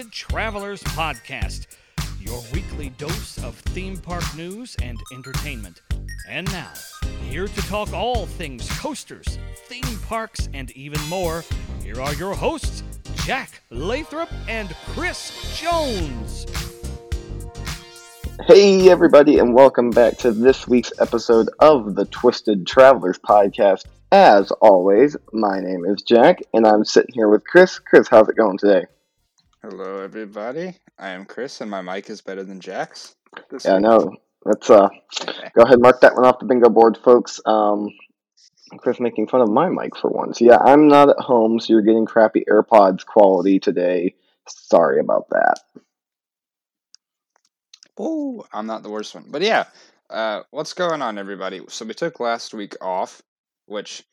Twisted Travelers Podcast, your weekly dose of theme park news and entertainment. And now, here to talk all things coasters, theme parks, and even more, here are your hosts, Jack Lathrop and Chris Jones. Hey, everybody, and welcome back to this week's episode of the Twisted Travelers Podcast. As always, my name is Jack, and I'm sitting here with Chris. Chris, how's it going today? Hello, everybody. I am Chris, and my mic is better than Jack's. this Yeah, I know. Let's uh, go ahead and mark that one off the bingo board, folks. Um, Chris making fun of my mic for once. Yeah, I'm not at home, so you're getting crappy AirPods quality today. Sorry about that. Oh, I'm not the worst one. But yeah, uh, what's going on, everybody? So we took last week off, which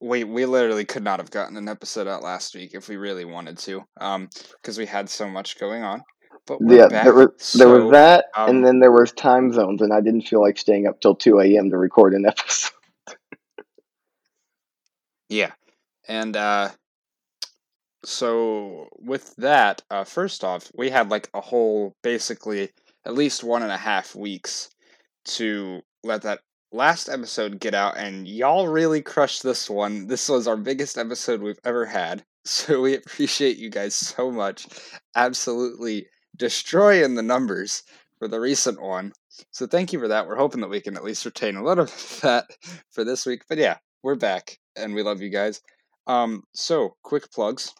we we literally could not have gotten an episode out last week if we really wanted to, um, because we had so much going on. But yeah, back, there was so, there was that, um, and then there was time zones, and I didn't feel like staying up till two a.m. to record an episode. yeah, and uh, so with that, uh, first off, we had like a whole basically at least one and a half weeks to let that last episode get out, and y'all really crushed this one. This was our biggest episode we've ever had, so we appreciate you guys so much. Absolutely destroying the numbers for the recent one. So thank you for that. We're hoping that we can at least retain a little bit of that for this week. But yeah, we're back, and we love you guys. Um, so quick plugs.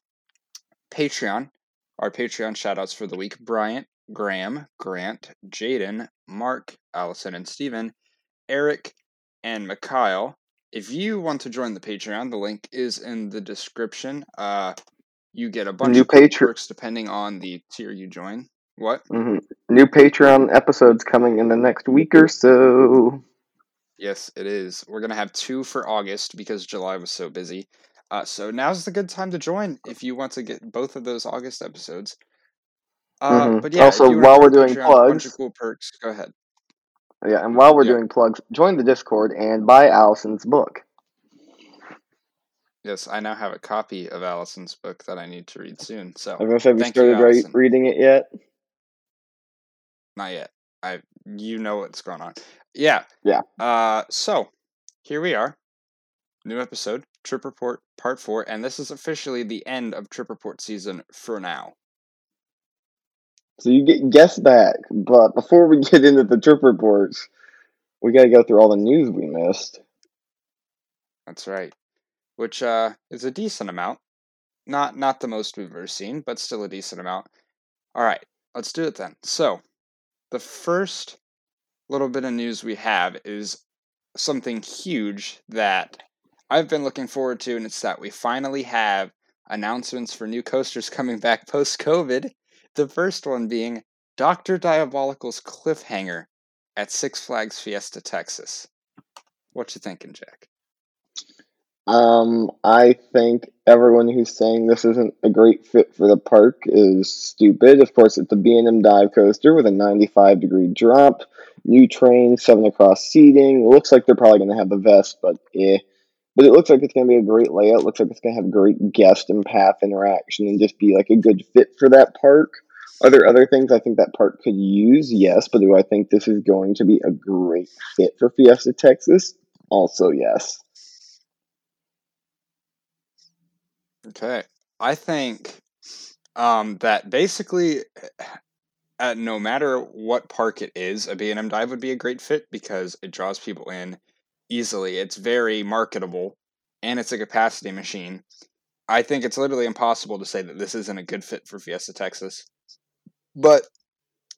Patreon, our Patreon shoutouts for the week Bryant, Graham, Grant, Jaden, Mark, Allison, and Steven, Eric, and Mikhail. If you want to join the Patreon, the link is in the description. Uh, you get a bunch New of perks depending on the tier you join. What? Mm-hmm. New Patreon episodes coming in the next week or so. Yes, it is. We're gonna have two for August because July was so busy. Uh, so now's the good time to join if you want to get both of those August episodes. Uh, mm-hmm. But yeah, also while we're doing Patreon, plugs, bunch of cool perks. Go ahead. Yeah, and while we're doing plugs, join the Discord and buy Allison's book. Yes, I now have a copy of Allison's book that I need to read soon. So, I have you started you, re- reading it yet? Not yet. I, you know what's going on. Yeah. Yeah. Uh, so here we are, new episode, Trip Report Part Four, and this is officially the end of Trip Report season for now. So you get guess back, but before we get into the trip reports, we got to go through all the news we missed. That's right, which uh, is a decent amount. Not not the most we've ever seen, but still a decent amount. All right, let's do it then. So, the first little bit of news we have is something huge that I've been looking forward to, and it's that we finally have announcements for new coasters coming back post COVID. The first one being Dr. Diabolical's cliffhanger at Six Flags Fiesta, Texas. What you thinking, Jack? Um, I think everyone who's saying this isn't a great fit for the park is stupid. Of course, it's a B&M dive coaster with a 95 degree drop, new train, seven across seating. Looks like they're probably going to have the vest, but eh. But it looks like it's going to be a great layout. Looks like it's going to have great guest and path interaction and just be like a good fit for that park. Are there other things I think that park could use? Yes, but do I think this is going to be a great fit for Fiesta Texas? Also, yes. Okay. I think um, that basically, uh, no matter what park it is, a B&M dive would be a great fit because it draws people in easily. It's very marketable, and it's a capacity machine. I think it's literally impossible to say that this isn't a good fit for Fiesta Texas. But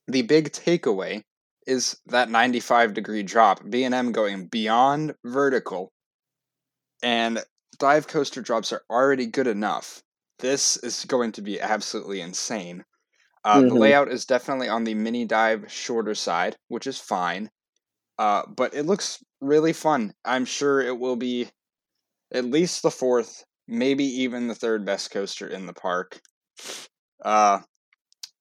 the big takeaway is that 95 degree drop, B&M going beyond vertical, and dive coaster drops are already good enough. This is going to be absolutely insane. Uh, mm-hmm. The layout is definitely on the mini dive shorter side, which is fine. Uh, but it looks really fun. I'm sure it will be at least the fourth, maybe even the third best coaster in the park. Uh,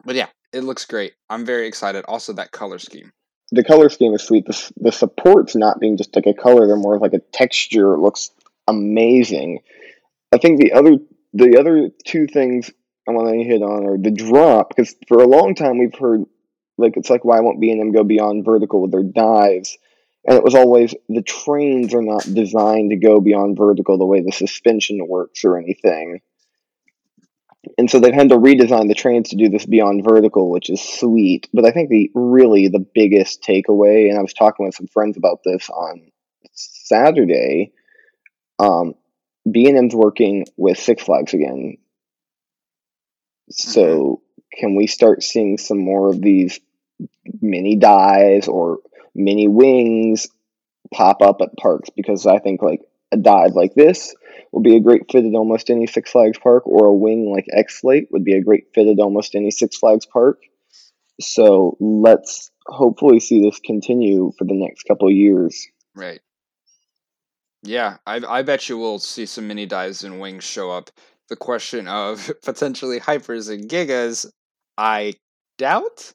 but yeah, it looks great. I'm very excited. Also, that color scheme. The color scheme is sweet. The, the supports not being just like a color; they're more of like a texture. It looks amazing. I think the other the other two things I want to hit on are the drop because for a long time we've heard like it's like why won't B and M go beyond vertical with their dives, and it was always the trains are not designed to go beyond vertical the way the suspension works or anything. And so they've had to redesign the trains to do this beyond vertical, which is sweet. But I think the really the biggest takeaway, and I was talking with some friends about this on Saturday, um, B and M's working with Six Flags again. So can we start seeing some more of these mini dives or mini wings pop up at parks? Because I think like a dive like this would be a great fit at almost any Six Flags park, or a wing like X-Flight would be a great fit at almost any Six Flags park. So let's hopefully see this continue for the next couple years. Right. Yeah, I I bet you we'll see some mini dives and wings show up. The question of potentially hypers and gigas, I doubt,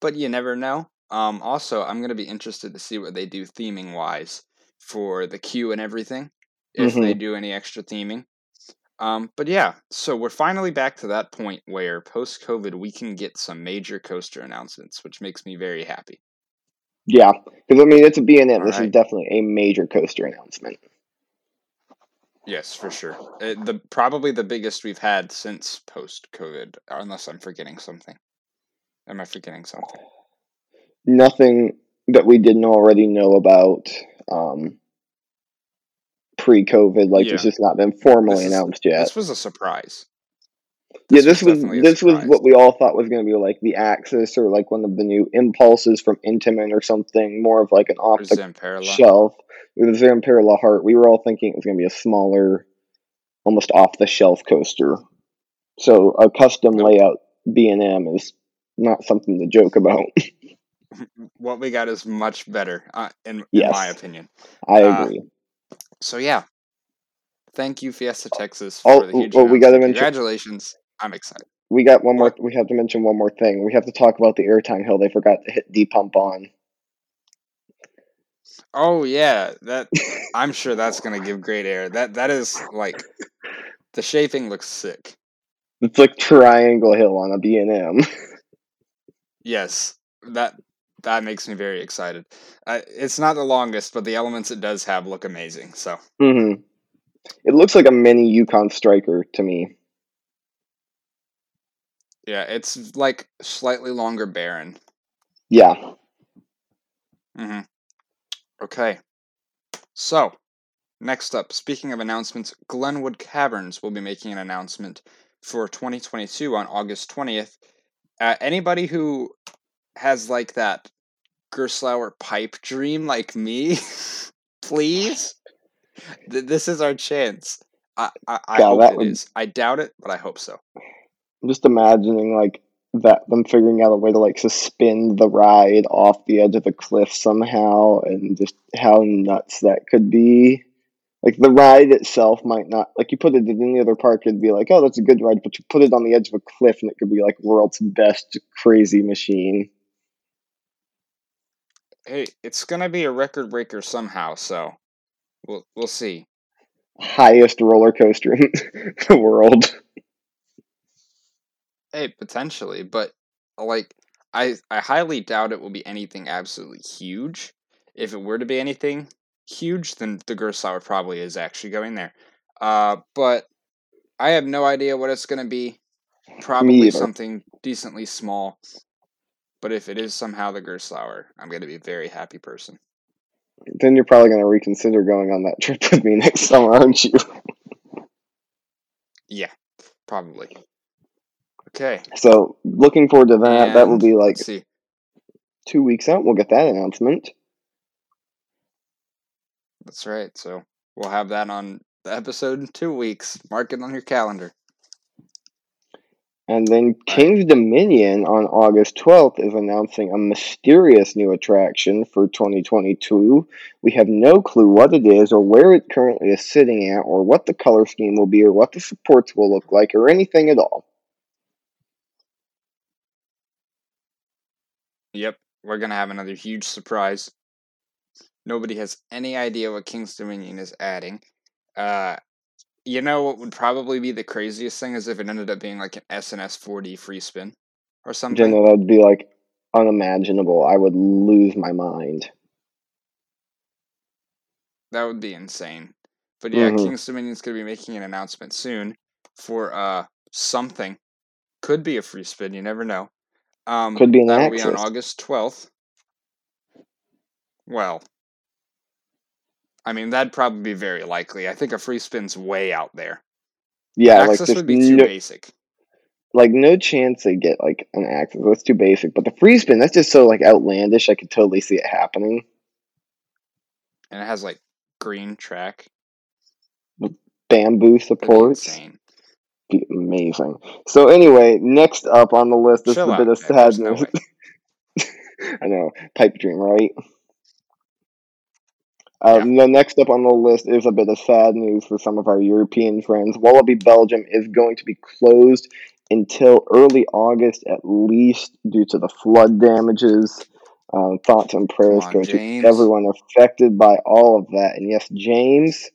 but you never know. Um, also, I'm gonna be interested to see what they do theming wise for the queue and everything, if they do any extra theming. Um, but yeah, so we're finally back to that point where post COVID we can get some major coaster announcements, which makes me very happy. Yeah, because I mean it's a BNN. M. This is definitely a major coaster announcement. Yes, for sure. Uh the probably the biggest we've had since post COVID, unless I'm forgetting something. Am I forgetting something? Nothing that we didn't already know about um, pre-COVID. Like it's Yeah. just not been formally is- announced yet. This was a surprise. yeah, this was a this was what we all thought was going to be like the Axis or like one of the new impulses from Intamin or something, more of like an off Or the Zamperla. shelf. With the Zamperla Heart, we were all thinking it was going to be a smaller, almost off the shelf coaster. So a custom Nope. layout B and M is not something to joke about. What we got is much better, uh, in, in my opinion. I Uh, agree. So yeah, thank you, Fiesta Texas, Oh, for the huge oh, we gotta mention- Congratulations! I'm excited. We got one more. We have to mention one more thing. We have to talk about the airtime hill they forgot to hit D pump on. Oh yeah, that I'm sure that's gonna give great air. That that is like the shaping looks sick. It's like Triangle Hill on a B and M. Yes, that that makes me very excited. Uh, it's not the longest, but the elements it does have look amazing. So hmm It looks like a mini Yukon Striker to me. yeah, it's like slightly longer Baron. Yeah. hmm Okay. So, next up, speaking of announcements, Glenwood Caverns will be making an announcement for 2022 on August 20th. Uh, anybody who has like that Gerstlauer pipe dream like me, please, this is our chance. I, I, I hope that it would- is. I doubt it, but I hope so. I'm just imagining like that them figuring out a way to like suspend the ride off the edge of the cliff somehow and just how nuts that could be. Like the ride itself might not like you put it in any other park, it'd be like, oh, that's a good ride, but you put it on the edge of a cliff and it could be like world's best crazy machine. Hey, it's gonna be a record breaker somehow, so we'll we'll see. Highest roller coaster in the world. Hey, potentially, but like I I highly doubt it will be anything absolutely huge. If it were to be anything huge, then the Gerstlauer probably is actually going there. Uh, but I have no idea what it's going to be. Probably something decently small. But if it is somehow the Gerstlauer, I'm going to be a very happy person. Then you're probably gonna reconsider going on that trip with me next summer, aren't you? Yeah, probably. Okay. So looking forward to that. that will be like see. two weeks out. We'll get that announcement. That's right. So we'll have that on the episode in two weeks. Mark it on your calendar. And then Kings Dominion on August 12th is announcing a mysterious new attraction for 2022. We have no clue what it is, or where it currently is sitting at, or what the color scheme will be, or what the supports will look like, or anything at all. Yep, we're gonna have another huge surprise. Nobody has any idea what Kings Dominion is adding. Uh, You know what would probably be the craziest thing is if it ended up being like an S&S 4D free spin or something. know, that'd be like unimaginable. I would lose my mind. That would be insane. But yeah, Mhm. Kings Dominion's gonna be making an announcement soon for uh something. Could be a free spin, you never know. Um Could be an that'll be on August twelfth. Well, I mean that'd probably be very likely. I think a free spin's way out there. Yeah, like Access there's would be too no, basic. like no chance they get like an access. That's too basic. But the free spin, that's just so like outlandish. I could totally see it happening. And it has like green track. Bamboo supports. insane. Be amazing. So anyway, next up on the list, this Chill is a bit out, of there's no sadness. I know, pipe dream, right? Uh, Yeah. Next up on the list is a bit of sad news for some of our European friends. Walibi Belgium is going to be closed until early August at least due to the flood damages. Um, thoughts and prayers go to everyone affected by all of that. And yes, James,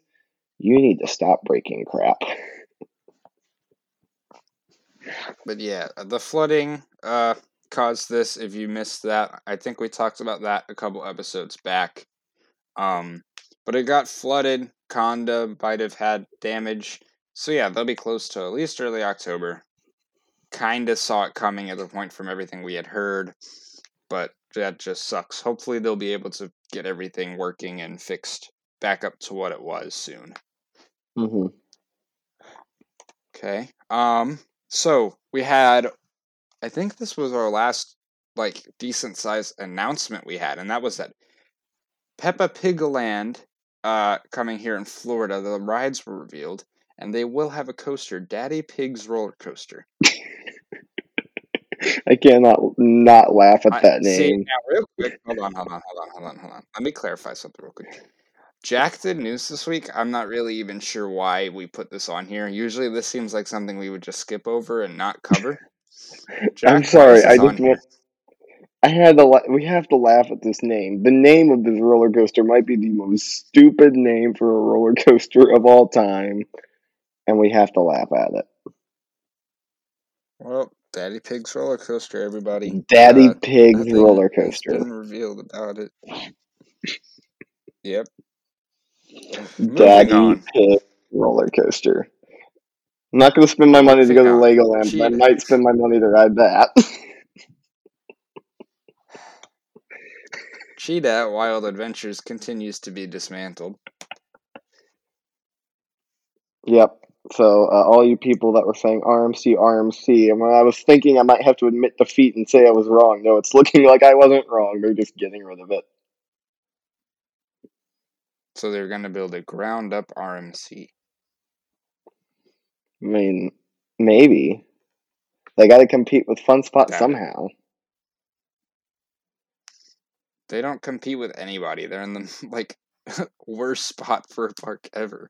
you need to stop breaking crap. But yeah, the flooding uh caused this. If you missed that, I think we talked about that a couple episodes back. Um, but it got flooded. Kondaa might have had damage. So yeah, they'll be close to at least early October. Kinda saw it coming at the point from everything we had heard, but that just sucks. Hopefully they'll be able to get everything working and fixed back up to what it was soon. Mm-hmm. Okay. Um. So we had, I think this was our last like decent size announcement we had, and that was that Peppa Pig Land, uh, coming here in Florida. The rides were revealed, and they will have a coaster, Daddy Pig's roller coaster. I cannot not laugh at I, that see name. now, real quick. Hold on, hold on, hold on, hold on, hold on. Let me clarify something real quick. Jack did news this week. I'm not really even sure why we put this on here. Usually, this seems like something we would just skip over and not cover. Jack, I'm sorry. I just want. I had to. La- we have to laugh at this name. The name of this roller coaster might be the most stupid name for a roller coaster of all time, and we have to laugh at it. Well, Daddy Pig's roller coaster, everybody. Daddy Uh, Pig's roller coaster. been revealed about it. Yep. Daddy. Pig roller coaster. I'm not going to spend my money to go to Legoland, but I might spend my money to ride that. Cheetah at Wild Adventures continues to be dismantled. Yep. So uh, all you people that were saying RMC, RMC, and when I was thinking I might have to admit defeat and say I was wrong, no, it's looking like I wasn't wrong. They're just getting rid of it. So they're going to build a ground up RMC. I mean, maybe they got to compete with Fun Spot somehow. They don't compete with anybody. They're in the like worst spot for a park ever.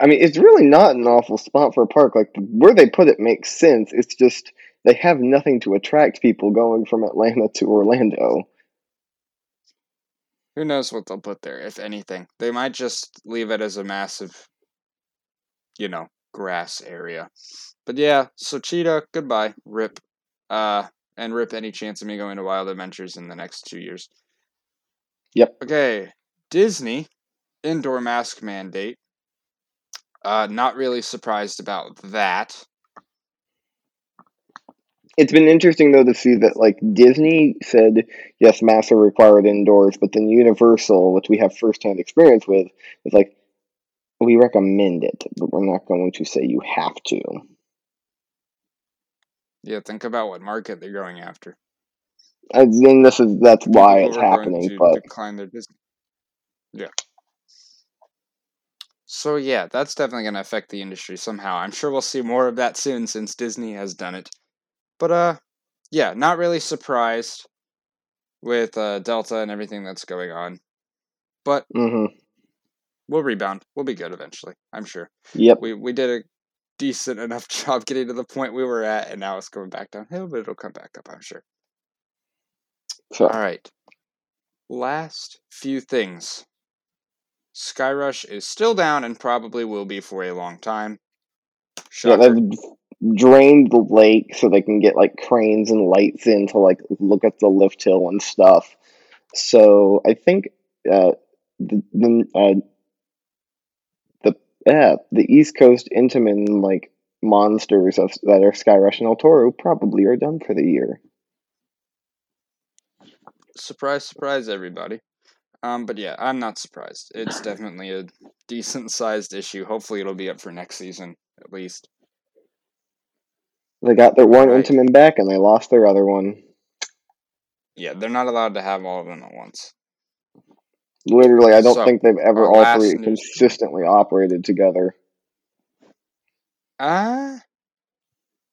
I mean, it's really not an awful spot for a park. Like where they put it makes sense. It's just they have nothing to attract people going from Atlanta to Orlando. Who knows what they'll put there, if anything. They might just leave it as a massive, you know, grass area. But yeah, so Cheetah, goodbye. Rip. Uh and rip any chance of me going to Wild Adventures in the next two years. Yep. Okay. Disney, indoor mask mandate. Uh not really surprised about that. It's been interesting though to see that like Disney said yes, masks are required indoors, but then Universal, which we have firsthand experience with, is like we recommend it, but we're not going to say you have to. Yeah, think about what market they're going after. And then this is that's why People it's who are going happening, to but decline their Disney. Yeah. So yeah, that's definitely going to affect the industry somehow. I'm sure we'll see more of that soon since Disney has done it. But uh yeah, not really surprised with uh Delta and everything that's going on. But mm-hmm. we'll rebound. We'll be good eventually, I'm sure. yep. We we did a decent enough job getting to the point we were at and now it's going back downhill, but it'll come back up, I'm sure. So All right. Last few things. Skyrush is still down and probably will be for a long time. Yeah, they've drained the lake so they can get like cranes and lights in to like look at the lift hill and stuff. So I think uh, the the uh, yeah, the East Coast Intamin like monsters of that are Skyrush and El Toro probably are done for the year. surprise, surprise, everybody. Um, but yeah, I'm not surprised. It's definitely a decent sized issue. Hopefully, it'll be up for next season at least. They got their one Right. Intamin back and they lost their other one. Yeah, they're not allowed to have all of them at once. Literally, I don't So, think they've ever all three news- consistently operated together. Uh,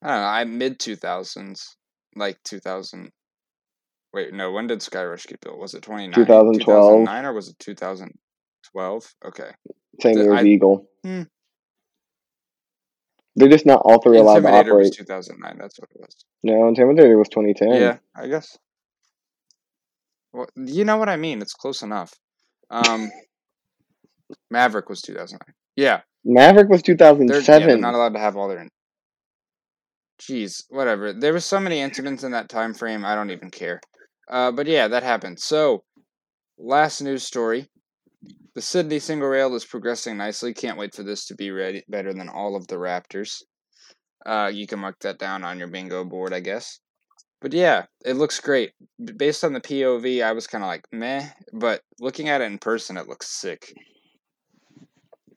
I don't know. I mid two thousands, like two thousand. Wait, no. When did Skyrush get built? Was it 2009? 2012. 2009 or was it two thousand twelve? Okay. Same year as Eagle. Hmm. They're just not all three allowed to Intimidator was operate. two thousand nine. That's what it was. No, Intimidator was 2010. Yeah, I guess. Well, you know what I mean. It's close enough. Um, Maverick was two thousand nine. Yeah, Maverick was they're, yeah, 2007. they're not allowed to have all their. Jeez, whatever. There were so many incidents in that time frame. I don't even care. Uh, but yeah, that happened. So, last news story: the Sydney single rail is progressing nicely. Can't wait for this to be ready better than all of the Raptors. Uh, you can mark that down on your bingo board, I guess. But yeah, it looks great. Based on the POV, I was kind of like meh, but looking at it in person, it looks sick.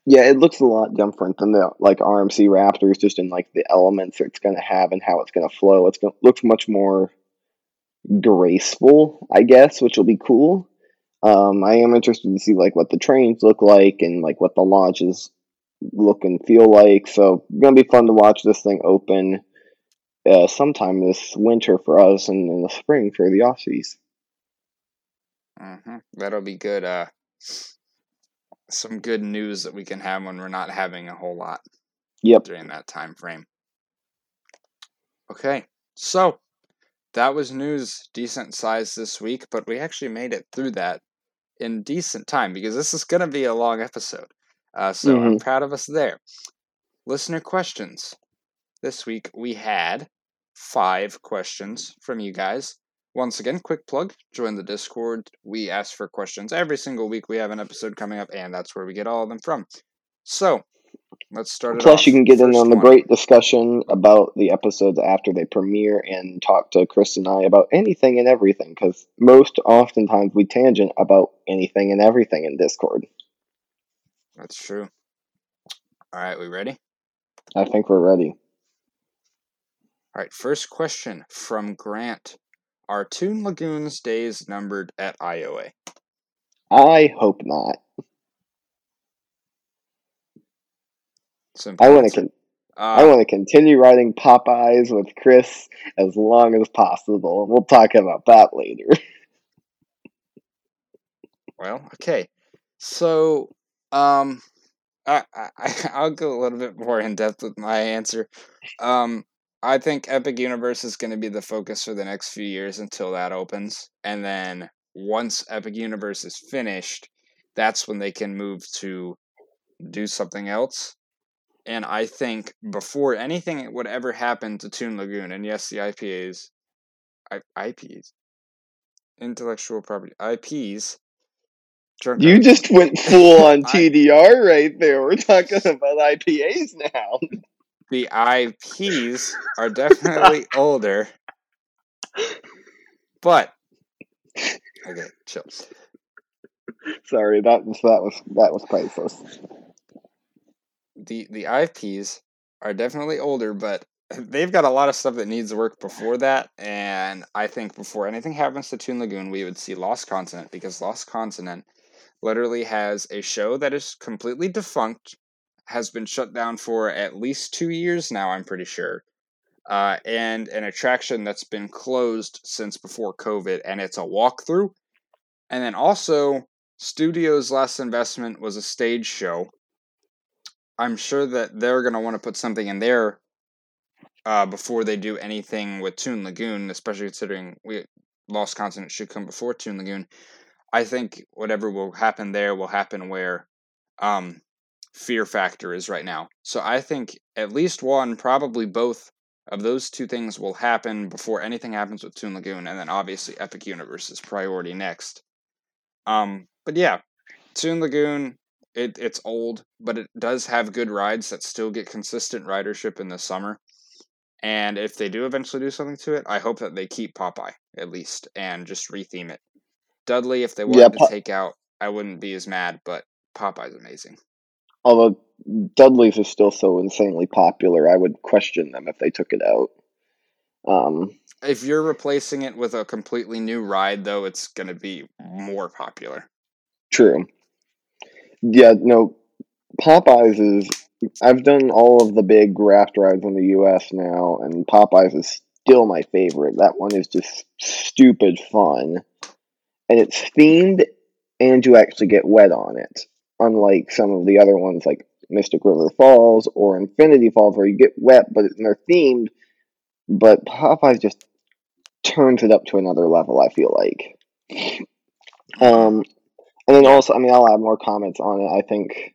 Yeah, it looks a lot different than the like RMC Raptors, just in like the elements it's going to have and how it's going to flow. It's going to looks much more graceful, I guess, which will be cool. Um, I am interested to see like what the trains look like and like what the launches look and feel like. So, gonna be fun to watch this thing open uh, sometime this winter for us and in the spring for the Aussies. hmm That'll be good. Uh, some good news that we can have when we're not having a whole lot Yep. during that time frame. Okay, so that was news decent size this week, but we actually made it through that in decent time because this is going to be a long episode. Uh, so I'm proud of us there. Listener questions. This week we had five questions from you guys. Once again, quick plug join the Discord. We ask for questions every single week. We have an episode coming up, and that's where we get all of them from. So let's start it Plus, off. you can get in First on the great discussion about the episodes after they premiere and talk to Chris and I about anything and everything. Because most oftentimes we tangent about anything and everything in Discord. That's true. All right, we ready? I think we're ready. All right, first question from Grant. Are Toon Lagoon's days numbered at IOA? I hope not. Simple I want to. Con- Uh, I want to continue writing Popeyes with Chris as long as possible. We'll talk about that later. Well, okay. So, um, I, I I'll go a little bit more in depth with my answer. Um, I think Epic Universe is going to be the focus for the next few years until that opens, and then once Epic Universe is finished, that's when they can move to do something else. And I think before anything would ever happen to Toon Lagoon, and yes, the IPAs, I, IPs, intellectual property, IPs. You just went full on TDR right there. We're talking about IPAs now. the IPs are definitely older, but okay, chill. Sorry, that was that was that was priceless. the The IPs are definitely older, but they've got a lot of stuff that needs work before that. And I think before anything happens to Toon Lagoon, we would see Lost Continent because Lost Continent literally has a show that is completely defunct, has been shut down for at least two years now. I'm pretty sure. uh, and an attraction that's been closed since before COVID, and it's a walkthrough. And then also, Studio's last investment was a stage show. I'm sure that they're going to want to put something in there uh, before they do anything with Toon Lagoon, especially considering we Lost Continent should come before Toon Lagoon. I think whatever will happen there will happen where um, fear factor is right now. So I think at least one, probably both of those two things will happen before anything happens with Toon Lagoon, and then obviously Epic Universe is priority next. Um, but yeah, Toon Lagoon, it, it's old, but it does have good rides that still get consistent ridership in the summer. And if they do eventually do something to it, I hope that they keep Popeye at least and just retheme it. Dudley, if they wanted yeah, to take out, I wouldn't be as mad, but Popeye's amazing. Although Dudley's is still so insanely popular, I would question them if they took it out. Um, if you're replacing it with a completely new ride, though, it's going to be more popular. True. Yeah, no, Popeyes is. I've done all of the big raft rides in the U.S. now, and Popeyes is still my favorite. That one is just stupid fun, and it's themed, and you actually get wet on it. Unlike some of the other ones, like Mystic River Falls or Infinity Falls, where you get wet, but they're themed. But Popeyes just turns it up to another level. I feel like. Um, and then also, I mean, I'll add more comments on it. I think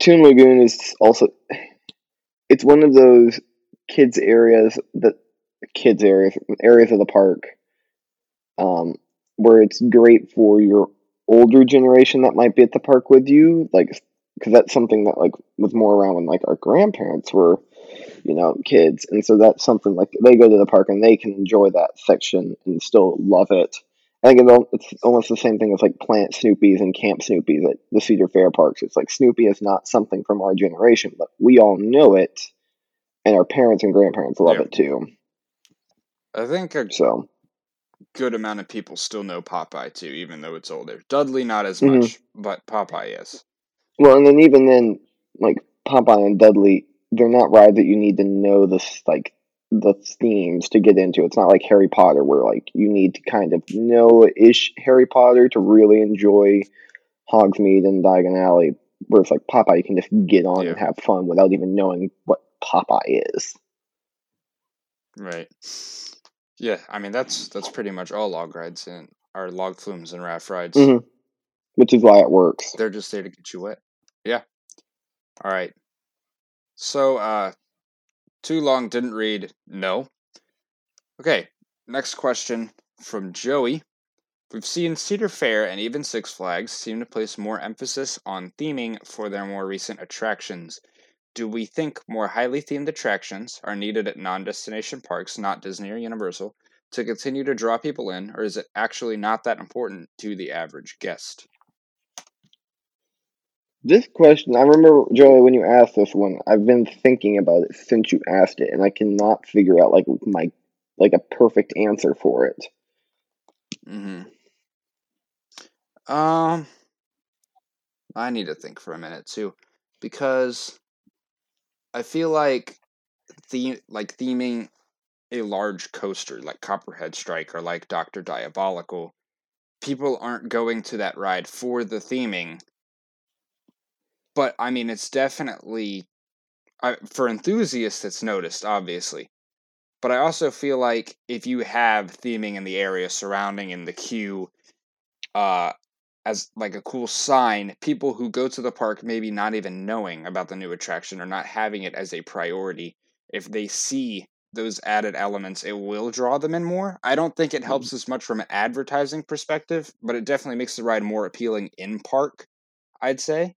Toon Lagoon is also it's one of those kids areas that kids areas areas of the park um, where it's great for your older generation that might be at the park with you, like because that's something that like was more around when like our grandparents were, you know, kids, and so that's something like they go to the park and they can enjoy that section and still love it. I think it's almost the same thing as like Planet Snoopies and camp Snoopies at the Cedar Fair parks. It's like Snoopy is not something from our generation, but we all know it, and our parents and grandparents love yeah. it too. I think a so good amount of people still know Popeye too, even though it's older. Dudley not as mm-hmm. much, but Popeye is. Well, and then even then, like Popeye and Dudley, they're not rides that you need to know this like the themes to get into. It's not like Harry Potter where like you need to kind of know ish Harry Potter to really enjoy Hogsmeade and Diagon Alley. Where it's like Popeye, you can just get on yeah. and have fun without even knowing what Popeye is. Right. Yeah, I mean that's that's pretty much all log rides and our log flumes and raft rides. Mm-hmm. Which is why it works. They're just there to get you wet. Yeah. All right. So, uh, too long didn't read no. Okay, next question from Joey. We've seen Cedar Fair and even Six Flags seem to place more emphasis on theming for their more recent attractions. Do we think more highly themed attractions are needed at non destination parks, not Disney or Universal, to continue to draw people in, or is it actually not that important to the average guest? This question, I remember Joey when you asked this one. I've been thinking about it since you asked it, and I cannot figure out like my like a perfect answer for it. Hmm. Um. I need to think for a minute too, because I feel like the like theming a large coaster like Copperhead Strike or like Doctor Diabolical, people aren't going to that ride for the theming but I mean, it's definitely uh, for enthusiasts. It's noticed, obviously, but I also feel like if you have theming in the area surrounding in the queue, uh, as like a cool sign, people who go to the park maybe not even knowing about the new attraction or not having it as a priority, if they see those added elements, it will draw them in more. I don't think it mm-hmm. helps as much from an advertising perspective, but it definitely makes the ride more appealing in park, I'd say.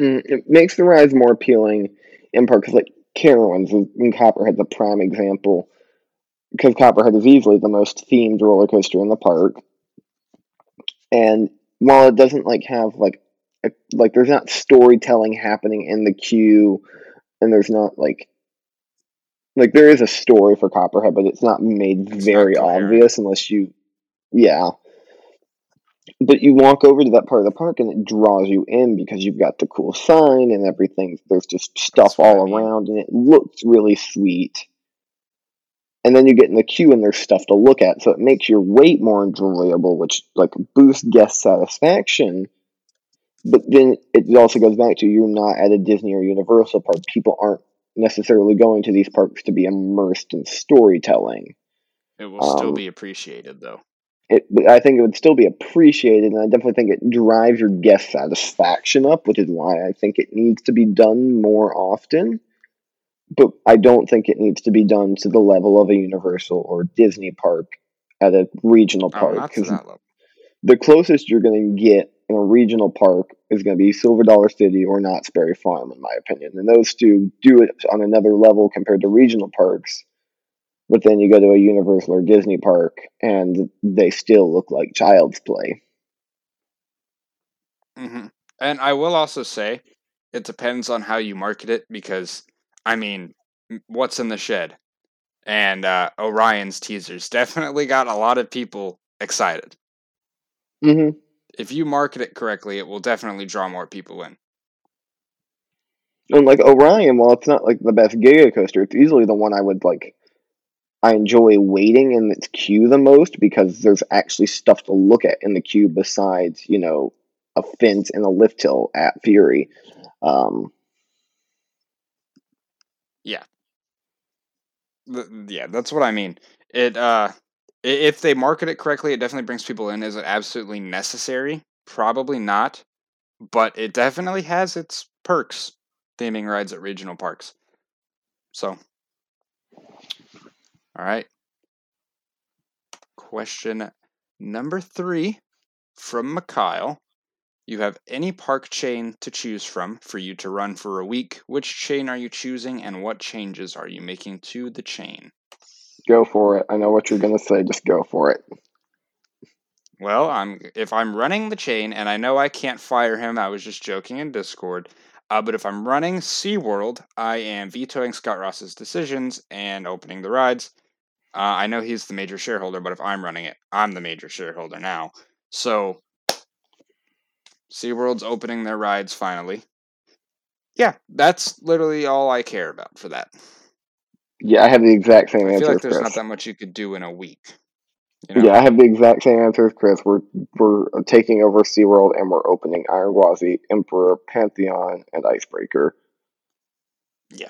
Mm, it makes the rides more appealing in park because, like, Carowinds and Copperhead's a prime example because Copperhead is easily the most themed roller coaster in the park. And while it doesn't like have like a, like there's not storytelling happening in the queue, and there's not like like there is a story for Copperhead, but it's not made it's very not obvious unless you, yeah. But you walk over to that part of the park and it draws you in because you've got the cool sign and everything. There's just stuff That's all around and it looks really sweet. And then you get in the queue and there's stuff to look at, so it makes your wait more enjoyable, which like boosts guest satisfaction. But then it also goes back to you're not at a Disney or Universal park. People aren't necessarily going to these parks to be immersed in storytelling. It will um, still be appreciated though. it, I think it would still be appreciated, and I definitely think it drives your guest satisfaction up, which is why I think it needs to be done more often. But I don't think it needs to be done to the level of a Universal or Disney park at a regional Oh, park. not to 'cause that level. the closest you're going to get in a regional park is going to be Silver Dollar City or Knott's Berry Farm, in my opinion. And those two do it on another level compared to regional parks. But then you go to a Universal or Disney park, and they still look like child's play. hmm And I will also say, it depends on how you market it because, I mean, what's in the shed? And uh, Orion's teasers definitely got a lot of people excited. hmm If you market it correctly, it will definitely draw more people in. And like Orion, while it's not like the best Giga coaster, it's easily the one I would like. I enjoy waiting in its queue the most because there's actually stuff to look at in the queue besides, you know, a fence and a lift hill at Fury. Um, Th- yeah, that's what I mean. It uh, if they market it correctly, it definitely brings people in. Is it absolutely necessary? Probably not, but it definitely has its perks. Theming rides at regional parks. So, all right. Question number three from Mikhail. You have any park chain to choose from for you to run for a week. Which chain are you choosing, and what changes are you making to the chain? go for it. I know what you're gonna say. Just go for it. Well, I'm if I'm running the chain, and I know I can't fire him. I was just joking in Discord. Uh, but if I'm running SeaWorld, I am vetoing Scott Ross's decisions and opening the rides. Uh, I know he's the major shareholder, but if I'm running it, I'm the major shareholder now. So SeaWorld's opening their rides finally. Yeah, that's literally all I care about for that. Yeah, I have the exact same answer. I feel like there's Chris. not that much you could do in a week. You know? Yeah, I have the exact same answer as Chris. We're we're uh, taking over SeaWorld and we're opening Iron Gwazi, Emperor, Pantheon, and Icebreaker. Yeah.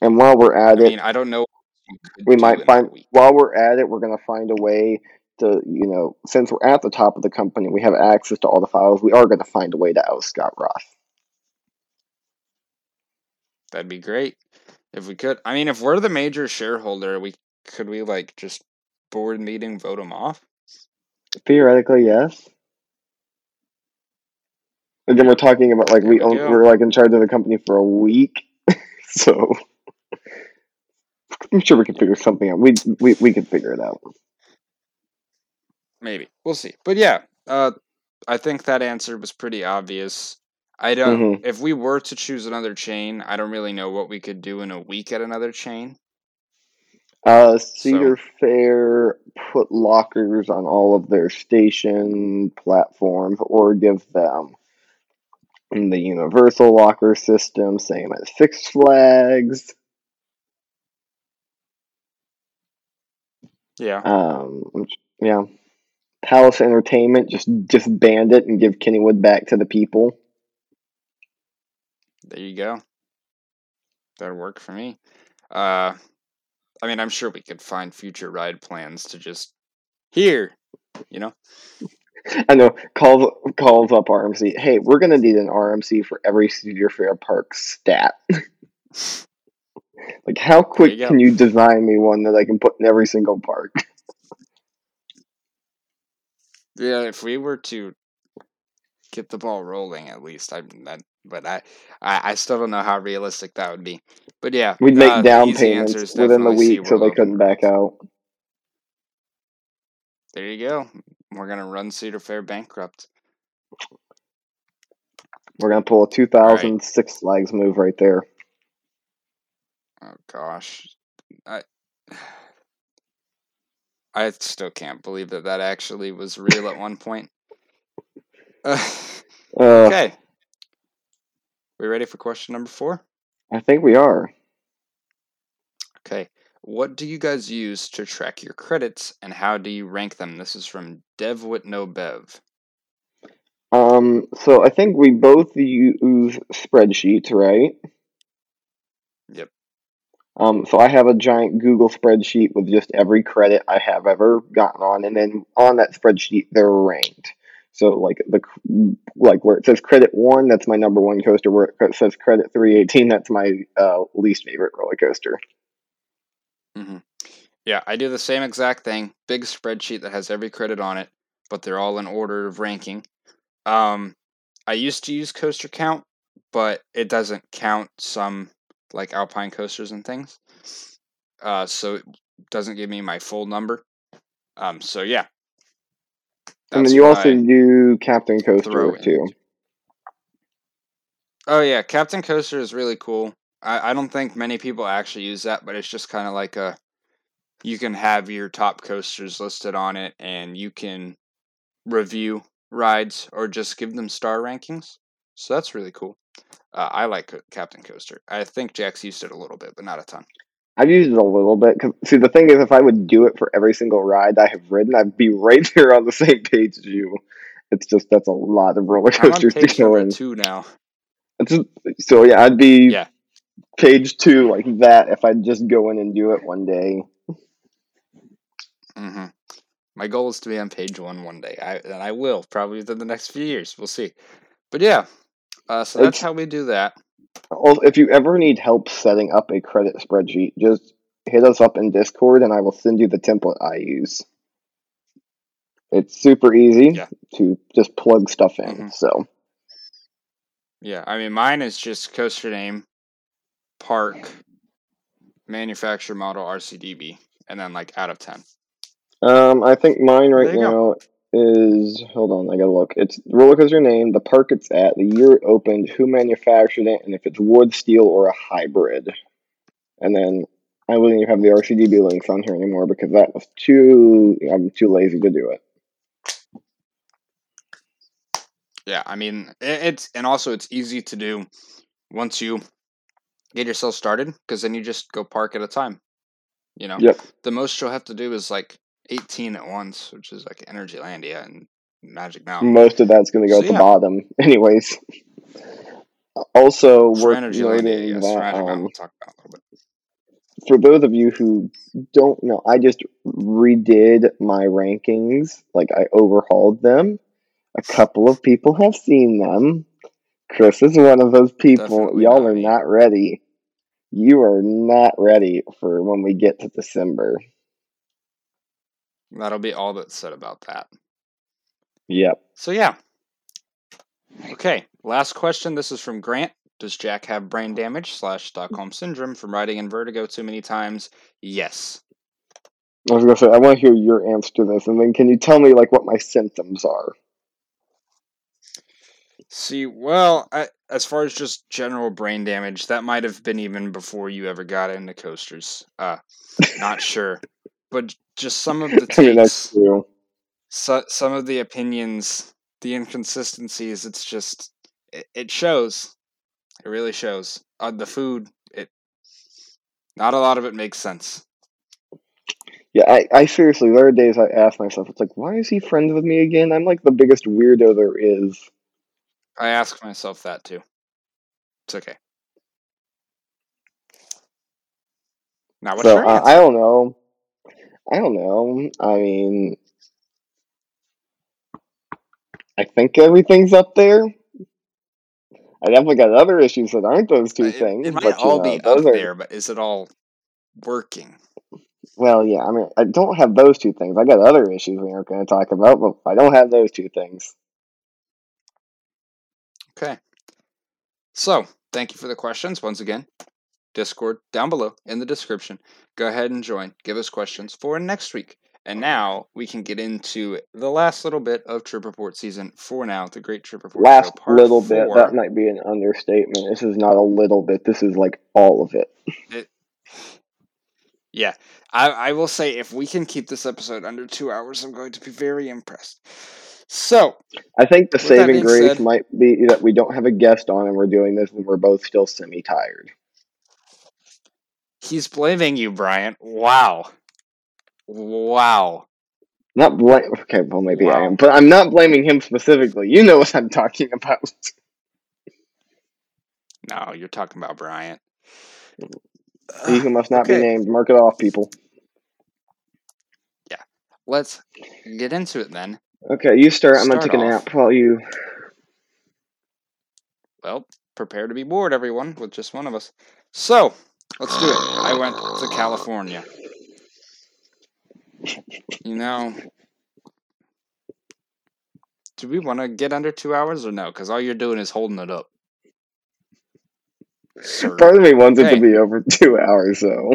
And while we're I at it, mean, I don't know. we might find while we're at it, we're gonna find a way to, you know, since we're at the top of the company, we have access to all the files. We are gonna find a way to oust Scott Ross. That'd be great if we could. I mean, if we're the major shareholder, we could we like just board meeting vote him off. Theoretically, yes. Again, we're talking about like There we we own, we're like in charge of the company for a week, so I'm sure we can figure something out. We we we can figure it out. Maybe we'll see. But yeah, uh, I think that answer was pretty obvious. I don't. Mhm. If we were to choose another chain, I don't really know what we could do in a week at another chain. Uh, Cedar Fair put lockers on all of their station platforms, or give them the universal locker system, same as Six Flags. Yeah, Um, yeah, Palace Entertainment just just band it and give Kennywood back to the people. there you go. That'd work for me. Uh, I mean, I'm sure we could find future ride plans to just here, you know. I know calls calls up RMC. Hey, we're gonna need an RMC for every Cedar Fair park stat. like, how quick you can you design me one that I can put in every single park? Yeah, if we were to get the ball rolling, at least I, that, but I, I, I still don't know how realistic that would be. But yeah, We'd make uh, down payments within the week so they couldn't back out. There you go. We're gonna run Cedar Fair bankrupt. We're gonna pull a 2006 Flags move right there. Oh gosh, I, I still can't believe that that actually was real at one point. Uh, Uh, okay, we ready for question number four? I think we are. Okay. What do you guys use to track your credits and how do you rank them? This is from Dev with no Bev. Um, so I think we both use spreadsheets, right? Um, so I have a giant Google spreadsheet with just every credit I have ever gotten on, and then on that spreadsheet they're ranked. So like the like where it says credit one, that's my number one coaster. Where it says credit three eighteen, that's my uh, least favorite roller coaster. hmm Yeah, I do the same exact thing. Big spreadsheet that has every credit on it, but they're all in order of ranking. Um, I used to use Coaster Count, but it doesn't count some like Alpine coasters and things. Uh, so it doesn't give me my full number. Um, so yeah. and then you also I do Captain Coaster too. Oh yeah, Captain Coaster is really cool. I, I don't think many people actually use that, but it's just kind of like a you can have your top coasters listed on it and you can review rides or just give them star rankings. So that's really cool. Uh, I like Co- Captain Coaster. I think Jack's used it a little bit, but not a ton. I've used it a little bit. Cause, see, the thing is, if I would do it for every single ride I have ridden, I'd be right there on the same page as you. It's just that's a lot of roller coasters to go in. two now. It's so yeah, I'd be Yeah. page two like that if I'd just go in and do it one day. hmm My goal is to be on page one one day, I, and I will probably within the next few years. We'll see. But yeah, uh, so that's It's how we do that. if you ever need help setting up a credit spreadsheet, just hit us up in Discord and I will send you the template I use. It's super easy Yeah. to just plug stuff in. hmm So Yeah, I mean, mine is just coaster name, park, manufacturer model, RCDB, and then like out of 10. Um, I think mine right now go. Is hold on, I gotta look. It's roller coaster name, the park it's at, the year it opened, who manufactured it, and if it's wood, steel, or a hybrid. And then I wouldn't even have the RCDB links on here anymore because that was too. I'm too lazy to do it. Yeah, I mean, it's, and also it's easy to do once you get yourself started because then you just go park at a time. You know, Yep. the most you'll have to do is like 18 at once, which is like Energylandia and Magic Mountain. Most of that's gonna go So at the yeah, bottom, anyways. Also for worth noting yes. That um, we'll talk about a little bit. for those of you who don't know, I just redid my rankings. Like I overhauled them. A couple of people have seen them. Chris is one of those people. Definitely Y'all not are me. not ready. You are not ready for when we get to December. That'll be all that's said about that. Yep. So yeah. Okay, last question. This is from Grant. Does Jack have brain damage slash Stockholm syndrome from riding Invertigo too many times? Yes. I was gonna say I want to hear your answer to this, and then can you tell me like what my symptoms are? See, well, I, as far as just general brain damage, that might have been even before you ever got into coasters. Uh, not sure, but just some of the I mean that's true. so, some of the opinions, the inconsistencies. It's just it, it shows. It really shows. Uh, the food, it not a lot of it makes sense. Yeah, I, I seriously, there are days I ask myself, it's like, why is he friends with me again? I'm like the biggest weirdo there is. I ask myself that too. It's okay. Now, what's So your uh, I don't know. I don't know. I mean, I think everything's up there. I definitely got other issues that aren't those two It, it things, might but all know, be up are there, but is it all working? well, yeah. I mean, I don't have those two things. I got other issues we aren't going to talk about, but I don't have those two things. Okay. So, thank you for the questions once again. Discord down below in the description. Go ahead and join. Give us questions for next week. And now we can get into the last little bit of Trip Report season for now, the Great Trip Report Show, Last part little bit, that might be an understatement. This is not a little bit. This is like all of it. It, yeah, I, I will say if we can keep this episode under two hours, I'm going to be very impressed. So, I think the saving grace said, might be that we don't have a guest on and we're doing this when we're both still semi tired. He's blaming you, Bryant. Wow. Wow. Not blame. Okay, well maybe I am, but I'm not blaming him specifically. You know what I'm talking about. No, you're talking about Bryant. He who must not Okay. be named. Mark it off, people. Yeah. Let's get into it then. Okay, you start. I'm gonna Start take a nap while you. Well, prepare to be bored, everyone, with just one of us. So, let's do it. I went to California. You know, do we want to get under two hours or no? Because all you're doing is holding it up. Sir. Part of me wants it to be over two hours, though.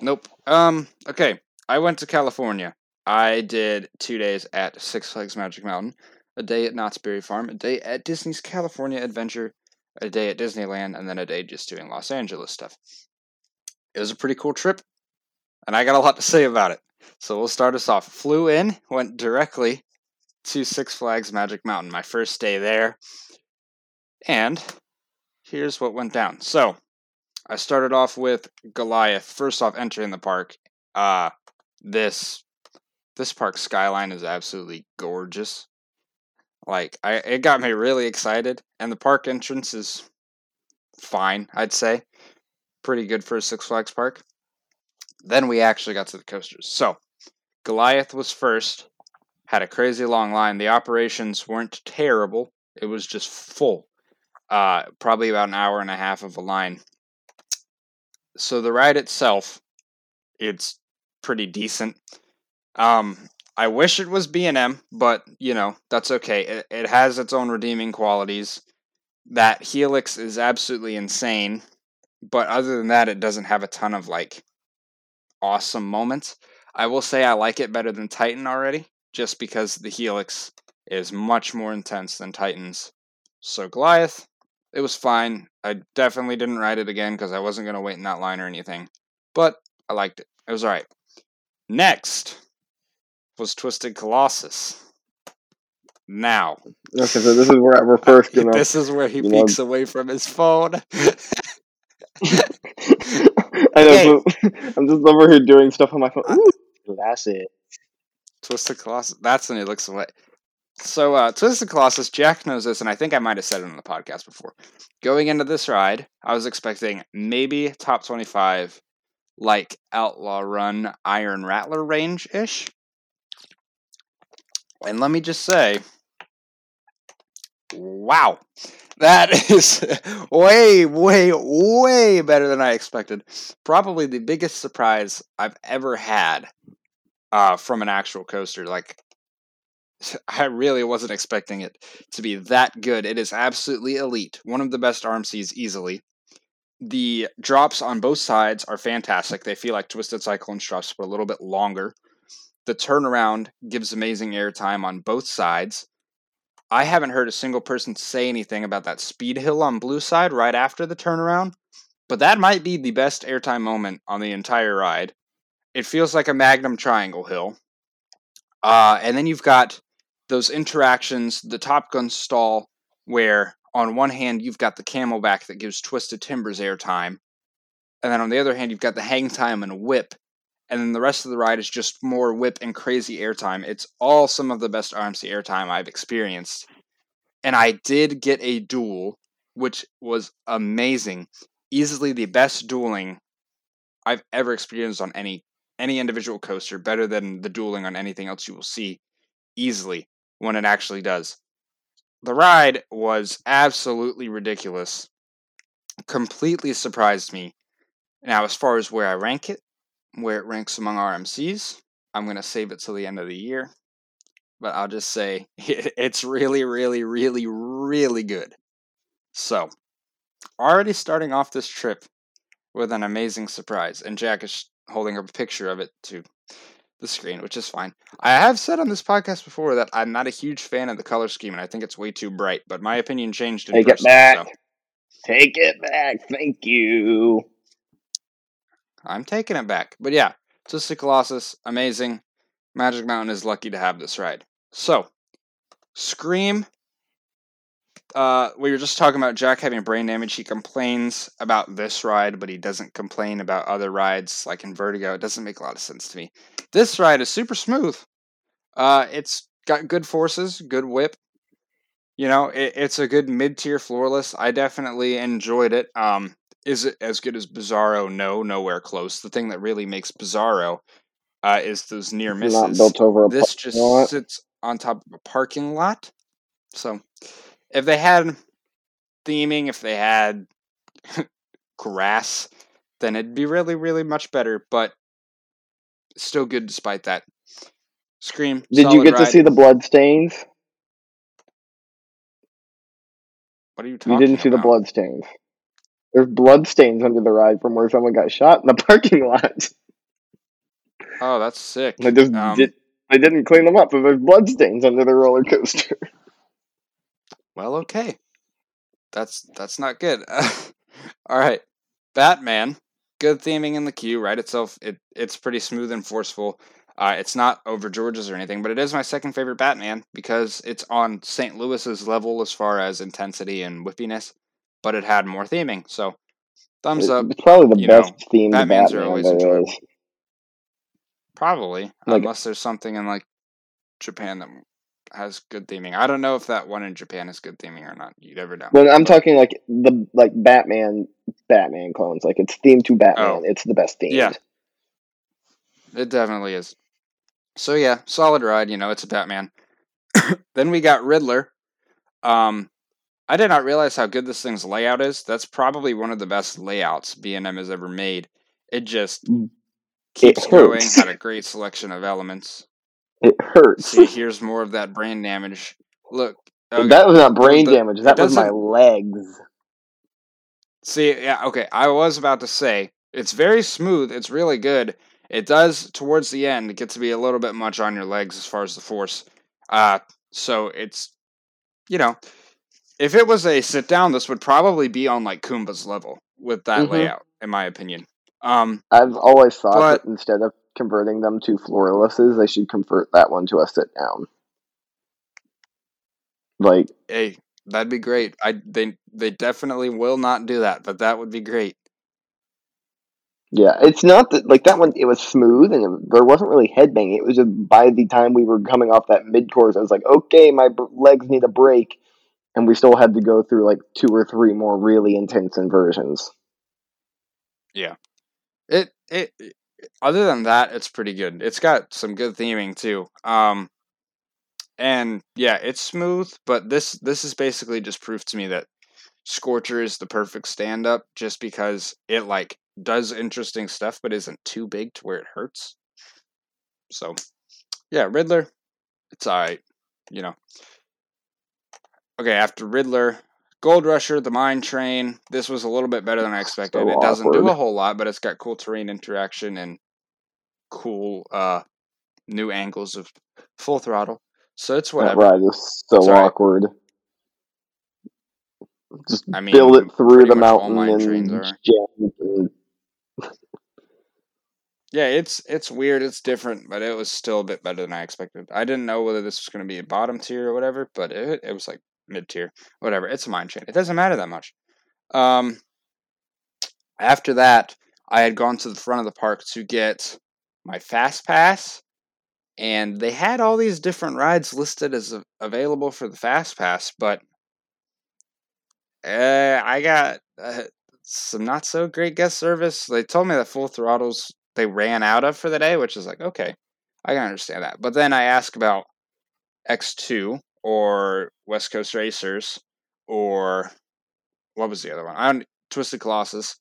Nope. Um. Okay. I went to California. I did two days at Six Flags Magic Mountain, a day at Knott's Berry Farm, a day at Disney's California Adventure, a day at Disneyland, and then a day just doing Los Angeles stuff. It was a pretty cool trip, and I got a lot to say about it. So we'll start us off. Flew in, went directly to Six Flags Magic Mountain, my first day there, and here's what went down. So I started off with Goliath. First off, entering the park. Uh this this park skyline is absolutely gorgeous. Like I it got me really excited and the park entrance is fine, I'd say. Pretty good for a Six Flags park. Then we actually got to the coasters. So, Goliath was first. Had a crazy long line. The operations weren't terrible. It was just full. Uh probably about an hour and a half of a line so the ride itself it's pretty decent um i wish it was b&m but you know that's okay it, it has its own redeeming qualities that helix is absolutely insane but other than that it doesn't have a ton of like awesome moments i will say i like it better than titan already just because the helix is much more intense than titans so goliath it was fine. I definitely didn't ride it again because I wasn't going to wait in that line or anything. But I liked it. It was alright. Next was Twisted Colossus. Now, Okay, so this is where we're first gonna. this is where he you know- peeks away from his phone. I know. So, I'm just over here doing stuff on my phone. Ooh, that's it. Twisted Colossus. That's when he looks away. So, uh, Twisted Colossus, Jack knows this, and I think I might have said it on the podcast before. Going into this ride, I was expecting maybe top 25, like Outlaw Run, Iron Rattler range ish. And let me just say, wow, that is way, way, way better than I expected. Probably the biggest surprise I've ever had uh, from an actual coaster. Like, I really wasn't expecting it to be that good. It is absolutely elite. One of the best RMCs easily. The drops on both sides are fantastic. They feel like Twisted Cyclone drops, but a little bit longer. The turnaround gives amazing airtime on both sides. I haven't heard a single person say anything about that speed hill on blue side right after the turnaround, but that might be the best airtime moment on the entire ride. It feels like a Magnum Triangle hill. Uh, and then you've got those interactions, the Top Gun stall, where on one hand you've got the camelback that gives Twisted Timbers airtime, and then on the other hand you've got the hang time and whip, and then the rest of the ride is just more whip and crazy airtime. It's all some of the best RMC airtime I've experienced, and I did get a duel, which was amazing, easily the best dueling I've ever experienced on any any individual coaster, better than the dueling on anything else you will see easily when it actually does. The ride was absolutely ridiculous. Completely surprised me. Now, as far as where I rank it, where it ranks among RMCs, I'm going to save it till the end of the year. But I'll just say it's really, really, really, really good. So, already starting off this trip with an amazing surprise. And Jack is holding up a picture of it to the screen, which is fine. I have said on this podcast before that I'm not a huge fan of the color scheme, and I think it's way too bright. But my opinion changed in Take it back. so Take it back. Thank you. I'm taking it back. But yeah, Twisted Colossus, amazing. Magic Mountain is lucky to have this ride. So, Scream. Uh, we were just talking about Jack having brain damage. He complains about this ride, but he doesn't complain about other rides like Invertigo. It doesn't make a lot of sense to me. This ride is super smooth. Uh, it's got good forces, good whip. You know, it, it's a good mid-tier floorless. I definitely enjoyed it. Um, is it as good as Bizarro? No, nowhere close. The thing that really makes Bizarro uh, is those near misses. not built over a this just lot. sits on top of a parking lot. So, if they had theming, if they had grass, then it'd be really, really much better. But still good despite that. Scream. Did you get to see the blood stains? What are you talking You didn't see the about? blood stains. There's blood stains under the ride from where someone got shot in the parking lot. Oh, that's sick. They just Um, did. They didn't clean them up, but there's blood stains under the roller coaster. Well, okay. That's that's not good. All right, Batman. Good theming in the queue. Right itself, it it's pretty smooth and forceful. Uh, it's not over Georgia's or anything, but it is my second favorite Batman because it's on St. Louis's level as far as intensity and whippiness, but it had more theming. So, thumbs up. It's probably the you know, best themed Batmans are always there enjoyable. Probably, Like- unless there's something in like Japan that has good theming. I don't know if that one in Japan is good theming or not. You never know. When I'm talking like the like Batman, Batman clones, like it's themed to Batman. Oh. It's the best themed. Yeah. It definitely is. So yeah, solid ride. You know, it's a Batman. then we got Riddler. Um, I did not realize how good this thing's layout is. That's probably one of the best layouts B and M has ever made. It just Mm. keeps It going. Had a great selection of elements. It hurts. See, here's more of that brain damage. Look, okay, That was not brain the- damage. That was my legs. See, yeah, okay. I was about to say it's very smooth. It's really good. It does towards the end get to be a little bit much on your legs as far as the force. Uh, so it's, you know, if it was a sit down, this would probably be on like Kumba's level with that Mhm. layout, in my opinion. Um, I've always thought But- that instead of converting them to floorlesses, they should convert that one to a sit down. Like hey, that'd be great. I they they definitely will not do that, but that would be great. Yeah, it's not that like that one. It was smooth and it, there wasn't really headbanging. It was just by the time we were coming off that mid course, I was like, okay, my b- legs need a break, and we still had to go through like two or three more really intense inversions. It, it it other than that, it's pretty good. It's got some good theming too. Um and yeah, it's smooth, but this this is basically just proof to me that Scorcher is the perfect stand up just because it like does interesting stuff but isn't too big to where it hurts. So yeah, Riddler, it's alright, you know. Okay, after Riddler, Gold Rusher, the Mine Train. This was a little bit better than I expected. So it doesn't do a whole lot, but it's got cool terrain interaction and cool uh new angles of full throttle. So it's That whatever. ride is so Sorry. awkward. Just I mean, build it through the mountain and Yeah, it's it's weird, it's different, but it was still a bit better than I expected. I didn't know whether this was going to be a bottom tier or whatever, but it it was like mid tier, whatever. It's a mine train. It doesn't matter that much. Um, after that, I had gone to the front of the park to get my fast pass, and they had all these different rides listed as available for the fast pass, but uh, I got uh, some not so great guest service. They told me that full throttles they ran out of for the day, which is like okay, I can understand that. But then I ask about X two or West Coast Racers or what was the other one? I don't, Twisted Colossus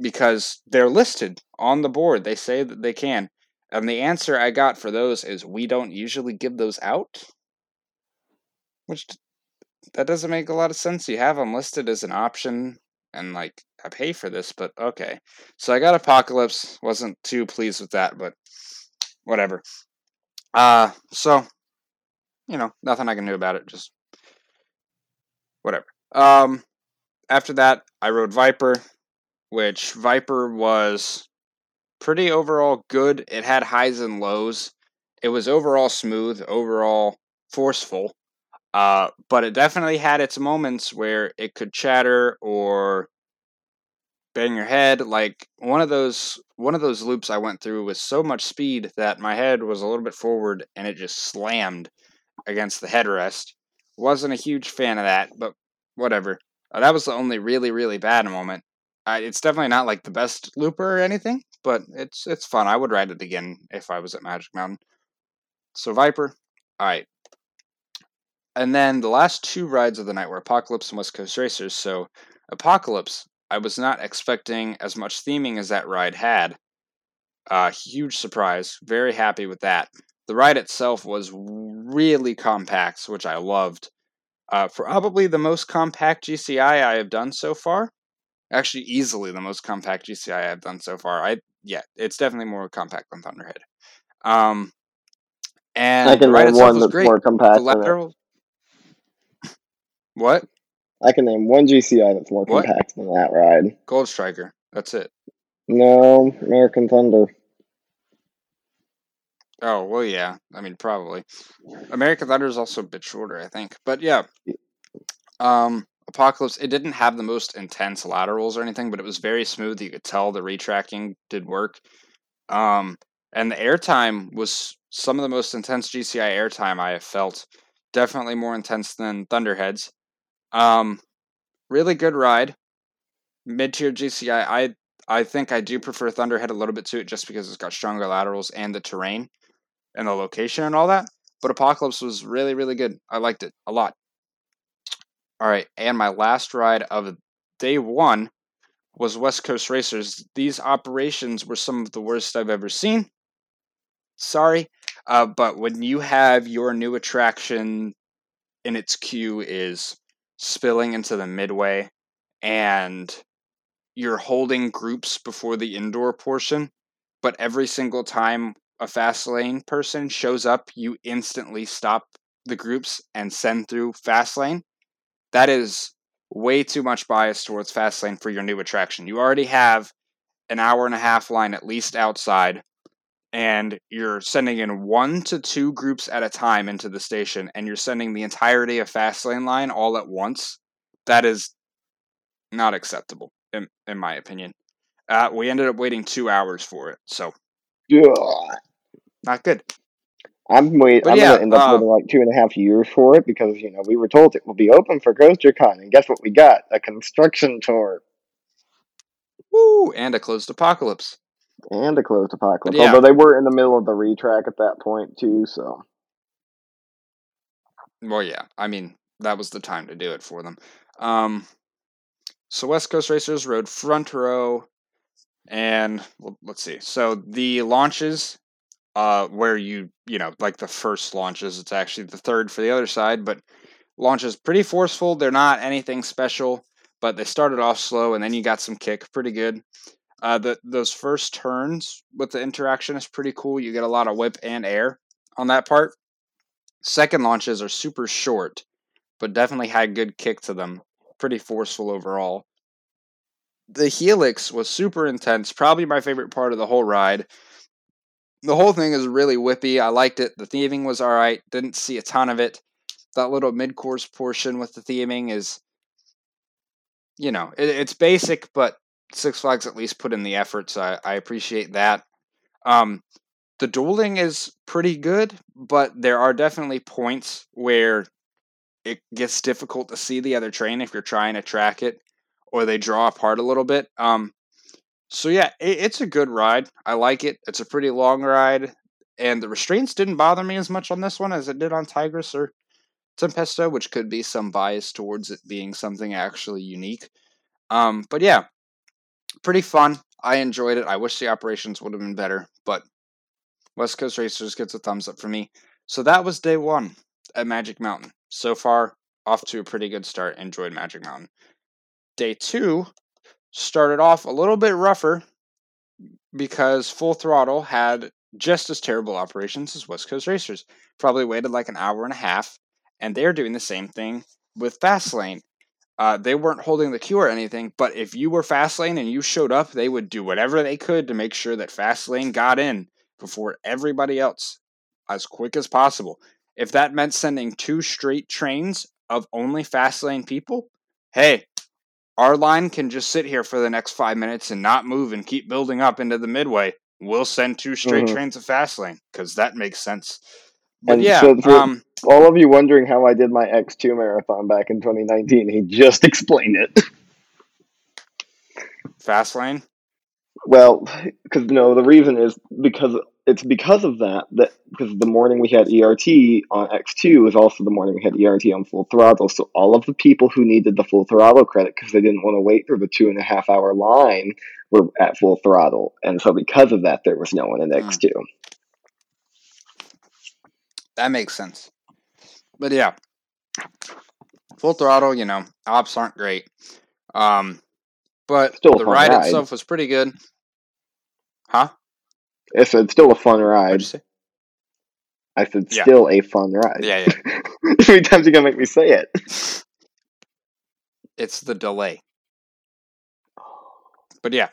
because they're listed on the board. They say that they can. And the answer I got for those is we don't usually give those out. Which that doesn't make a lot of sense. You have them listed as an option and like I pay for this, but okay. So I got Apocalypse, wasn't too pleased with that, but whatever. Uh so you know, nothing I can do about it, just whatever. Um after that, I rode Viper, which Viper was pretty overall good. It had highs and lows. It was overall smooth, overall forceful. Uh, but it definitely had its moments where it could chatter or bang your head. Like one of those one of those loops I went through with so much speed that my head was a little bit forward and it just slammed against the headrest. Wasn't a huge fan of that, but whatever. Uh, that was the only really, really bad moment. I, it's definitely not like the best looper or anything, but it's it's fun. I would ride it again if I was at Magic Mountain. So Viper, all right. And then the last two rides of the night were Apocalypse and West Coast Racers. So Apocalypse, I was not expecting as much theming as that ride had. Uh, huge surprise. Very happy with that. The ride itself was really compact, which I loved. Uh, probably the most compact GCI I have done so far. Actually, easily the most compact GCI I have done so far. I yeah, it's definitely more compact than Thunderhead. Um, and I can name one that's great. more compact The lateral. What? I can name one GCI that's more What? compact than that ride. Gold Striker. That's it. No, American Thunder. Oh well, yeah. I mean, probably. American Thunder is also a bit shorter, I think. But yeah, um, Apocalypse. It didn't have the most intense laterals or anything, but it was very smooth. You could tell the retracking did work. Um, and the airtime was some of the most intense GCI airtime I have felt. Definitely more intense than Thunderheads. Um, really good ride. Mid tier GCI. I I think I do prefer Thunderhead a little bit to it, just because it's got stronger laterals and the terrain and the location and all that. But Apocalypse was really, really good. I liked it a lot. All right, and my last ride of day one was West Coast Racers. These operations were some of the worst I've ever seen. Sorry, uh, but when you have your new attraction in its queue is spilling into the midway, and you're holding groups before the indoor portion, but every single time a fast lane person shows up, you instantly stop the groups and send through fast lane. That is way too much bias towards fast lane for your new attraction. You already have an hour and a half line at least outside, and you're sending in one to two groups at a time into the station, and you're sending the entirety of fast lane line all at once. That is not acceptable, in, in my opinion. Uh, we ended up waiting two hours for it, so Ugh. Not good. I'm wait. But I'm yeah, gonna end up uh, waiting like two and a half years for it because you know we were told it will be open for CoasterCon, and guess what we got? A construction tour Woo! And a closed apocalypse. and a closed apocalypse. yeah. Although they were in the middle of the retrack at that point too, so Well, yeah. I mean, that was the time to do it for them. Um, so West Coast Racers rode front row, and well, let's see. So the launches, uh, where you you know like the first launches, it's actually the third for the other side, but launches pretty forceful. They're not anything special, but they started off slow, and then you got some kick, pretty good. Uh, the those first turns with the interaction is pretty cool. You get a lot of whip and air on that part. Second launches are super short, but definitely had good kick to them. Pretty forceful overall. The helix was super intense, probably my favorite part of the whole ride. The whole thing is really whippy. I liked it. The theming was alright. Didn't see a ton of it. That little mid course portion with the theming is, you know, it, it's basic, but Six Flags at least put in the effort, so I, I appreciate that. Um, the dueling is pretty good, but there are definitely points where it gets difficult to see the other train if you're trying to track it, or they draw apart a little bit. Um, so yeah, it, it's a good ride. I like it. It's a pretty long ride, and the restraints didn't bother me as much on this one as it did on Tigris or Tempesto, which could be some bias towards it being something actually unique. Um, but yeah, pretty fun. I enjoyed it. I wish the operations would have been better, but West Coast Racers gets a thumbs up for me. So that was day one at Magic Mountain. So far, off to a pretty good start. Enjoyed Magic Mountain. Day two started off a little bit rougher because Full Throttle had just as terrible operations as West Coast Racers. Probably waited like an hour and a half, and they're doing the same thing with Fastlane. Uh, they weren't holding the queue or anything, but if you were Fastlane and you showed up, they would do whatever they could to make sure that Fastlane got in before everybody else as quick as possible. If that meant sending two straight trains of only Fastlane people, hey, our line can just sit here for the next five minutes and not move and keep building up into the midway. We'll send two straight Mhm. trains of Fastlane because that makes sense. But And yeah, so for- um, all of you wondering how I did my X2 marathon back in 2019, he just explained it. Fast lane. Well, because no, the reason is because it's because of that that because the morning we had ERT on X two is also the morning we had ERT on full throttle. So all of the people who needed the full throttle credit because they didn't want to wait through the two and a half hour line were at full throttle, and so because of that, there was no one in X two. That makes sense. But yeah, full throttle. You know, ops aren't great. Um, but Still the ride, ride. itself was pretty good. Huh? I said still a fun ride. I said Yeah. still a fun ride. Yeah, yeah. How many times you gonna make me say it? It's the delay. But yeah,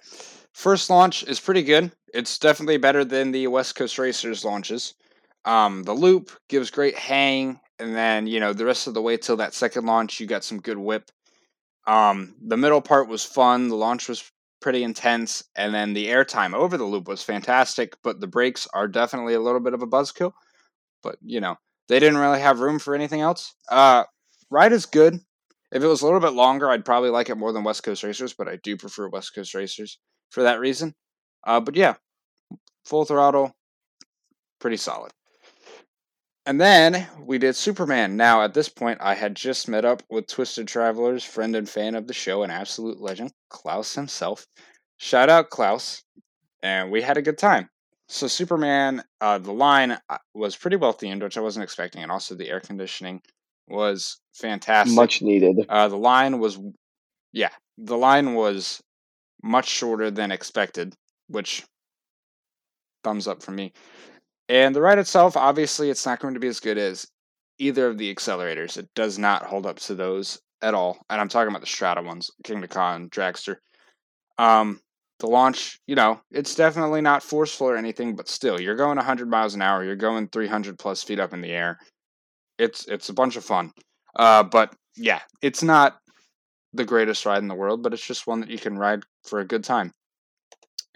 first launch is pretty good. It's definitely better than the West Coast Racers launches. Um, the loop gives great hang, and then you know the rest of the way till that second launch, you got some good whip. Um, the middle part was fun. The launch was pretty intense, and then the airtime over the loop was fantastic. But the brakes are definitely a little bit of a buzzkill. But you know they didn't really have room for anything else. Uh, ride is good. If it was a little bit longer, I'd probably like it more than West Coast Racers, but I do prefer West Coast Racers for that reason. Uh, but yeah, full throttle, pretty solid. And then we did Superman. Now, at this point, I had just met up with Twisted Travelers, friend and fan of the show, an absolute legend, Klaus himself. Shout out, Klaus. And we had a good time. So, Superman, uh, the line uh, was pretty well themed, which I wasn't expecting. And also, the air conditioning was fantastic. Much needed. Uh, the line was, yeah, the line was much shorter than expected, which thumbs up for me. And the ride itself, obviously, it's not going to be as good as either of the accelerators. It does not hold up to those at all. And I'm talking about the Strata ones, Kingda Ka, Dragster. Um, the launch, you know, it's definitely not forceful or anything, but still, you're going 100 miles an hour. You're going 300 plus feet up in the air. It's it's a bunch of fun. Uh, but yeah, it's not the greatest ride in the world, but it's just one that you can ride for a good time.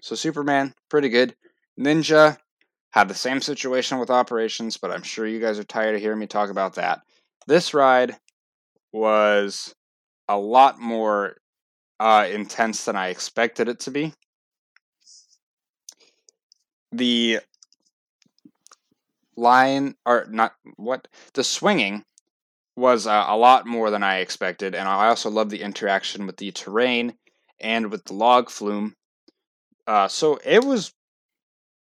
So Superman, pretty good. Ninja had the same situation with operations, but I'm sure you guys are tired of hearing me talk about that. This ride was a lot more uh, intense than I expected it to be. The line, or not, what? The swinging was uh, a lot more than I expected, and I also love the interaction with the terrain and with the log flume. Uh, so it was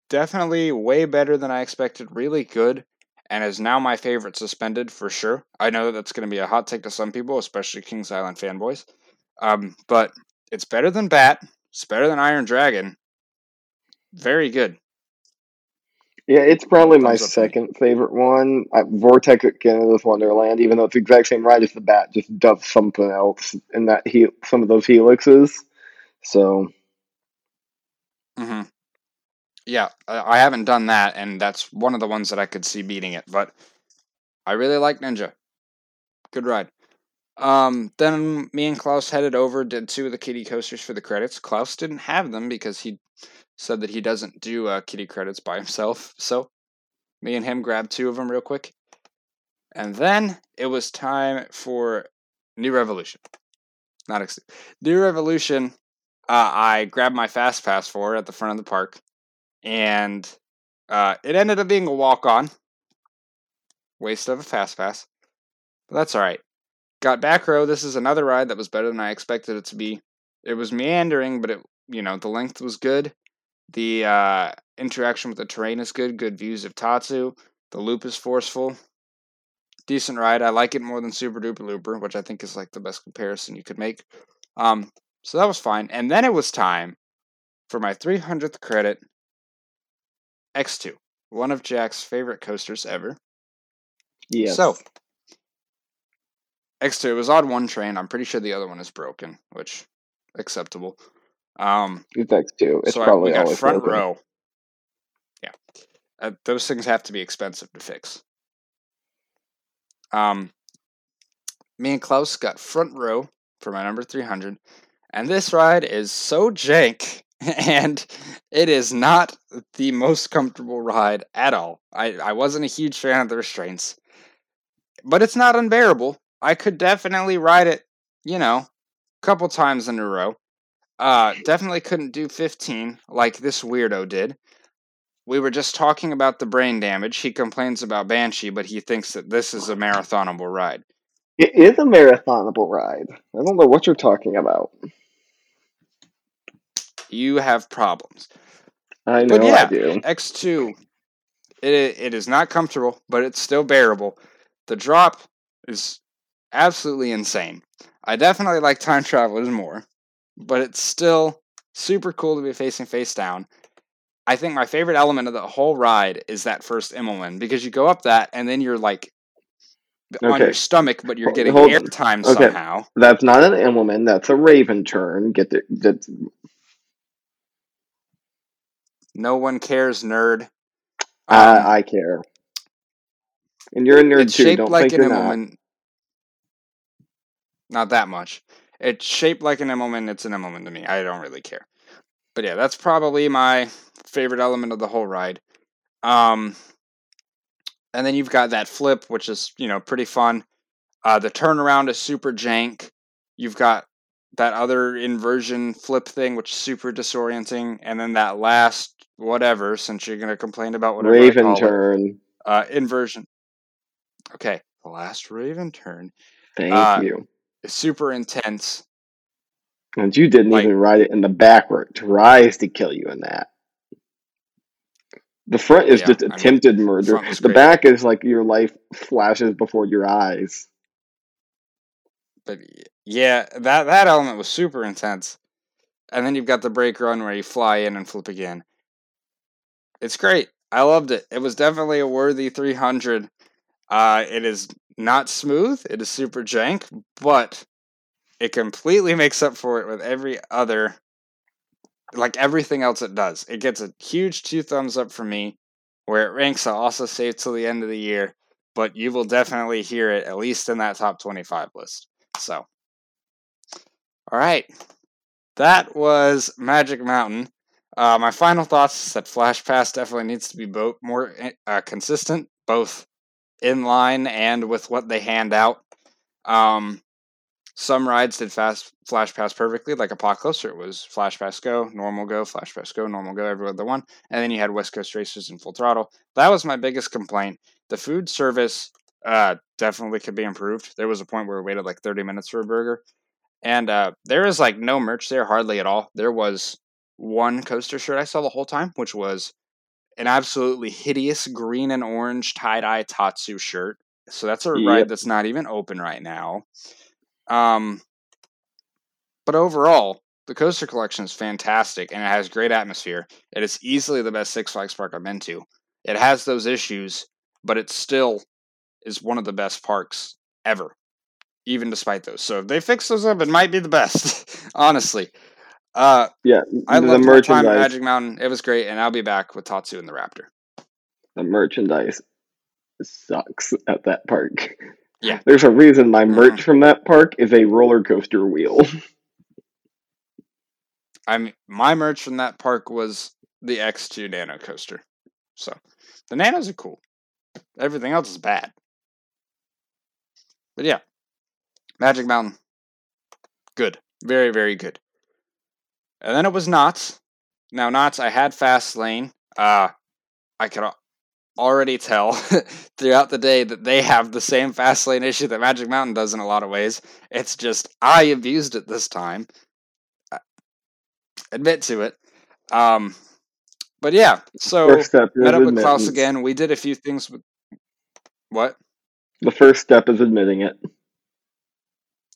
definitely way better than I expected. Really good, and is now my favorite suspended for sure. I know that that's going to be a hot take to some people, especially Kings Island fanboys. Um, but it's better than Bat. It's better than Iron Dragon. Very good. Yeah, it's probably my Thumbs up me. second favorite one. I, Vortex at Canada's Wonderland, even though it's the exact same ride as the Bat, just does something else in that he some of those helixes. So hmm Yeah, I haven't done that, and that's one of the ones that I could see beating it. But I really like Ninja. Good ride. Um, then me and Klaus headed over, did two of the kitty coasters for the credits. Klaus didn't have them because he said that he doesn't do uh, kitty credits by himself. So me and him grabbed two of them real quick. And then it was time for New Revolution. Not ex- New Revolution. Uh, I grabbed my fast pass for at the front of the park, and uh, it ended up being a walk on. Waste of a fast pass, but that's all right. Got back row. This is another ride that was better than I expected it to be. It was meandering, but it you know the length was good. The uh, interaction with the terrain is good. Good views of Tatsu. The loop is forceful. Decent ride. I like it more than Super Duper Looper, which I think is like the best comparison you could make. Um, so that was fine. And then it was time for my 300th credit X2, one of Jack's favorite coasters ever. Yeah. So, X2, it was on one train. I'm pretty sure the other one is broken, which acceptable. Um, it's X two. It's so I, probably we got always front broken. row. Yeah, uh, those things have to be expensive to fix. Um, me and Klaus got front row for my number 300, and this ride is so jank, and it is not the most comfortable ride at all. I, I wasn't a huge fan of the restraints, but it's not unbearable. I could definitely ride it, you know, a couple times in a row. Uh, definitely couldn't do 15 like this weirdo did. We were just talking about the brain damage. He complains about Banshee, but he thinks that this is a marathonable ride. It is a marathonable ride. I don't know what you're talking about. You have problems. I know But yeah, I do. X2, it, it is not comfortable, but it's still bearable. The drop is absolutely insane. I definitely like Time Travelers more, but it's still super cool to be facing face down. I think my favorite element of the whole ride is that first Immelman because you go up that and then you're like on your stomach, but you're Hold- getting hold- airtime okay. somehow. That's not an Immelman. That's a Raven turn. Get the that's No one cares, nerd. Um, I I care. And you're a nerd it's too. shaped Don't like think an you're not. Not that much. It's shaped like an Immelman. It's an Immelman to me. I don't really care. But yeah, that's probably my favorite element of the whole ride. Um, and then you've got that flip, which is you know pretty fun. Uh, the turnaround is super jank. You've got that other inversion flip thing, which is super disorienting, and then that last whatever. Since you're gonna complain about whatever Raven turn. uh, inversion. Okay, the last Raven turn Thank uh, you. super intense. And you didn't like- even ride it in the back where it tries to kill you in that. The front is Yeah, just I mean, attempted murder. The great. back is like your life flashes before your eyes. But yeah, that that element was super intense. And then you've got the break run where you fly in and flip again. It's great. I loved it. It was definitely a worthy 300. Uh, it is not smooth. It is super jank, but it completely makes up for it with every other, like everything else it does. It gets a huge two thumbs up from me. Where it ranks, I'll also save till the end of the year, but you will definitely hear it at least in that top 25 list. So, all right, that was Magic Mountain. Uh, my final thoughts is that Flash Pass definitely needs to be bo- more uh, consistent, both in line and with what they hand out. Um, some rides did fast Flash Pass perfectly, like Apocalypse, it was Flash Pass Go, Normal Go, Flash Pass Go, Normal Go, every other one, and then you had West Coast Racers in Full Throttle. That was my biggest complaint. The food service uh, definitely could be improved. There was a point where we waited like 30 minutes for a burger. And uh, there is like no merch there, hardly at all. There was one coaster shirt I saw the whole time, which was an absolutely hideous green and orange tie dye Tatsu shirt. So that's a Yep. ride that's not even open right now. Um, but overall, the coaster collection is fantastic and it has great atmosphere. It is easily the best Six Flags park I've been to. It has those issues, but it still is one of the best parks ever, even despite those. So if they fix those up, it might be the best, honestly. Uh, Yeah, I the loved my time at. Magic Mountain. It was great, and I'll be back with Tatsu and the Raptor. The merchandise sucks at that park. Yeah. There's a reason my merch Mhm. from that park is a roller coaster wheel. I mean, my merch from that park was the X2 Nano coaster. So the Nanos are cool. Everything else is bad. But yeah, Magic Mountain, good, very very good. And then it was Knott's. Now Knott's, I had Fast Lane. Uh, I could already tell throughout the day that they have the same Fast Lane issue that Magic Mountain does in a lot of ways. It's just I abused it this time. I admit to it. Um, but yeah, so step met up with Klaus again. We did a few things with what? The first step is admitting it.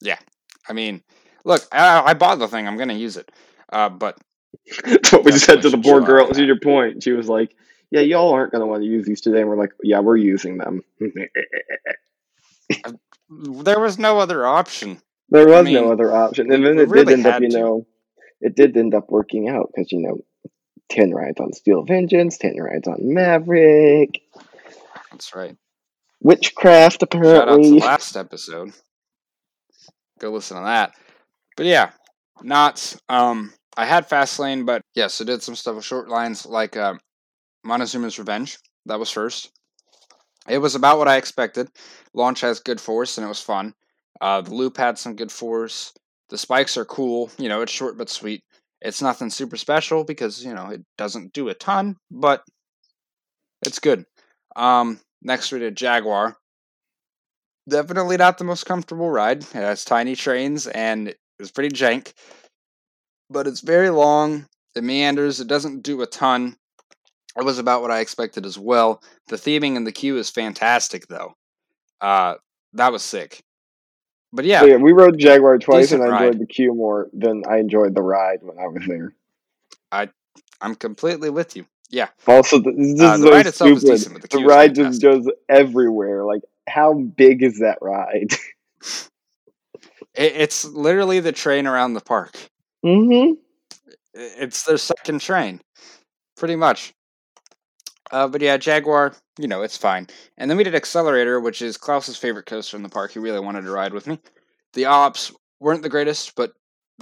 Yeah. I mean, look, I, I bought the thing. I'm gonna use it. Uh, but That's what we said to the poor girl. To your point, she was like, "Yeah, y'all aren't gonna want to use these today." And we're like, "Yeah, we're using them." there was no other option. there was mean, no other option, and then it really did end up, you to. know, it did end up working out because you know, ten rides on Steel Vengeance, ten rides on Maverick, That's right. Witchcraft. To Apparently, last episode. Go listen to that. But yeah, Knott's. Um, I had Fastlane, but yes, I did some stuff with short lines like uh, Montezuma's Revenge. That was first. It was about what I expected. Launch has good force, and it was fun. Uh, the loop had some good force. The spikes are cool. You know, it's short but sweet. It's nothing super special because, you know, it doesn't do a ton, but it's good. Um, next we did Jaguar. Definitely not the most comfortable ride. It has tiny trains and it's pretty jank, but it's very long. It meanders. It doesn't do a ton. It was about what I expected as well. The theming in the queue is fantastic, though. Uh, that was sick. But yeah, So, yeah, we rode Jaguar twice, and I enjoyed ride. the queue more than I enjoyed the ride when I was there. I, I'm completely with you. Yeah, Also, th- this Uh, is the so ride itself is decent, the the ride just goes everywhere. Like, how big is that ride? it, it's literally the train around the park. Mm-hmm. It's their second train, pretty much. Uh, but yeah, Jaguar, you know, it's fine. And then we did Accelerator, which is Klaus's favorite coaster in the park. He really wanted to ride with me. The ops weren't the greatest, but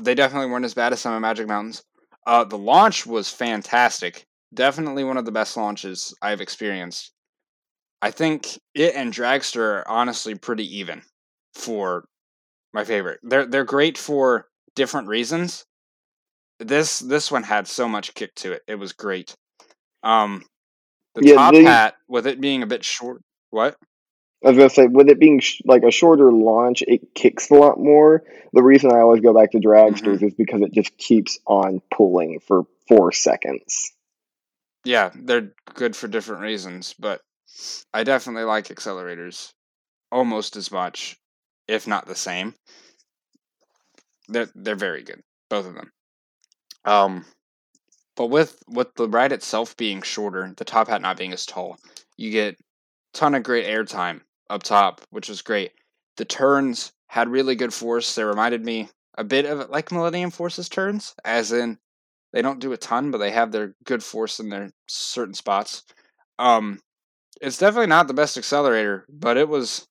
they definitely weren't as bad as some of Magic Mountains. Uh, the launch was fantastic. Definitely one of the best launches I've experienced. I think it and Dragster are honestly pretty even for my favorite. They're they're great for different reasons. This this one had so much kick to it. It was great. Um, the Yeah, top they- hat with it being a bit short. What? I was gonna say, with it being sh- like a shorter launch, it kicks a lot more. The reason I always go back to dragsters is because it just keeps on pulling for four seconds. Yeah, they're good for different reasons, but I definitely like accelerators almost as much, if not the same. They're they're very good, both of them. Um, but with with the ride itself being shorter, the top hat not being as tall, you get ton of great airtime up top, which was great. The turns had really good force. They reminded me a bit of like Millennium Force's turns, as in they don't do a ton, but they have their good force in their certain spots. Um, it's definitely not the best accelerator, but it was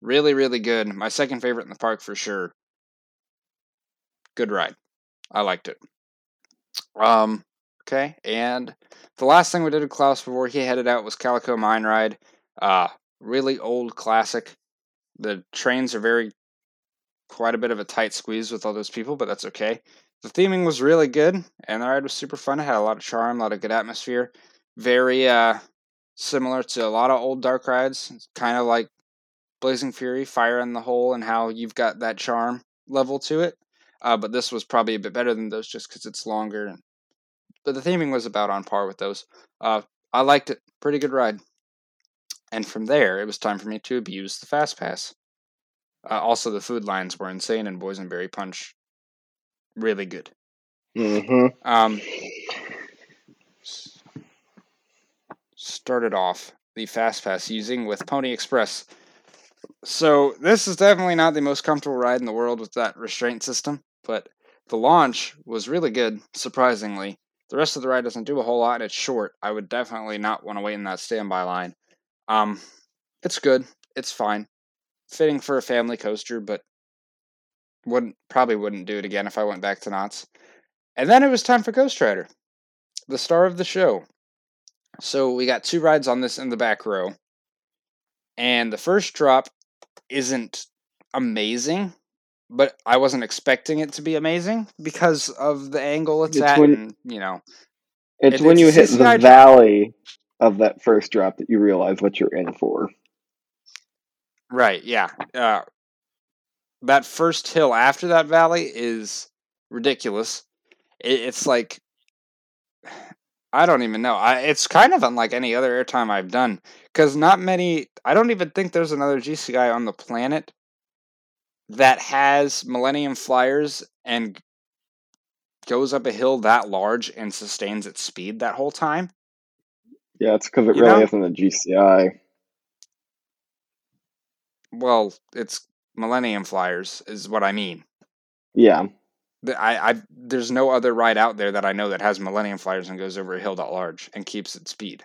really, really good. My second favorite in the park for sure. Good ride. I liked it. Um, okay, and the last thing we did with Klaus before he headed out was Calico Mine Ride. Uh, really old classic. The trains are very quite a bit of a tight squeeze with all those people, but that's okay. The theming was really good, and the ride was super fun. It had a lot of charm, a lot of good atmosphere. Very uh, similar to a lot of old dark rides. It's kind of like Blazing Fury, Fire in the Hole, and how you've got that charm level to it. Uh, but this was probably a bit better than those just because it's longer. And, but the theming was about on par with those. Uh, I liked it. Pretty good ride. And from there, it was time for me to abuse the Fast Pass. Uh, also, the food lines were insane, and Boysenberry Punch, really good. Mm-hmm. Um, started off the Fast Pass using with Pony Express. So this is definitely not the most comfortable ride in the world with that restraint system, but the launch was really good, surprisingly. The rest of the ride doesn't do a whole lot, and it's short. I would definitely not want to wait in that standby line. Um, it's good. It's fine. Fitting for a family coaster, but wouldn't probably wouldn't do it again if I went back to Knott's. And then it was time for Ghost Rider, the star of the show. So we got two rides on this in the back row. And the first drop isn't amazing, but I wasn't expecting it to be amazing because of the angle it's, It's at when- and, you know, It's It- when it's you hit the valley of that first drop that you realize what you're in for. Right, yeah. Uh, that first hill after that valley is ridiculous. It, it's like I don't even know. I, it's kind of unlike any other airtime I've done because not many. I don't even think there's another GCI on the planet that has Millennium Flyers and goes up a hill that large and sustains its speed that whole time. Yeah, it's because it You really know? isn't a GCI. Well, it's Millennium Flyers is what I mean. Yeah. I, I there's no other ride out there that I know that has Millennium Flyers and goes over a hill that large and keeps its speed.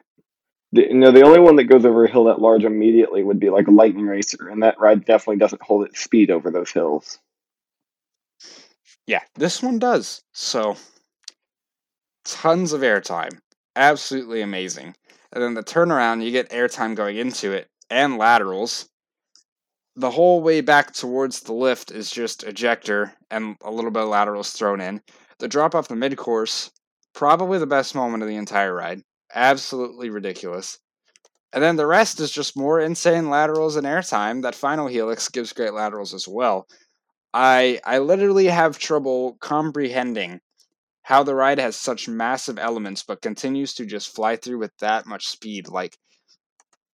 The, no, the only one that goes over a hill that large immediately would be like a Lightning Racer, and that ride definitely doesn't hold its speed over those hills. Yeah, this one does. So tons of airtime. Absolutely amazing. And then the turnaround, you get airtime going into it and laterals. The whole way back towards the lift is just ejector and a little bit of laterals thrown in. the drop off the mid course, probably the best moment of the entire ride. Absolutely ridiculous. And then the rest is just more insane laterals and airtime. That final helix gives great laterals as well. I I literally have trouble comprehending how the ride has such massive elements but continues to just fly through with that much speed. Like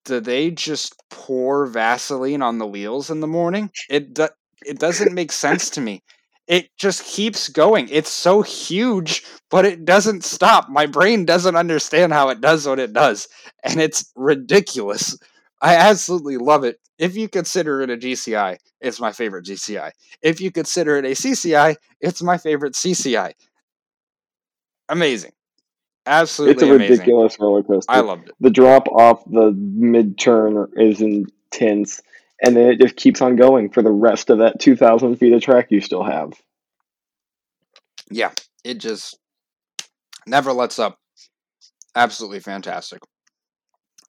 do they just pour Vaseline on the wheels in the morning? It do- it doesn't make sense to me. It just keeps going. It's so huge, but it doesn't stop. My brain doesn't understand how it does what it does, and it's ridiculous. I absolutely love it. If you consider it a GCI, it's my favorite GCI. If you consider it a CCI, it's my favorite CCI. Amazing. Absolutely It's a amazing. ridiculous roller coaster. I loved it. the drop off the mid turn is intense, and then it just keeps on going for the rest of that 2,000 feet of track you still have. yeah, it just never lets up. Absolutely fantastic.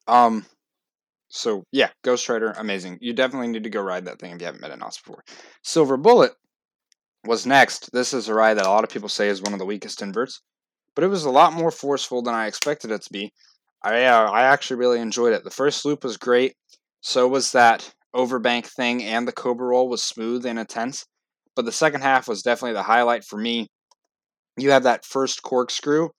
Um, so yeah, Ghost Rider, amazing. You definitely need to go ride that thing if you haven't been in Knott's before. Silver Bullet was next. This is a ride that a lot of people say is one of the weakest inverts, but it was a lot more forceful than I expected it to be. I uh, I actually really enjoyed it. The first loop was great. So was that overbank thing, and the Cobra roll was smooth and intense. But the second half was definitely the highlight for me. You have that first corkscrew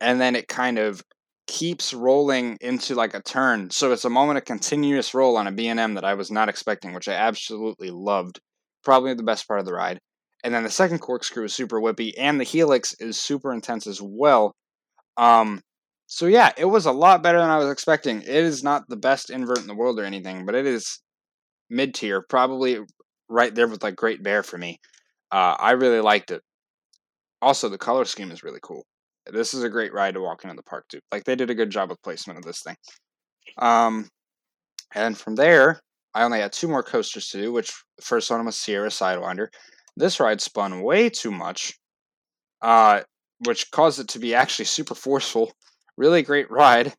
and then it kind of keeps rolling into like a turn so it's a moment of continuous roll on a b&m that i was not expecting which i absolutely loved. Probably the best part of the ride. And then the second corkscrew is super whippy and the helix is super intense as well. Um so yeah it was a lot better than i was expecting. It is not the best invert in the world or anything but it is mid tier probably right there with like great bear for me uh, i really liked it. Also the color scheme is really cool. This is a great ride to walk into the park too. Like they did a good job with placement of this thing. Um and from there i only had two more coasters to do which first one was sierra sidewinder. This ride spun way too much uh which caused it to be actually super forceful. Really great ride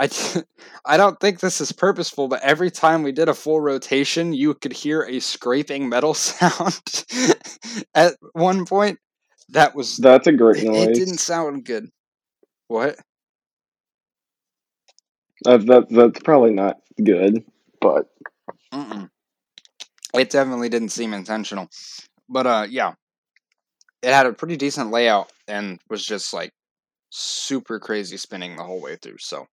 I, I don't think this is purposeful, but every time we did a full rotation, you could hear a scraping metal sound at one point. That was That's a great noise. it didn't sound good. What? That, that, that's probably not good, but Mm-mm. It definitely didn't seem intentional. But uh yeah. It had a pretty decent layout and was just like super crazy spinning the whole way through. So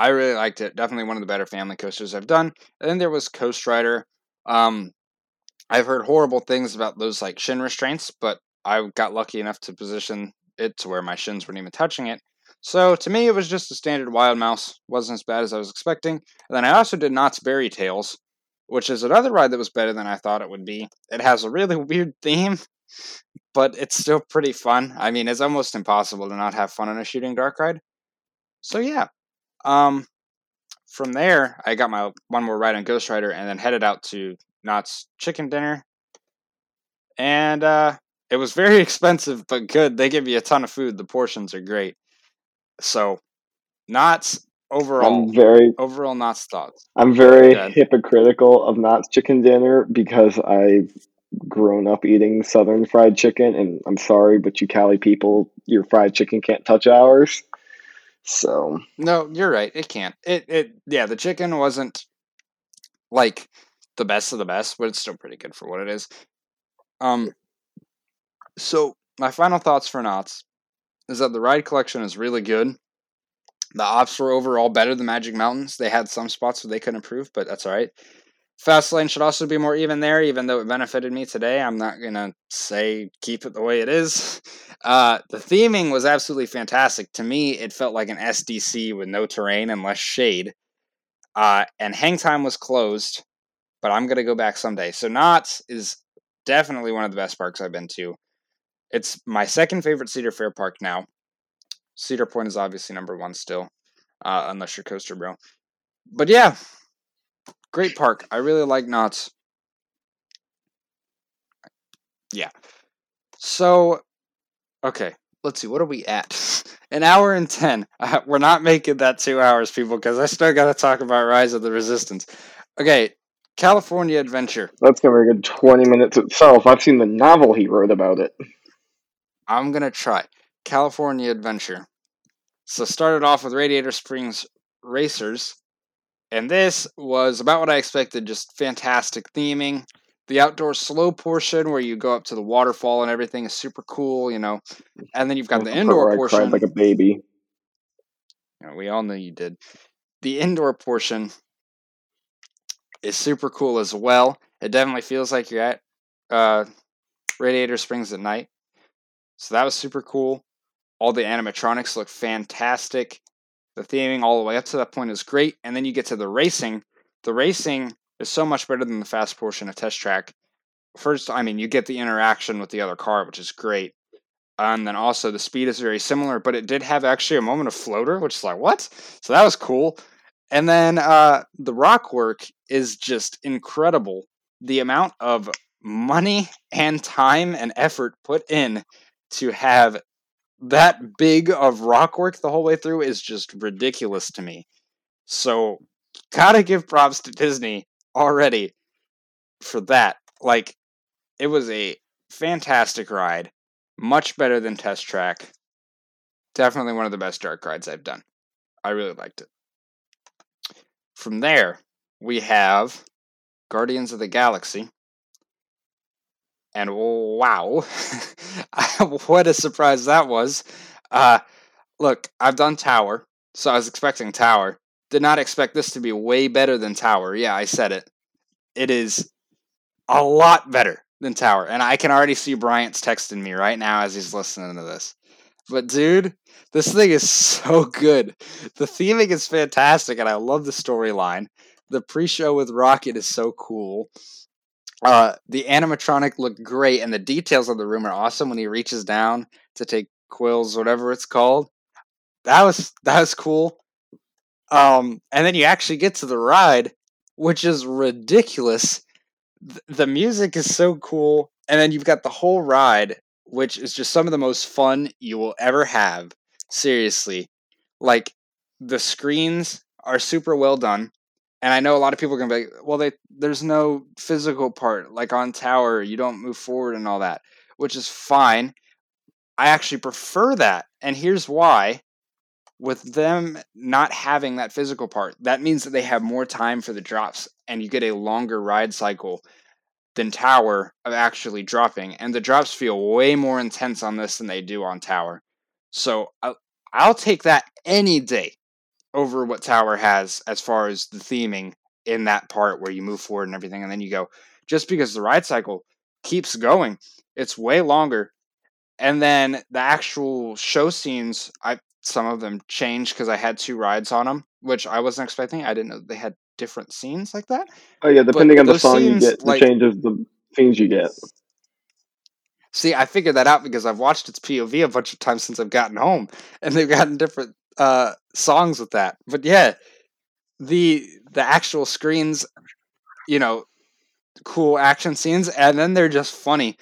I really liked it. Definitely one of the better family coasters I've done. And then there was Coast Rider. Um I've heard horrible things about those like shin restraints, but I got lucky enough to position it to where my shins weren't even touching it. So to me, it was just a standard Wild Mouse. wasn't as bad as I was expecting. And then I also did Knott's Berry Tales, which is another ride that was better than I thought it would be. It has a really weird theme, but it's still pretty fun. I mean, it's almost impossible to not have fun on a shooting dark ride. So yeah. Um, from there, I got my one more ride on Ghost Rider, and then headed out to Knott's Chicken Dinner. And uh, it was very expensive, but good. They give you a ton of food. The portions are great. So, Knott's overall, I'm very overall Knott's thoughts. I'm very hypocritical of Knott's chicken dinner because I've grown up eating southern fried chicken and I'm sorry, but you Cali people, your fried chicken can't touch ours. So No, you're right. It can't. It it yeah. The chicken wasn't like the best of the best, but it's still pretty good for what it is. Um. So my final thoughts for Knott's is that the ride collection is really good. The ops were overall better than Magic Mountains. They had some spots where they could improve, but that's all right. Fast lane should also be more even there, even though it benefited me today. I'm not gonna say keep it the way it is. Uh, the theming was absolutely fantastic. To me, it felt like an SDC with no terrain and less shade. Uh, and hang time was closed, but I'm gonna go back someday. So Knott's is definitely one of the best parks I've been to. It's my second favorite Cedar Fair park now. Cedar Point is obviously number one still, uh, unless you're Coaster Bro. But yeah, great park. I really like Knott's. Yeah. So, okay, let's see. What are we at? An hour and ten. Uh, we're not making that two hours, people, because I still got to talk about Rise of the Resistance. Okay, California Adventure. that's gonna be a good twenty minutes itself. I've seen the novel he wrote about it. I'm gonna try California Adventure. So started off with Radiator Springs Racers, and this was about what I expected. Just fantastic theming. The outdoor slow portion where you go up to the waterfall and everything is super cool, you know. And then you've got the indoor I portion. cried like a baby. Yeah, we all know you did. The indoor portion is super cool as well. It definitely feels like you're at uh, Radiator Springs at night. So that was super cool. All the animatronics look fantastic. The theming all the way up to that point is great. And then you get to the racing. The racing is so much better than the fast portion of Test Track. First, I mean, you get the interaction with the other car, which is great. And then also the speed is very similar, but it did have actually a moment of floater, which is like, what? So that was cool. And then uh, the rock work is just incredible. The amount of money and time and effort put in to have that big of rock work the whole way through is just ridiculous to me. So, gotta give props to Disney already for that. Like, it was a fantastic ride, much better than Test Track. Definitely one of the best dark rides I've done. I really liked it. From there, we have Guardians of the Galaxy. And wow, what a surprise that was. Uh, look, I've done Tower, so I was expecting Tower. Did not expect this to be way better than Tower. Yeah, I said it. It is a lot better than Tower. And I can already see Bryant's texting me right now as he's listening to this. But dude, this thing is so good. The theming is fantastic, and I love the storyline. The pre-show with Rocket is so cool. Uh, the animatronic looked great, and the details of the room are awesome. When he reaches down to take Quill's whatever it's called, that was that was cool. Um, and then you actually get to the ride, which is ridiculous. Th- the music is so cool, and then you've got the whole ride, which is just some of the most fun you will ever have. Seriously, like the screens are super well done. And I know a lot of people are gonna be like, well, they there's no physical part like on Tower. You don't move forward and all that, which is fine. I actually prefer that, and here's why. With them not having that physical part, that means that they have more time for the drops, and you get a longer ride cycle than Tower of actually dropping. And the drops feel way more intense on this than they do on Tower. So I'll, I'll take that any day over what Tower has as far as the theming in that part where you move forward and everything, and then you go. Just because the ride cycle keeps going, it's way longer. And then the actual show scenes, I some of them changed because I had two rides on them, which I wasn't expecting. I didn't know they had different scenes like that. Oh yeah, depending on the song you scenes, get, like- the changes the scenes you get. See, I figured that out because I've watched its POV a bunch of times since I've gotten home, and they've gotten different uh, songs with that. But yeah, the the actual screens, you know, cool action scenes, and then they're just funny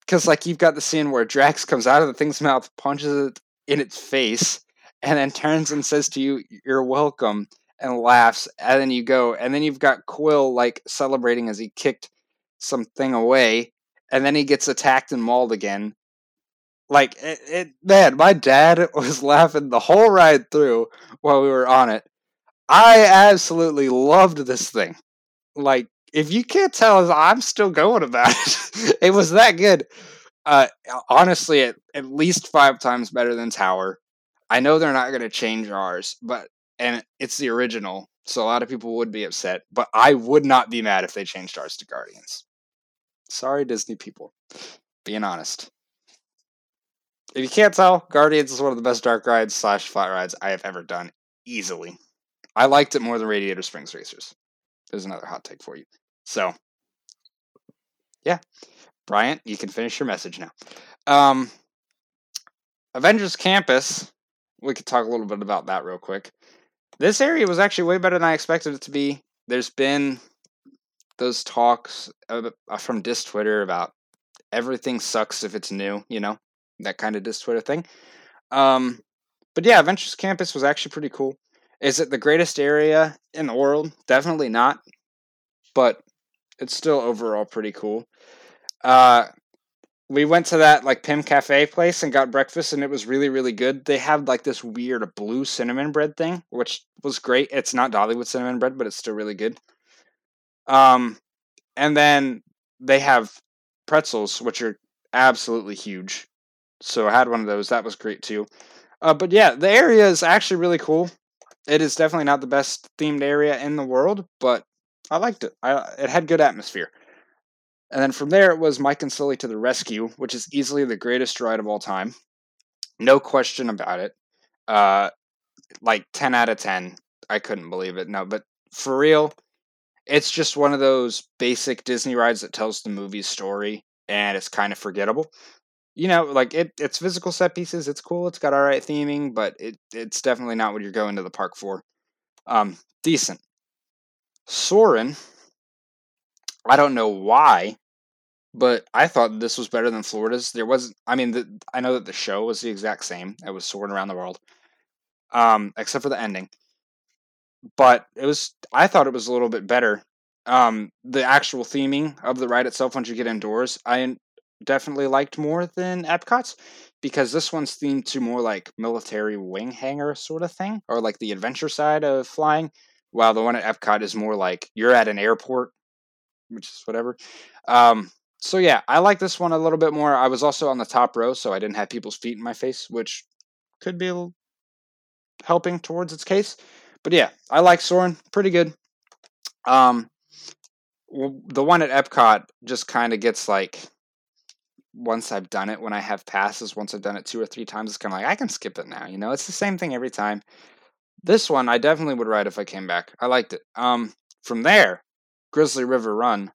because like you've got the scene where Drax comes out of the thing's mouth, punches it in its face, and then turns and says to you, "You're welcome," and laughs, and then you go, and then you've got Quill like celebrating as he kicked something away, and then he gets attacked and mauled again. Like it, it, man, my dad was laughing the whole ride through while we were on it. I absolutely loved this thing. Like, if you can't tell, I'm still going about it. it was that good. Uh, honestly, at, at least five times better than Tower. I know they're not going to change ours, but and it's the original, so a lot of people would be upset. But I would not be mad if they changed ours to Guardians. Sorry, Disney people. Being honest. If you can't tell, Guardians is one of the best dark rides slash flat rides I have ever done. Easily. I liked it more than Radiator Springs Racers. There's another hot take for you. So, yeah. Bryant, you can finish your message now. Um, Avengers Campus, we could talk a little bit about that real quick. This area was actually way better than I expected it to be. There's been those talks uh, from Dis Twitter about everything sucks if it's new, you know, that kind of Dis Twitter thing. Um, but yeah, Avengers Campus was actually pretty cool. Is it the greatest area in the world? Definitely not, but it's still overall pretty cool. Uh, we went to that like Pym Cafe place and got breakfast, and it was really really good. They have like this weird blue cinnamon bread thing, which was great. It's not Dollywood cinnamon bread, but it's still really good. Um, and then they have pretzels, which are absolutely huge. So I had one of those. That was great too. Uh, but yeah, the area is actually really cool. It is definitely not the best themed area in the world, but I liked it. I, it had good atmosphere. And then from there, it was Mike and Sully to the rescue, which is easily the greatest ride of all time. No question about it. Uh, like 10 out of 10. I couldn't believe it. No, but for real, it's just one of those basic Disney rides that tells the movie's story and it's kind of forgettable. You know, like it, it's physical set pieces. It's cool. It's got all right theming, but it, it's definitely not what you're going to the park for. Um, decent. Soarin', I don't know why, but I thought this was better than Florida's. There wasn't. I mean, the, I know that the show was the exact same. It was soaring around the world, um, except for the ending. But it was. I thought it was a little bit better. Um, the actual theming of the ride itself, once you get indoors, I definitely liked more than Epcot's because this one's themed to more like military wing hangar sort of thing, or like the adventure side of flying. While the one at Epcot is more like you're at an airport, which is whatever. Um, so yeah, I like this one a little bit more. I was also on the top row, so I didn't have people's feet in my face, which could be helping towards its case. But yeah, I like Soarin', pretty good. Um, the one at Epcot just kind of gets like once I've done it when I have passes, once I've done it two or three times, it's kind of like I can skip it now. You know, it's the same thing every time. This one I definitely would ride if I came back. I liked it. Um, from there, Grizzly River Run.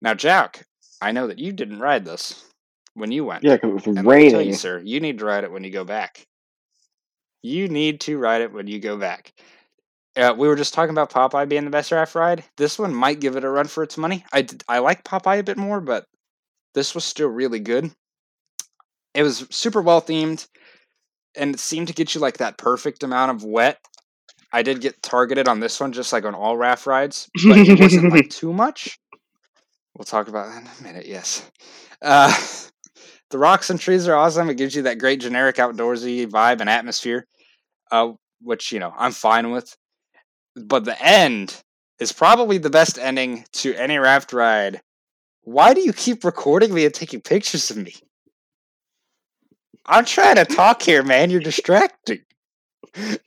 Now, Jack, I know that you didn't ride this when you went. Yeah, because it was and raining. Tell you, sir, you need to ride it when you go back. You need to ride it when you go back. Uh, we were just talking about Popeye being the best raft ride. This one might give it a run for its money. I, I like Popeye a bit more, but this was still really good. It was super well themed, and it seemed to get you like that perfect amount of wet. I did get targeted on this one, just like on all raft rides, but it wasn't like too much. We'll talk about that in a minute. Yes, uh, the rocks and trees are awesome. It gives you that great generic outdoorsy vibe and atmosphere, uh, which you know I'm fine with but the end is probably the best ending to any raft ride. Why do you keep recording me and taking pictures of me? I'm trying to talk here, man. You're distracting.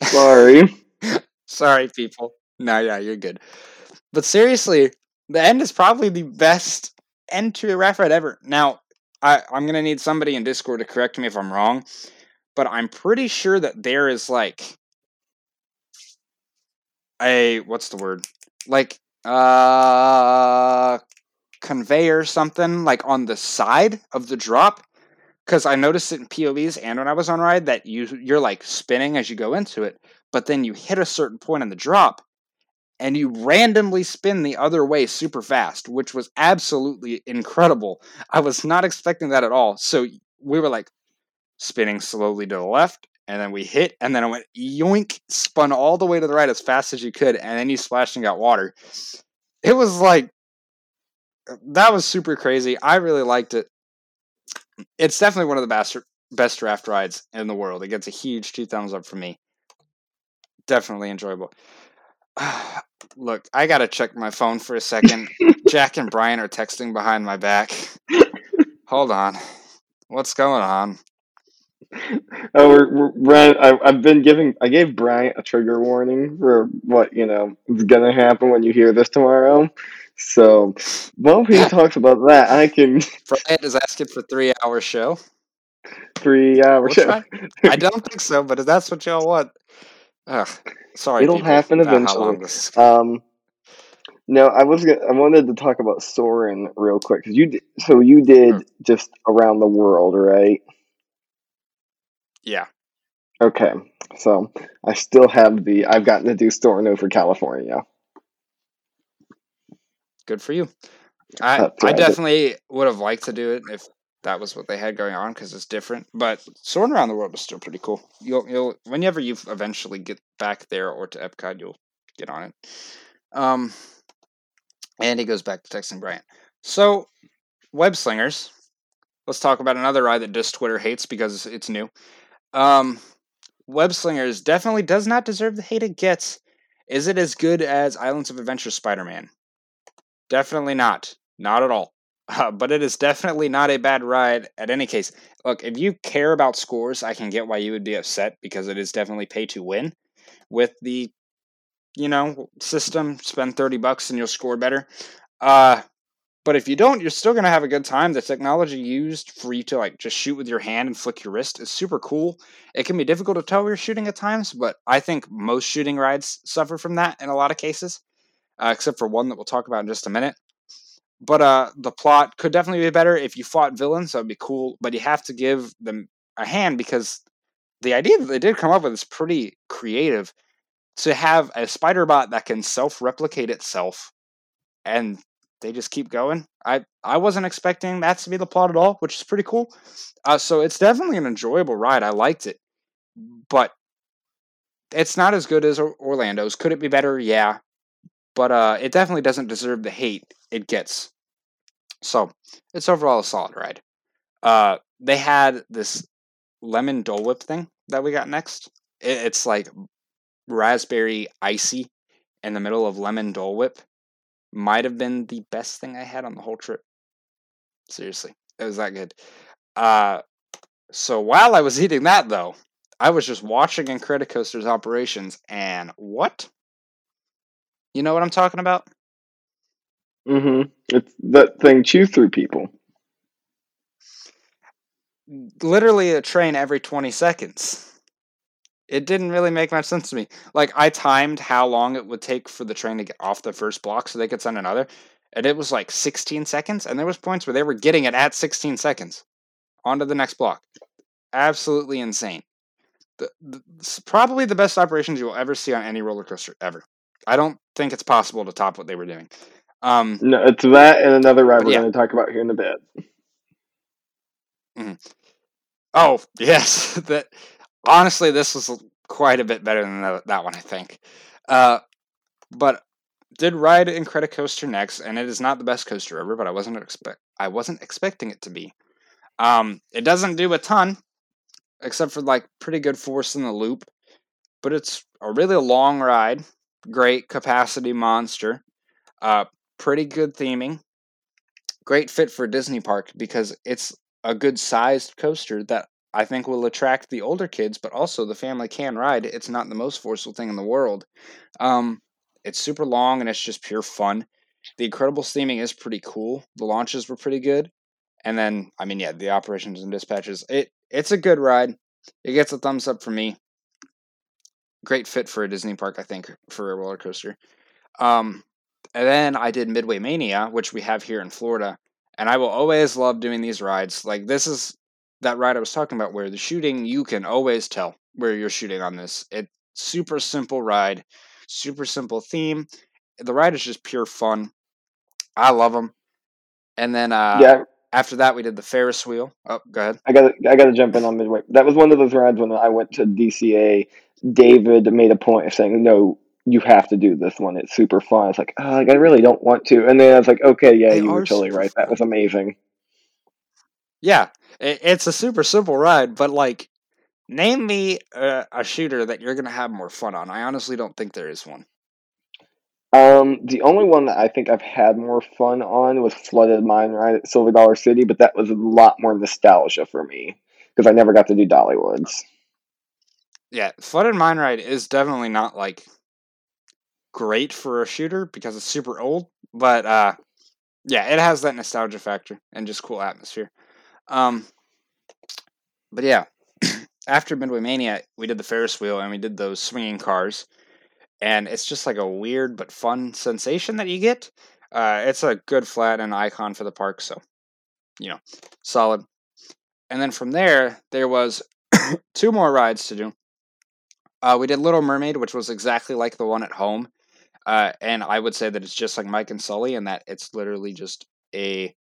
Sorry. Sorry, people. No, yeah, you're good. But seriously, the end is probably the best end to a raft ride ever. Now, I, I'm gonna need somebody in Discord to correct me if I'm wrong, but I'm pretty sure that there is like a what's the word like uh conveyor something like on the side of the drop because I noticed it in POVs and when I was on ride that you you're like spinning as you go into it, but then you hit a certain point in the drop and you randomly spin the other way super fast, which was absolutely incredible. I was not expecting that at all. So we were like spinning slowly to the left and then we hit, and then I went yoink, spun all the way to the right as fast as you could, and then you splashed and got water. It was like that was super crazy. I really liked it. It's definitely one of the best best draft rides in the world. It gets a huge two thumbs up from me. Definitely enjoyable. Look, I gotta check my phone for a second. Jack and Brian are texting behind my back. Hold on. What's going on? oh, we're, we're Brian. I, I've been giving. I gave Brian a trigger warning for what you know is gonna happen when you hear this tomorrow. So, while he talks about that, I can. Brian is asking for three hour show. Three hour We'll show. try. I don't think so, but if that's what y'all want, ugh, sorry. It'll people, happen eventually. long this is. Um, no, I was. Gonna, I wanted to talk about Soarin' real quick because you. Did, so you did Sure. just around the world, right? Yeah, Okay, so I still have the. I've gotten to do Soarin' over California. good for you. I That's I definitely would have liked to do it if that was what they had going on because it's different. But soaring around the world is still pretty cool. You'll you'll whenever you eventually get back there or to Epcot, you'll get on it. Um, and he goes back to texting Bryant. So, web slingers. let's talk about another ride that just Twitter hates because it's new. Um, Web Slingers definitely does not deserve the hate it gets. Is it as good as Islands of Adventure Spider Man? Definitely not. Not at all. Uh, but it is definitely not a bad ride at any case. Look, if you care about scores, I can get why you would be upset because it is definitely pay to win. With the, you know, system, spend 30 bucks and you'll score better. Uh, but if you don't, you're still going to have a good time. The technology used for you to like just shoot with your hand and flick your wrist is super cool. It can be difficult to tell where you're shooting at times, but I think most shooting rides suffer from that in a lot of cases, uh, except for one that we'll talk about in just a minute. But uh, the plot could definitely be better if you fought villains. That would be cool. But you have to give them a hand because the idea that they did come up with is pretty creative. To have a spider bot that can self-replicate itself, and they just keep going. I I wasn't expecting that to be the plot at all, which is pretty cool. Uh, so it's definitely an enjoyable ride. I liked it, but it's not as good as Orlando's. Could it be better? Yeah, but uh, it definitely doesn't deserve the hate it gets. So it's overall a solid ride. Uh, they had this lemon Dole Whip thing that we got next. It, it's like raspberry icy in the middle of lemon Dole Whip. Might have been the best thing I had on the whole trip. Seriously, it was that good. Uh, so while I was eating that, though, I was just watching Incredicoaster's operations, and what? You know what I'm talking about? Mm-hmm. It's that thing chew through people. Literally a train every 20 seconds. It didn't really make much sense to me. Like I timed how long it would take for the train to get off the first block so they could send another, and it was like 16 seconds. And there was points where they were getting it at 16 seconds, onto the next block. Absolutely insane. The, the, probably the best operations you will ever see on any roller coaster ever. I don't think it's possible to top what they were doing. Um, no, it's that and another ride we're yeah. going to talk about here in a bit. Mm-hmm. Oh yes, that honestly, this was quite a bit better than that, one, I think. Uh, but did ride Incredicoaster next, and it is not the best coaster ever, but I wasn't expect I wasn't expecting it to be. Um, it doesn't do a ton, except for like pretty good force in the loop, but it's a really long ride. Great capacity monster. Uh, pretty good theming. Great fit for Disney Park because it's a good sized coaster that I think will attract the older kids, but also the family can ride. It's not the most forceful thing in the world. Um, it's super long and it's just pure fun. The Incredibles theming is pretty cool. The launches were pretty good, and then I mean, yeah, the operations and dispatches. It it's a good ride. It gets a thumbs up from me. Great fit for a Disney park, I think, for a roller coaster. Um, and then I did Midway Mania, which we have here in Florida. And I will always love doing these rides. Like this is that ride I was talking about where the shooting you can always tell where you're shooting on this. It super simple ride, super simple theme. The ride is just pure fun. I love them. And then uh yeah. after that we did the Ferris wheel. Oh, go ahead. I got I got to jump in on Midway. That was one of those rides when I went to DCA. David made a point of saying, "No, you have to do this one. It's super fun. It's like, oh, like I really don't want to. And then I was like, okay, yeah, they you were totally right. Fun. That was amazing. Yeah, it's a super simple ride, but like, name me a, a shooter that you're gonna have more fun on. I honestly don't think there is one. Um, the only one that I think I've had more fun on was Flooded Mine Ride at Silver Dollar City, but that was a lot more nostalgia for me because I never got to do Dollywoods. Yeah, Flooded Mine Ride is definitely not like great for a shooter because it's super old, but uh, yeah, it has that nostalgia factor and just cool atmosphere. Um, but yeah, after Midway Mania, we did the Ferris wheel and we did those swinging cars, and it's just like a weird but fun sensation that you get. Uh, it's a good flat and icon for the park, so you know, solid. And then from there, there was two more rides to do. Uh, we did Little Mermaid, which was exactly like the one at home, uh, and I would say that it's just like Mike and Sully, and that it's literally just a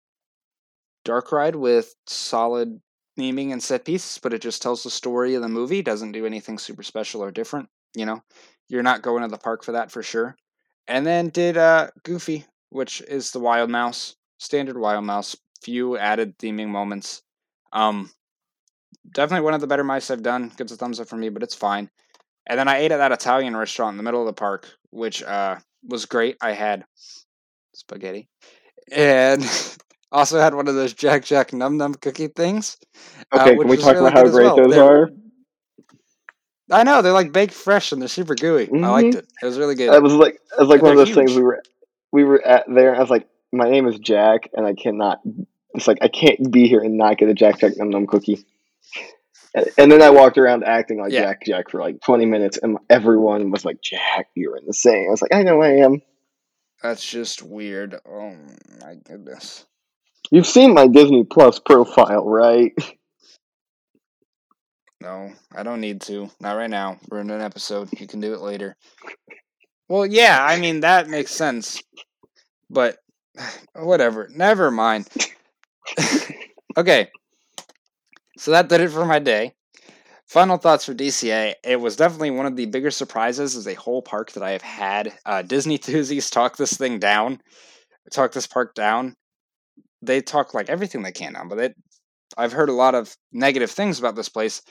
dark ride with solid theming and set pieces, but it just tells the story of the movie. Doesn't do anything super special or different. You know, you're not going to the park for that for sure. And then did uh, Goofy, which is the Wild Mouse, standard Wild Mouse, few added theming moments. Um, definitely one of the better mice I've done. Gives a thumbs up for me, but it's fine. And then I ate at that Italian restaurant in the middle of the park, which uh, was great. I had spaghetti and also had one of those Jack Jack Num Num cookie things. uh, Okay, which can we talk really about how great well. those They're- are? I know they're like baked fresh and they're super gooey. I liked it. It was really good. It was like it was like And one of those things we were we were at there. I was like, my name is Jack, and I cannot. It's like I can't be here and not get a Jack Jack Num Num cookie. And, then I walked around acting like Yeah. Jack Jack for like twenty minutes, and everyone was like, "Jack, you're insane." I was like, "I know I am." That's just weird. Oh my goodness. You've seen my Disney Plus profile, right? No, I don't need to. Not right now. We're in an episode. You can do it later. Well, yeah, I mean that makes sense. But whatever. Never mind. okay. So that did it for my day. Final thoughts for DCA. It was definitely one of the bigger surprises as a whole park that I have had. Uh, Disney Thusies talk this thing down, talk this park down. They talk like everything they can down, but it, I've heard a lot of negative things about this place,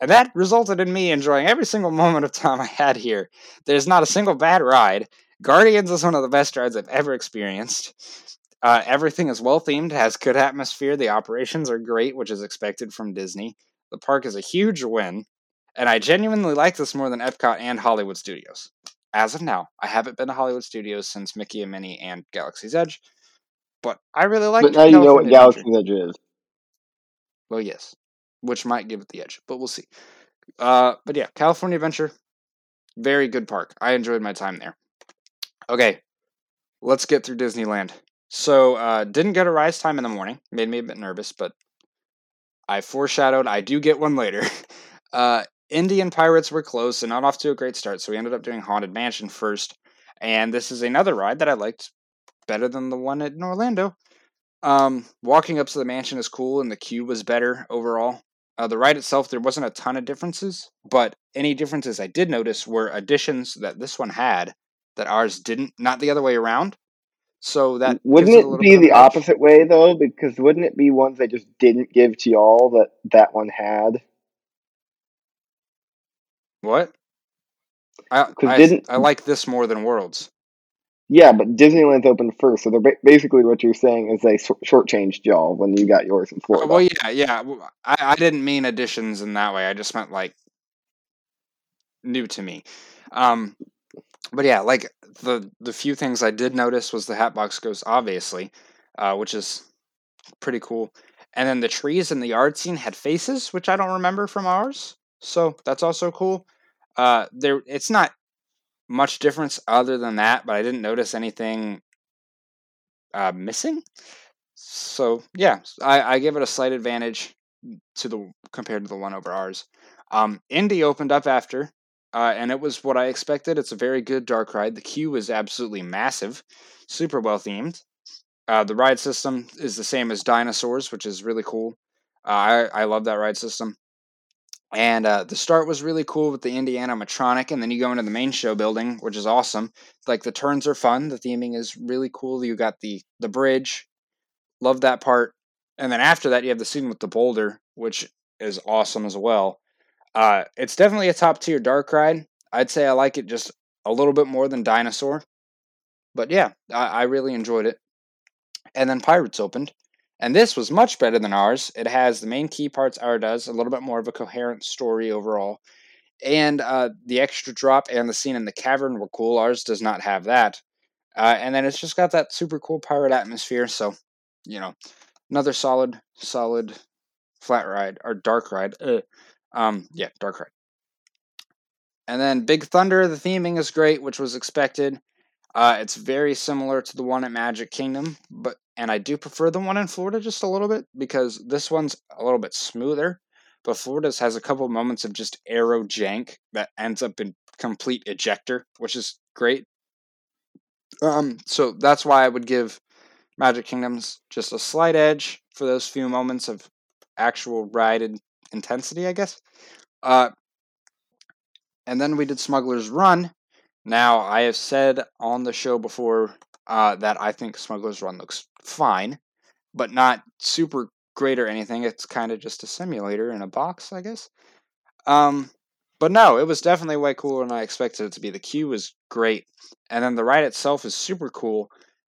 and that resulted in me enjoying every single moment of time I had here. There's not a single bad ride. Guardians is one of the best rides I've ever experienced. Uh, everything is well themed, has good atmosphere. The operations are great, which is expected from Disney. The park is a huge win, and I genuinely like this more than Epcot and Hollywood Studios. As of now, I haven't been to Hollywood Studios since Mickey and Minnie and Galaxy's Edge, but I really like. but now you know what Galaxy's Edge is. Well, yes, which might give it the edge, but we'll see. Uh, but yeah, California Adventure, very good park. I enjoyed my time there. Okay, let's get through Disneyland. So, uh, didn't get a rise time in the morning. Made me a bit nervous, but I foreshadowed I do get one later. Uh, Indy and Pirates were close and not off to a great start, so we ended up doing Haunted Mansion first. And this is another ride that I liked better than the one in Orlando. Um, walking up to the mansion is cool, and the queue was better overall. Uh, the ride itself, there wasn't a ton of differences, but any differences I did notice were additions that this one had that ours didn't, not the other way around. So that wouldn't a it be the opposite way though? Because wouldn't it be ones they just didn't give to y'all that that one had? What? I I, didn't- I like this more than Worlds. Yeah, but Disneyland's opened first, so they're ba- basically what you're saying is they short- shortchanged y'all when you got yours in Florida. Well, yeah, yeah. I didn't mean additions in that way. I just meant like new to me. Um, but yeah, like the the few things I did notice was the Hatbox Ghost, obviously, uh, which is pretty cool. And then the trees in the yard scene had faces, which I don't remember from ours. So that's also cool. Uh, there, it's not much difference other than that, but I didn't notice anything uh, missing. So yeah, I, I give it a slight advantage to the compared to the one over ours. Um, Indy opened up after, uh, and it was what I expected. It's a very good dark ride. The queue is absolutely massive, super well themed. Uh, the ride system is the same as Dinosaurs, which is really cool. Uh, I I love that ride system. And uh, the start was really cool with the Indiana Matronic, and then you go into the main show building, which is awesome. Like the turns are fun. The theming is really cool. You got the the bridge, love that part. And then after that, you have the scene with the boulder, which is awesome as well. Uh, it's definitely a top tier dark ride. I'd say I like it just a little bit more than Dinosaur, but yeah, I, I really enjoyed it. And then Pirates opened, and this was much better than ours. It has the main key parts ours does, a little bit more of a coherent story overall. And uh, the extra drop and the scene in the cavern were cool. Ours does not have that. Uh, and then it's just got that super cool pirate atmosphere. So, you know, another solid, solid flat ride or dark ride. Um, yeah, dark ride. And then Big Thunder, the theming is great, which was expected. Uh, it's very similar to the one at Magic Kingdom, but and I do prefer the one in Florida just a little bit because this one's a little bit smoother. But Florida's has a couple moments of just arrow jank that ends up in complete ejector, which is great. Um, so that's why I would give Magic Kingdoms just a slight edge for those few moments of actual ride in- intensity, I guess. Uh, and then we did Smuggler's Run. Now, I have said on the show before uh, that I think Smuggler's Run looks fine, but not super great or anything. It's kind of just a simulator in a box, I guess. Um, but no, it was definitely way cooler than I expected it to be. The queue was great, and then the ride itself is super cool.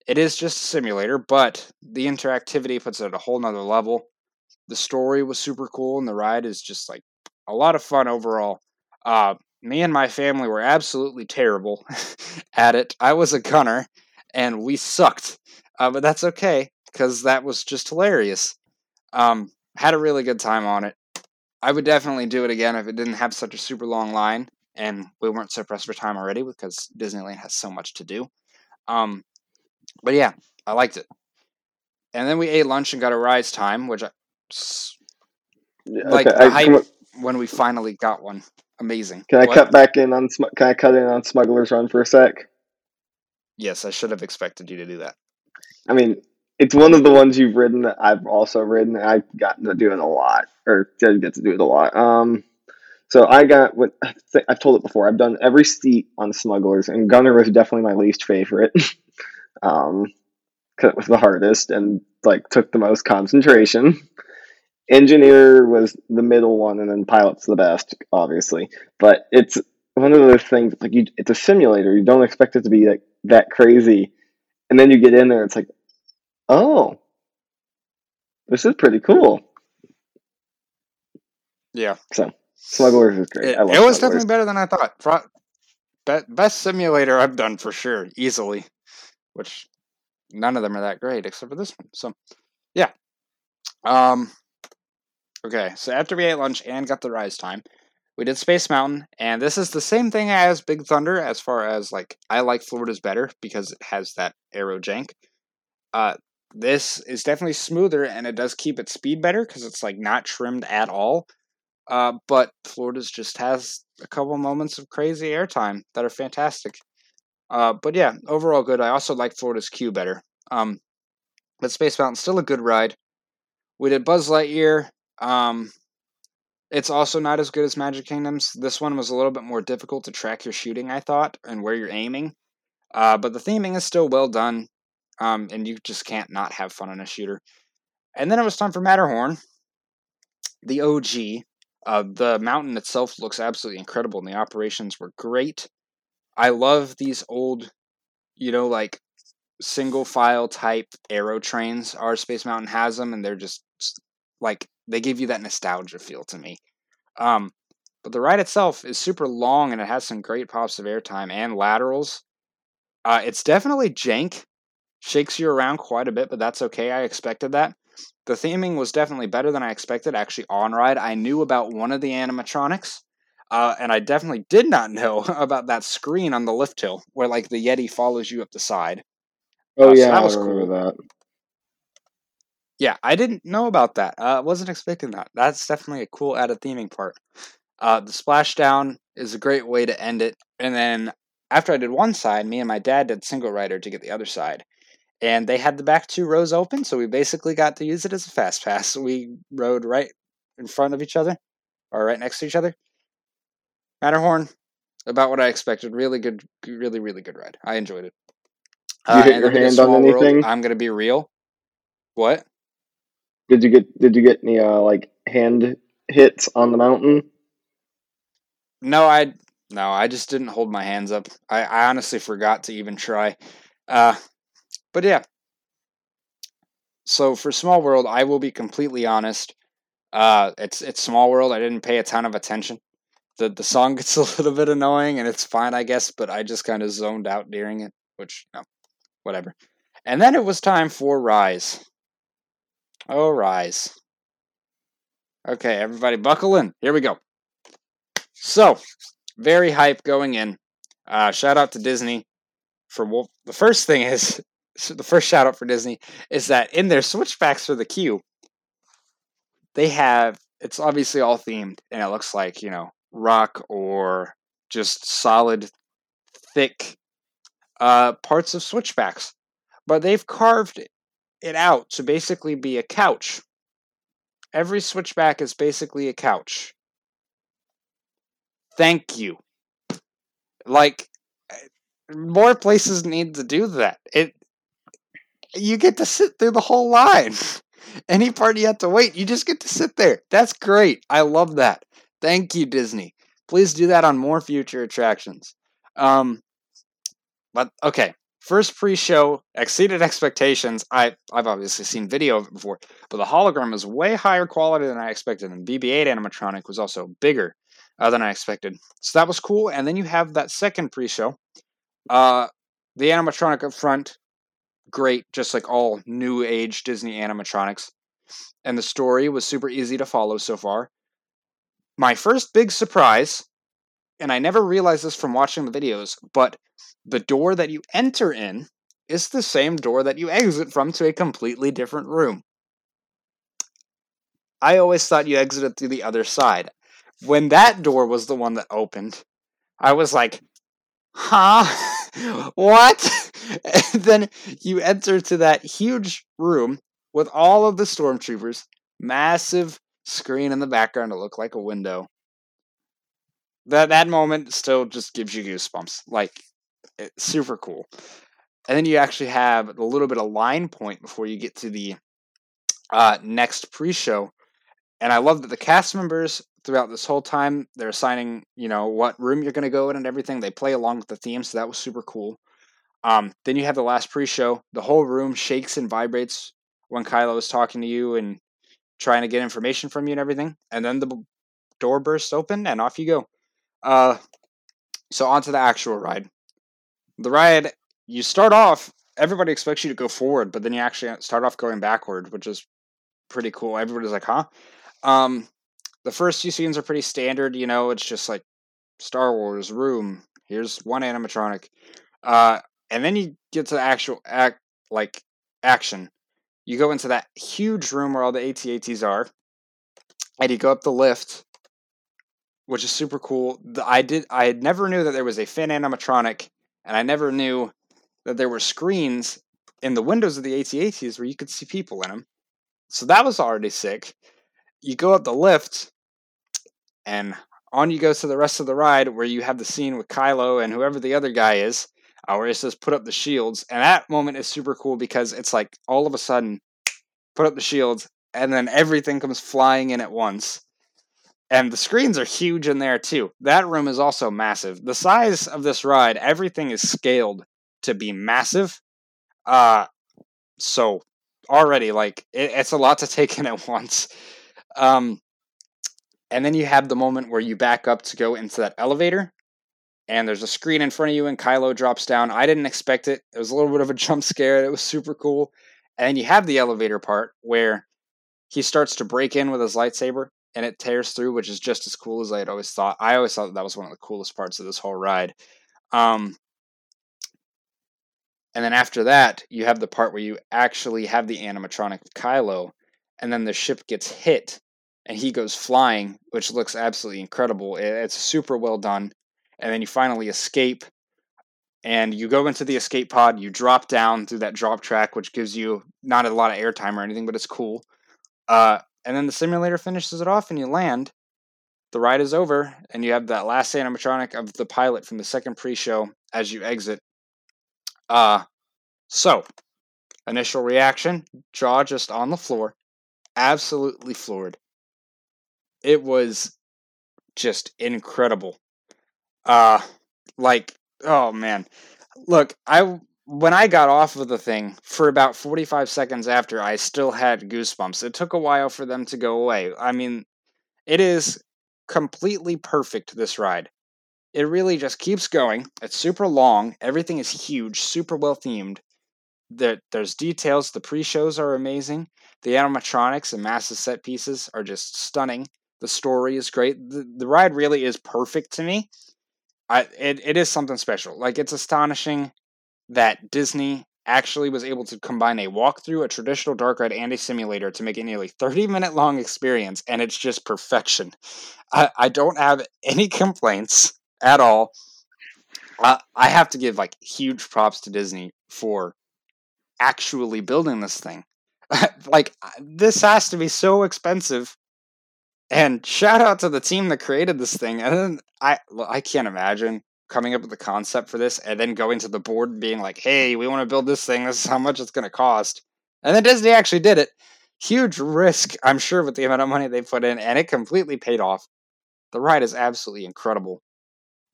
It is just a simulator, but the interactivity puts it at a whole nother level. The story was super cool, and the ride is just like a lot of fun overall. Uh, me and my family were absolutely terrible at it. I was a gunner, and we sucked, uh, but that's okay because that was just hilarious. Um, had a really good time on it. I would definitely do it again if it didn't have such a super long line and we weren't so pressed for time already because Disneyland has so much to do. Um, but yeah, I liked it. And then we ate lunch and got a rise time, which I, Yeah, like okay, the I- hype when we finally got one. Amazing. can I What? cut back in on? Can I cut in on Smuggler's Run for a sec? Yes, I should have expected you to do that. I mean, it's one of the ones you've ridden that I've also ridden. I've gotten to do it a lot, or did get to do it a lot. Um, so I got what I've told it before. I've done every seat on Smugglers, and Gunner was definitely my least favorite. um, because it was the hardest and like took the most concentration. Engineer was the middle one, and then pilot's the best, obviously. But it's one of those things. Like you, it's a simulator. You don't expect it to be like that crazy, and then you get in there. It's like, oh, this is pretty cool. Yeah. So Smugglers is great. It, I love it was Smugglers. definitely better than I thought. Pro- be- best simulator I've done for sure, easily. Which none of them are that great except for this one. So, yeah. Um. Okay, so after we ate lunch and got the rise time, we did Space Mountain, and this is the same thing as Big Thunder as far as like I like Florida's better because it has that Arrow jank. Uh, this is definitely smoother and it does keep its speed better because it's like not trimmed at all. Uh, but Florida's just has a couple moments of crazy airtime that are fantastic. Uh, but yeah, overall good. I also like Florida's queue better. Um, but Space Mountain's still a good ride. We did Buzz Lightyear. Um, it's also not as good as Magic Kingdoms. This one was a little bit more difficult to track your shooting, I thought, and where you're aiming. Uh, but the theming is still well done, um, and you just can't not have fun on a shooter. And then it was time for Matterhorn, the OG. Uh, the mountain itself looks absolutely incredible, and the operations were great. I love these old, you know, like single file type Arrow trains. Our Space Mountain has them, and they're just like they give you that nostalgia feel to me. Um, but the ride itself is super long, and it has some great pops of airtime and laterals. Uh, it's definitely jank, shakes you around quite a bit, but that's okay. I expected that. The theming was definitely better than I expected. Actually, on ride, I knew about one of the animatronics, uh, and I definitely did not know about that screen on the lift hill where like the Yeti follows you up the side. Oh Uh, so yeah, that I was remember that. Yeah, I didn't know about that. I uh, wasn't expecting that. That's definitely a cool added theming part. Uh, the splashdown is a great way to end it. And then after I did one side, me and my dad did single rider to get the other side. And they had the back two rows open, so we basically got to use it as a fast pass. We rode right in front of each other, or right next to each other. Matterhorn, about what I expected. Really good, really, really good ride. I enjoyed it. You hit your then we did hand on Small World. anything? I'm gonna be real. What? Did you get Did you get any uh, like hand hits on the mountain? No, I no, I just didn't hold my hands up. I, I honestly forgot to even try. Uh, but yeah. So for Small World, I will be completely honest. Uh, it's it's Small World. I didn't pay a ton of attention. The the song gets a little bit annoying, and it's fine, I guess. But I just kind of zoned out during it, which no, whatever. And then it was time for Rise. Oh, Rise. Okay, everybody, buckle in. Here we go. So, very hype going in. Uh, shout out to Disney for well, the first thing is the first shout out for Disney is that in their switchbacks for the queue, they have it's obviously all themed and it looks like you know rock or just solid, thick uh, parts of switchbacks, but they've carved it out to basically be a couch. Every switchback is basically a couch thank you. Like more places need to do that. It you get to sit through the whole line. any part you have to wait. You just get to sit there. That's great. I love that. Thank you, Disney. Please do that on more future attractions. Um, but okay, first pre-show exceeded expectations. I I've obviously seen video of it before, but the hologram is way higher quality than I expected, and BB-8 animatronic was also bigger uh, than I expected. So that was cool. And then you have that second pre-show. Uh, the animatronic up front, great, just like all new age Disney animatronics. And the story was super easy to follow so far. My first big surprise, and I never realized this from watching the videos, but the door that you enter in is the same door that you exit from to a completely different room. I always thought you exited through the other side. When that door was the one that opened, I was like, huh? what? and then you enter to that huge room with all of the stormtroopers, massive screen in the background to look like a window. That that moment still just gives you goosebumps. Like it's super cool. And then you actually have a little bit of line point before you get to the uh, next pre-show. And I love that the cast members throughout this whole time they're assigning, you know, what room you're going to go in and everything. They play along with the theme, so that was super cool. Um, then you have the last pre-show. The whole room shakes and vibrates when Kylo is talking to you and trying to get information from you and everything. And then the door bursts open and off you go. Uh, so on to the actual ride. The ride you start off everybody expects you to go forward but then you actually start off going backward which is pretty cool. Everybody's like huh? Um the first few scenes are pretty standard you know it's just like star wars room here's one animatronic uh and then you get to the actual act like action. You go into that huge room where all the AT-ATs are and you go up the lift which is super cool i did i never knew that there was a Finn animatronic and I never knew that there were screens in the windows of the AT-ATs where you could see people in them. So that was already sick. You go up the lift, and on you go to the rest of the ride where you have the scene with Kylo and whoever the other guy is, uh, where it says put up the shields. And that moment is super cool because it's like all of a sudden, put up the shields, and then everything comes flying in at once. And the screens are huge in there too. That room is also massive. The size of this ride, everything is scaled to be massive. Uh so already like it, it's a lot to take in at once. Um and then you have the moment where you back up to go into that elevator and there's a screen in front of you and Kylo drops down. I didn't expect it. It was a little bit of a jump scare. It was super cool. And you have the elevator part where he starts to break in with his lightsaber and it tears through, which is just as cool as I had always thought. I always thought that, that was one of the coolest parts of this whole ride. Um, and then after that, you have the part where you actually have the animatronic Kylo, and then the ship gets hit, and he goes flying, which looks absolutely incredible. It's super well done. And then you finally escape, and you go into the escape pod. You drop down through that drop track, which gives you not a lot of airtime or anything, but it's cool. Uh, and then the simulator finishes it off and you land. The ride is over, and you have that last animatronic of the pilot from the second pre-show as you exit. Uh so initial reaction, jaw just on the floor, absolutely floored. It was just incredible. Uh like oh man. Look, I when I got off of the thing, for about 45 seconds after, I still had goosebumps. It took a while for them to go away. I mean, it is completely perfect, this ride. It really just keeps going. It's super long. Everything is huge, super well themed. There, there's details. The pre shows are amazing. The animatronics and massive set pieces are just stunning. The story is great. The, the ride really is perfect to me. I, it, it is something special. Like, it's astonishing that Disney actually was able to combine a walkthrough, a traditional dark ride, and a simulator to make a nearly 30 minute long experience, and it's just perfection. I, I don't have any complaints at all. Uh, I have to give like huge props to Disney for actually building this thing. like this has to be so expensive. And shout out to the team that created this thing. And I I can't imagine coming up with the concept for this and then going to the board and being like, hey, we want to build this thing. This is how much it's going to cost. And then Disney actually did it. huge risk, I'm sure, with the amount of money they put in, and it completely paid off. The ride is absolutely incredible.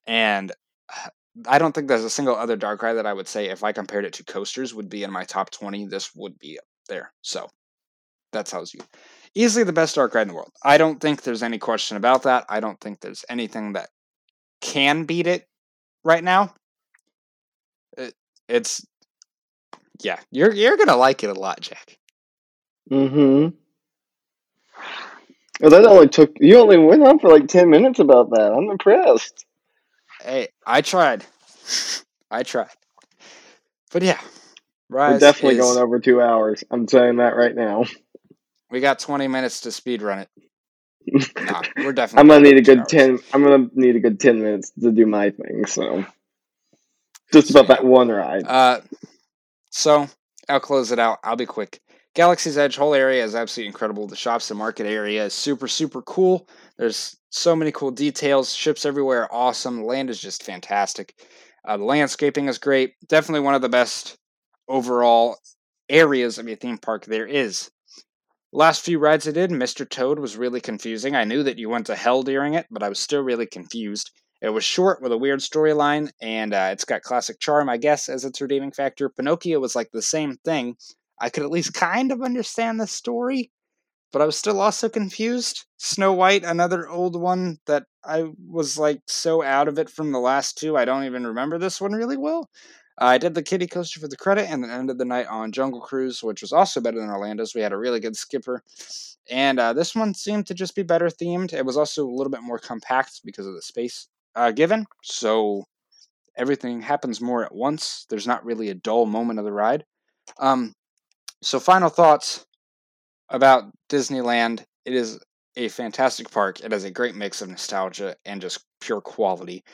And uh, I don't think there's a single other dark ride that I would say, if I compared it to coasters, would be in my top 20. This would be there. So that tells you. Easily the best dark ride in the world. I don't think there's any question about that. I don't think there's anything that can beat it right now. It, it's yeah, you're you're gonna like it a lot, Jack. Mm-hmm. Well, that only took you only went on for like ten minutes about that. I'm impressed. Hey, I tried. I tried. But yeah, Rise We're definitely is, going over two hours. I'm saying that right now. We got 20 minutes to speed run it. Nah, we're definitely. I'm gonna need a good hours. ten. I'm gonna need a good ten minutes to do my thing. So, just about that one ride. Uh, so I'll close it out. I'll be quick. Galaxy's Edge whole area is absolutely incredible. The shops and market area is super super cool. There's so many cool details. Ships everywhere, awesome. The land is just fantastic. Uh, the landscaping is great. Definitely one of the best overall areas of a theme park there is. Last few rides I did, Mr. Toad was really confusing. I knew that you went to hell during it, but I was still really confused. It was short with a weird storyline, and uh, it's got classic charm, I guess, as its redeeming factor. Pinocchio was like the same thing. I could at least kind of understand the story, but I was still also confused. Snow White, another old one that I was like so out of it from the last two, I don't even remember this one really well. I did the kiddie coaster for the credit and then ended the night on Jungle Cruise, which was also better than Orlando's. We had a really good skipper. And uh, this one seemed to just be better themed. It was also a little bit more compact because of the space uh, given. So everything happens more at once. There's not really a dull moment of the ride. Um, so, final thoughts about Disneyland. It is a fantastic park. It has a great mix of nostalgia and just pure quality.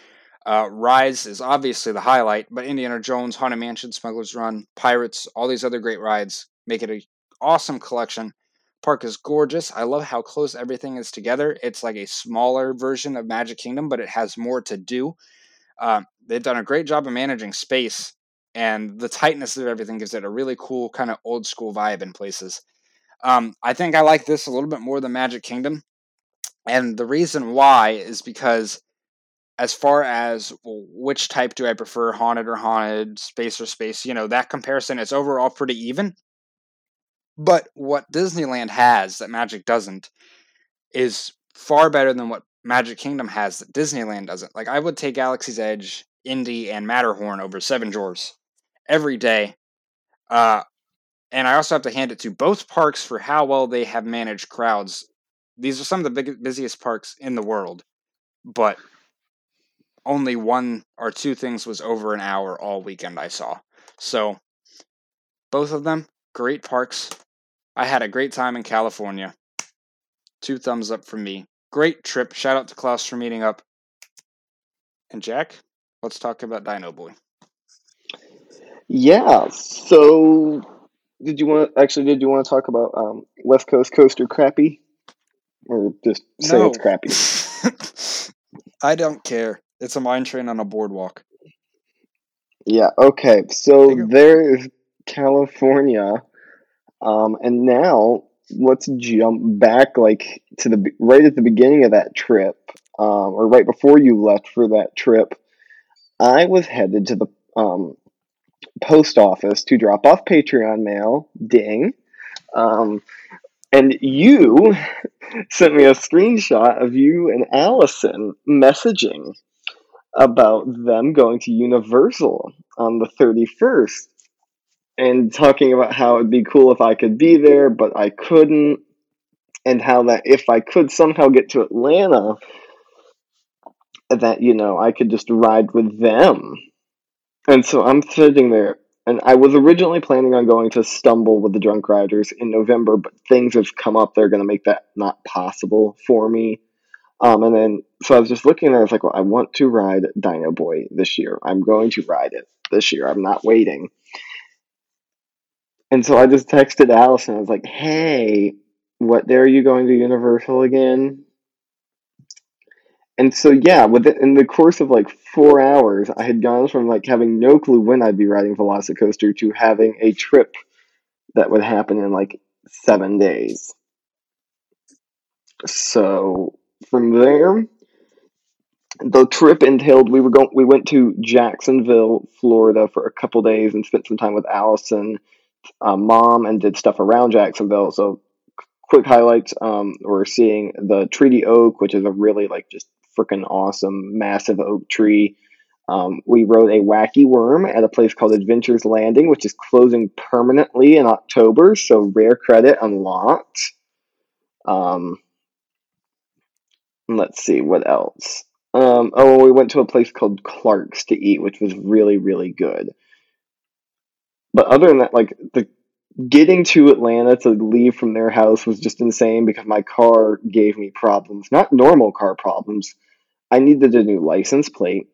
Uh, Rise is obviously the highlight, but Indiana Jones, Haunted Mansion, Smuggler's Run, Pirates, all these other great rides make it an awesome collection. Park is gorgeous. I love how close everything is together. It's like a smaller version of Magic Kingdom, but it has more to do. Uh, they've done a great job of managing space, and the tightness of everything gives it a really cool kind of old school vibe in places. Um, I think I like this a little bit more than Magic Kingdom, and the reason why is because as far as which type do I prefer, haunted or haunted, space or space, you know, that comparison is overall pretty even. But what Disneyland has that Magic doesn't is far better than what Magic Kingdom has that Disneyland doesn't. Like I would take Galaxy's Edge, Indy, and Matterhorn over Seven Dwarfs every day. Uh, and I also have to hand it to both parks for how well they have managed crowds. These are some of the big, busiest parks in the world, but only one or two things was over an hour all weekend I saw. So both of them great parks. I had a great time in California. Two thumbs up from me. Great trip. Shout out to Klaus for meeting up. And Jack, let's talk about Dino Boy. Yeah. So, did you want actually? Did you want to talk about um, West Coast Coaster crappy, or just say no. it's crappy? I don't care. It's a mine train on a boardwalk. Yeah. Okay. So there is California, um, and now let's jump back like to the right at the beginning of that trip, um, or right before you left for that trip. I was headed to the um, post office to drop off Patreon mail. Ding. Um, and you sent me a screenshot of you and Allison messaging about them going to Universal on the 31st and talking about how it'd be cool if I could be there, but I couldn't, and how that if I could somehow get to Atlanta, that, you know, I could just ride with them. And so I'm sitting there, and I was originally planning on going to Stumble with the Drunk Riders in November, but things have come up that are going to make that not possible for me. Um, and then, so I was just looking and I was like, well, I want to ride Dino Boy this year. I'm going to ride it this year. I'm not waiting. And so I just texted Allison. I was like, hey, what day are you going to Universal again? And so, yeah, within the course of like four hours, I had gone from like having no clue when I'd be riding Velocicoaster to having a trip that would happen in like seven days. So from there, the trip entailed we were going. We went to Jacksonville, Florida, for a couple days and spent some time with Allison, uh, mom, and did stuff around Jacksonville. So quick highlights: um, we're seeing the Treaty Oak, which is a really like just freaking awesome, massive oak tree. Um, we rode a wacky worm at a place called Adventures Landing, which is closing permanently in October. So rare credit unlocked. Um, let's see what else. Um, oh, we went to a place called Clark's to eat, which was really, really good. But other than that, like the getting to Atlanta to leave from their house was just insane because my car gave me problems. Not normal car problems. I needed a new license plate,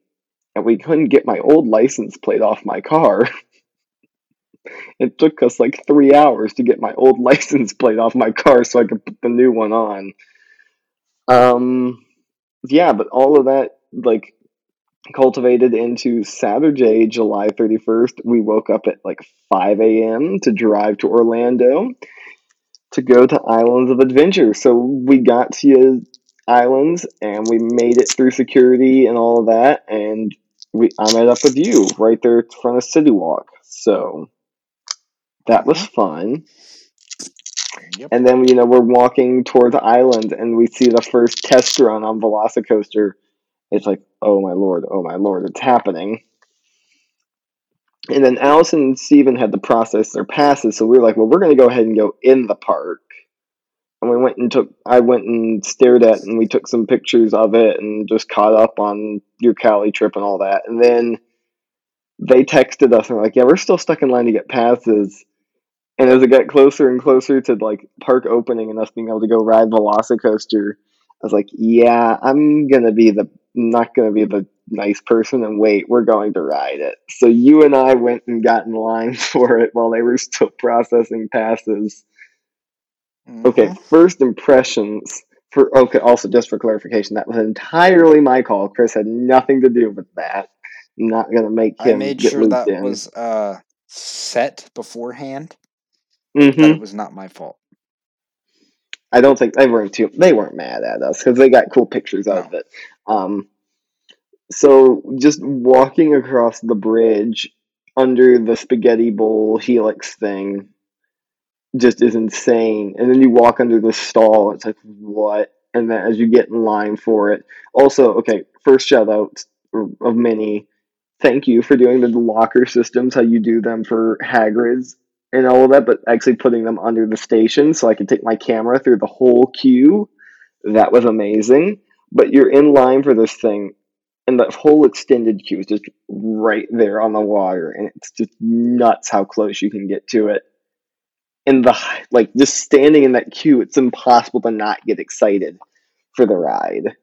and we couldn't get my old license plate off my car. it took us like three hours to get my old license plate off my car so I could put the new one on. Um, yeah, but all of that like cultivated into Saturday, July 31st. We woke up at like 5 a.m. to drive to Orlando to go to Islands of Adventure. So we got to Islands and we made it through security and all of that. And we I met up with you right there in front of City Walk. So that was fun. Yep. And then you know we're walking towards the island and we see the first test run on Velocicoaster. It's like, oh my lord, oh my lord, it's happening. And then Allison and Steven had to process their passes, so we were like, well, we're gonna go ahead and go in the park. And we went and took I went and stared at and we took some pictures of it and just caught up on your Cali trip and all that. And then they texted us and were like, Yeah, we're still stuck in line to get passes. And as it got closer and closer to like park opening and us being able to go ride Velocicoaster, I was like, "Yeah, I'm gonna be the not gonna be the nice person and wait. We're going to ride it." So you and I went and got in line for it while they were still processing passes. Okay, Mhm. first impressions for okay. Also, just for clarification, that was entirely my call. Chris had nothing to do with that. I'm not gonna make him. I made sure that in. was uh, set beforehand. Mhm. That it was not my fault. I don't think they weren't too. They weren't mad at us because they got cool pictures of No. it. Um, so just walking across the bridge under the spaghetti bowl helix thing just is insane. And then you walk under the stall. It's like what? And then as you get in line for it, also okay. First shout out of many. Thank you for doing the locker systems, how you do them for Hagrid's and all of that, but actually putting them under the station so I could take my camera through the whole queue. That was amazing. But you're in line for this thing, and that whole extended queue is just right there on the water, and it's just nuts how close you can get to it. And the like, just standing in that queue, it's impossible to not get excited for the ride.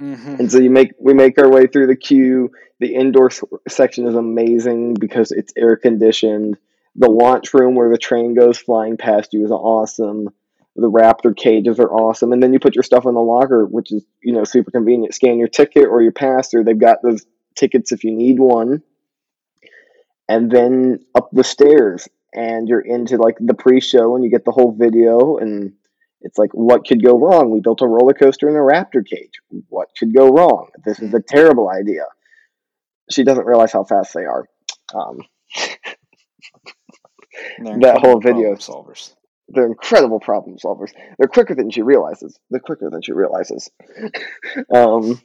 Mm-hmm. And so you make we make our way through the queue. The indoor section is amazing because it's air conditioned. The launch room where the train goes flying past you is awesome. The raptor cages are awesome, and then you put your stuff in the locker, which is you know super convenient. Scan your ticket or your pass, or they've got those tickets if you need one. And then up the stairs, and you're into like the pre-show, and you get the whole video, and it's like, what could go wrong? We built a roller coaster in a raptor cage. What could go wrong? This is a terrible idea. She doesn't realize how fast they are. Um, that whole video- solvers. they're incredible problem solvers. They're quicker than she realizes. They're quicker than she realizes. um,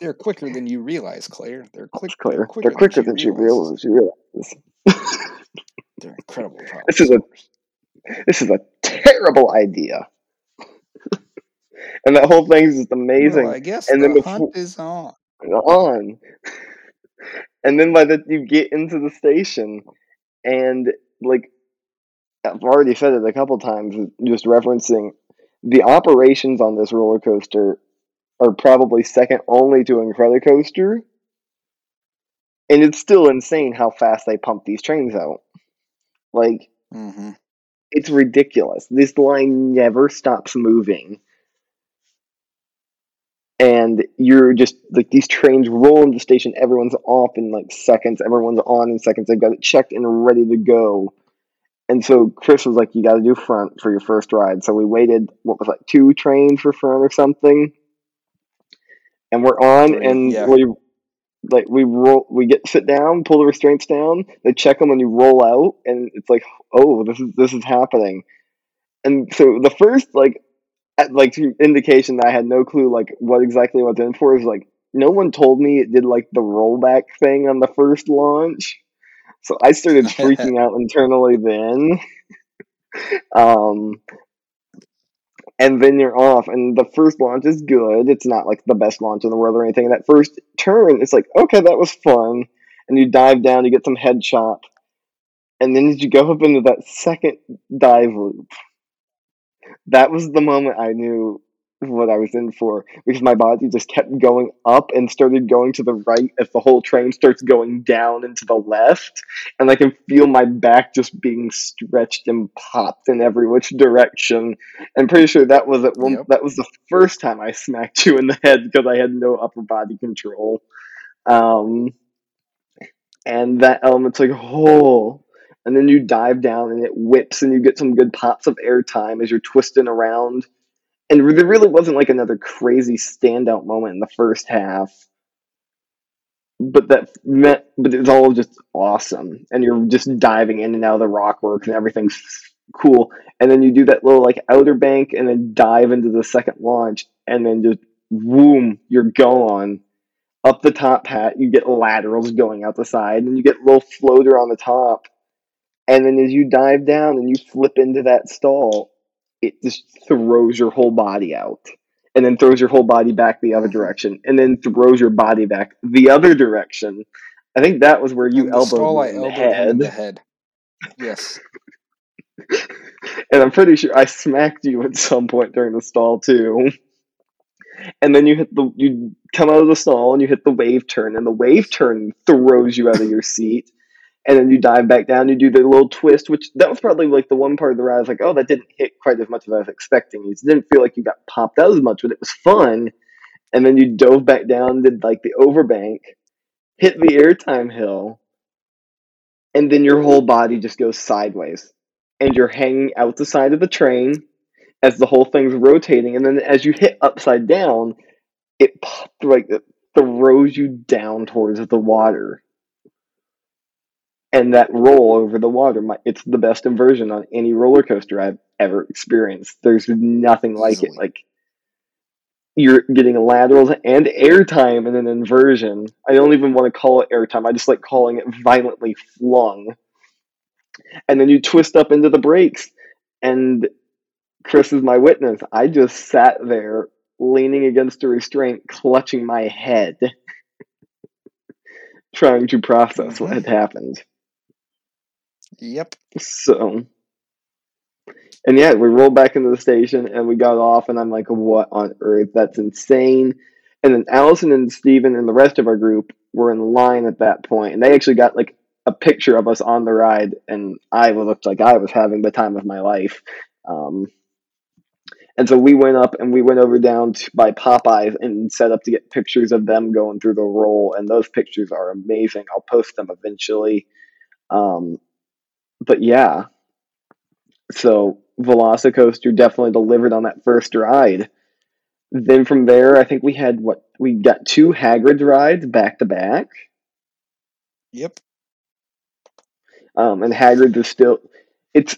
They're quicker than you realize, Claire. They're quick. it's clear. They're quicker than she realizes. She realizes. They're incredible problem This is a- This is a terrible idea. and that whole thing is just amazing. Well, I guess And the then before- hunt is on. on. And then by the you get into the station and like I've already said it a couple times just referencing the operations on this roller coaster are probably second only to Incredicoaster. And it's still insane how fast they pump these trains out. Like Mm-hmm. it's ridiculous. This line never stops moving. And you're just like these trains roll into the station, everyone's off in like seconds, everyone's on in seconds, they've got it checked and ready to go. And so Chris was like, "You got to do front for your first ride." So we waited. What was like two trains for front or something, and we're on, Three, and yeah. we like we roll, we get sit down, pull the restraints down, they check them, and you roll out, and it's like, oh, this is this is happening. And so the first like like indication that I had no clue like what exactly I was in for is like no one told me it did like the rollback thing on the first launch. So I started freaking out internally then. um and then you're off and the first launch is good. It's not like the best launch in the world or anything. That first turn it's like, okay, that was fun. And you dive down, you get some headshot. And then as you go up into that second dive loop, that was the moment I knew what I was in for because my body just kept going up and started going to the right as the whole train starts going down and to the left. And I can feel my back just being stretched and popped in every which direction. I'm pretty sure that was at one, Yep. that was the first time I smacked you in the head because I had no upper body control. Um, and that element's like, oh. And then you dive down and it whips and you get some good pops of airtime as you're twisting around. And there really wasn't like another crazy standout moment in the first half. But that meant, but it's all just awesome. And you're just diving in and out of the rock works and everything's cool. And then you do that little like outer bank and then dive into the second launch and then just boom, you're gone up the top hat, you get laterals going out the side, and you get a little floater on the top. And then as you dive down and you flip into that stall, it just throws your whole body out. And then throws your whole body back the other Mhm. direction. And then throws your body back the other direction. I think that was where you elbowed stall, me I in the elbowed head. the head. Yes. and I'm pretty sure I smacked you at some point during the stall too. And then you hit the you come out of the stall and you hit the wave turn, and the wave turn throws you out of your seat. And then you dive back down. You do the little twist, which that was probably like the one part of the ride. I was like, oh, that didn't hit quite as much as I was expecting. It didn't feel like you got popped out as much, but it was fun. And then you dove back down, did like the overbank, hit the airtime hill, and then your whole body just goes sideways, and you're hanging out the side of the train as the whole thing's rotating, and then as you hit upside down, it like it throws you down towards the water, and that roll over the water, my, it's the best inversion on any roller coaster I've ever experienced. There's nothing like it. Like you're getting laterals and airtime in an inversion. I don't even want to call it airtime. I just like calling it violently flung. And then you twist up into the brakes, and Chris is my witness. I just sat there leaning against a restraint, clutching my head, trying to process what had happened. Yep. So, and yeah, we rolled back into the station and we got off, and I'm like, what on earth? That's insane. And then Allison and Steven and the rest of our group were in line at that point, and they actually got like a picture of us on the ride, and I looked like I was having the time of my life. Um, and so we went up and we went over down to, by Popeyes and set up to get pictures of them going through the roll, and those pictures are amazing. I'll post them eventually. Um, but yeah, so Velocicoaster definitely delivered on that first ride. Then from there, I think we had what we got two Hagrid rides back to back. Yep. Um, and Hagrid is still it's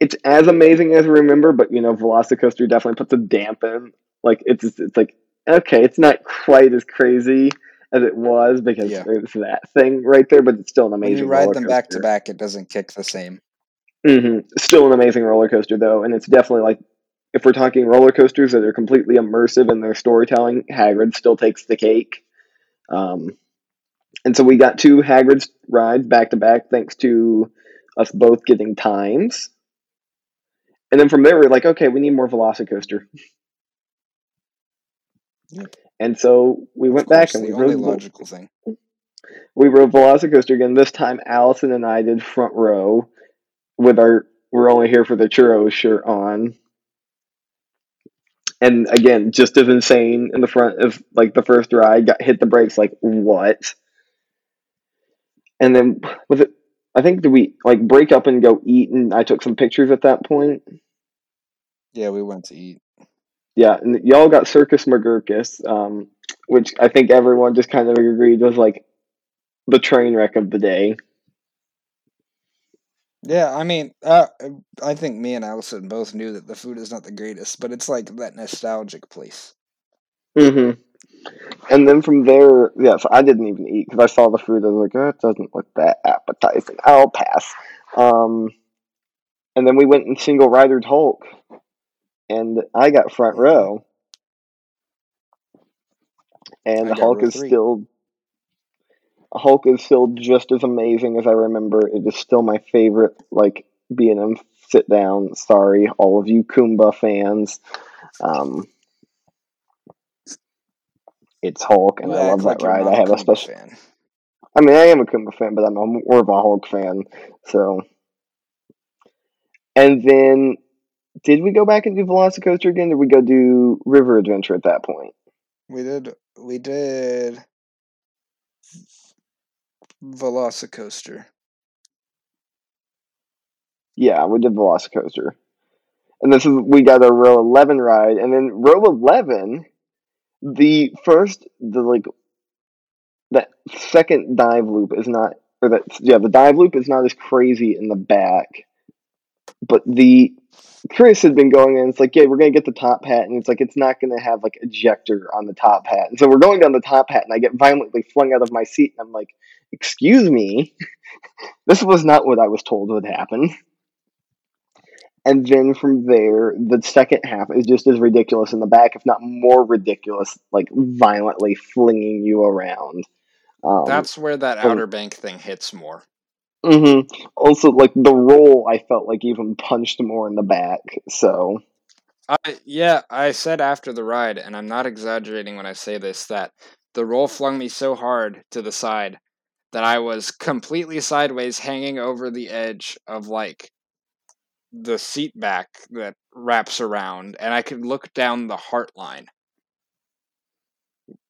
it's as amazing as I remember, but you know, Velocicoaster definitely puts a dampen. Like it's it's like okay, it's not quite as crazy as it was because Yeah. there's that thing right there, but it's still an When amazing. you ride them back to back, it doesn't kick the same. hmm Still an amazing roller coaster though, and it's definitely like if we're talking roller coasters that are completely immersive in their storytelling, Hagrid still takes the cake. Um, and so we got two Hagrid's rides back to back, thanks to us both getting times. And then from there, we're like, okay, we need more Velocicoaster. Yep. And so we went back and we the only rode, logical thing. we rode Velocicoaster again. This time, Allison and I did front row with our "We're only here for the churros" shirt on. And again, just as insane in the front of like the first ride, got hit the brakes like what? And then was it I think did we like break up and go eat, and I took some pictures at that point. Yeah, we went to eat. Yeah, and y'all got Circus McGurkus, um, which I think everyone just kind of agreed was like the train wreck of the day. Yeah, I mean, uh, I think me and Allison both knew that the food is not the greatest, but it's like that nostalgic place. Mm-hmm. And then from there, yeah, so I didn't even eat because I saw the food. I was like, oh, it doesn't look that appetizing. I'll pass. Um, and then we went and single ridered Hulk, and I got front Mhm. row. And got Hulk is three. still Hulk is still just as amazing as I remember. It is still my favorite, like B and M sit down. Sorry, all of you Kumba fans. Um, it's Hulk, and You I love act like that ride. I have a Kumba special. fan. I mean, I am a Kumba fan, but I'm more of a Hulk fan. So, and then did we go back and do Velocicoaster again? Did we go do River Adventure at that point? We did. We did. Velocicoaster. Yeah, we did Velocicoaster. And this is we got a row eleven ride, and then row eleven, the first the like that second dive loop is not or that yeah, the dive loop is not as crazy in the back. But the Chris had been going in, it's like, yeah, we're gonna get the top hat, and it's like it's not gonna have like ejector on the top hat. And so we're going down the top hat, and I get violently flung out of my seat, and I'm like, excuse me, this was not what I was told would happen. And then from there, the second half is just as ridiculous in the back, if not more ridiculous, like violently flinging you around. Um, That's where that Outer Bank thing hits more. Hmm Also, like the roll, I felt like even punched more in the back. So, I, yeah, I said after the ride, and I'm not exaggerating when I say this, that the roll flung me so hard to the side that I was completely sideways hanging over the edge of like the seat back that wraps around, and I could look down the heart line.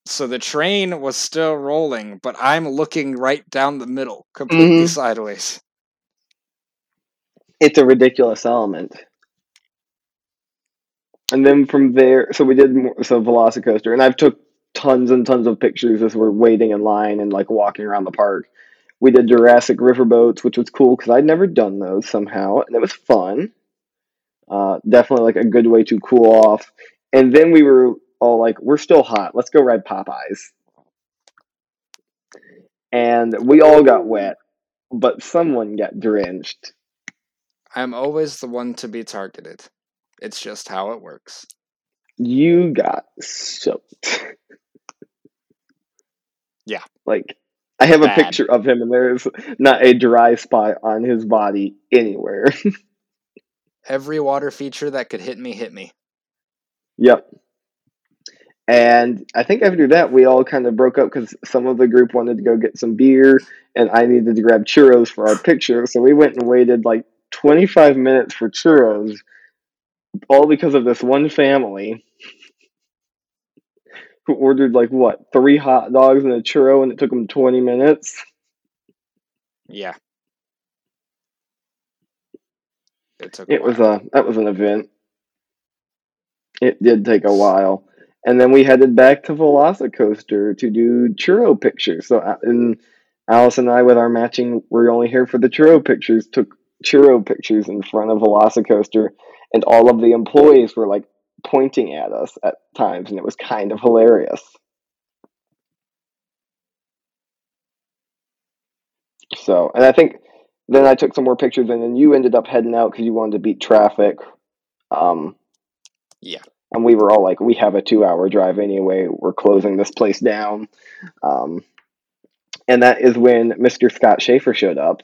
So the train was still rolling, but I'm looking right down the middle, completely Mhm. sideways. it's a ridiculous element. And then from there, so we did more, so Velocicoaster, and I've took tons and tons of pictures as we're waiting in line and like walking around the park. We did Jurassic Riverboats, which was cool because I'd never done those somehow, and it was fun. Uh, definitely like a good way to cool off. And then we were all like, "We're still hot. Let's go ride Popeyes." And we all got wet, but someone got drenched. I'm always the one to be targeted. It's just how it works. You got soaked. Yeah. Like, I have a picture of him, and there's not a dry spot on his body anywhere. Every water feature that could hit me hit me. yep. And I think after that, we all kind of broke up because some of the group wanted to go get some beer, and I needed to grab churros for our picture. So we went and waited like 25 minutes for churros, all because of this one family who ordered like what three hot dogs and a churro, and it took them 20 minutes. Yeah. It took. A It was a that was an event. It did take a while, and then we headed back to Velocicoaster to do churro pictures. So, uh, and Alice and I, with our matching, we're only here for the churro pictures. Took churro pictures in front of Velocicoaster, and all of the employees were like pointing at us at times, and it was kind of hilarious. So, and I think then I took some more pictures, and then you ended up heading out because you wanted to beat traffic. Um, Yeah. And we were all like, "We have a two-hour drive anyway. We're closing this place down." Um, and that is when Mr. Scott Schaefer showed up,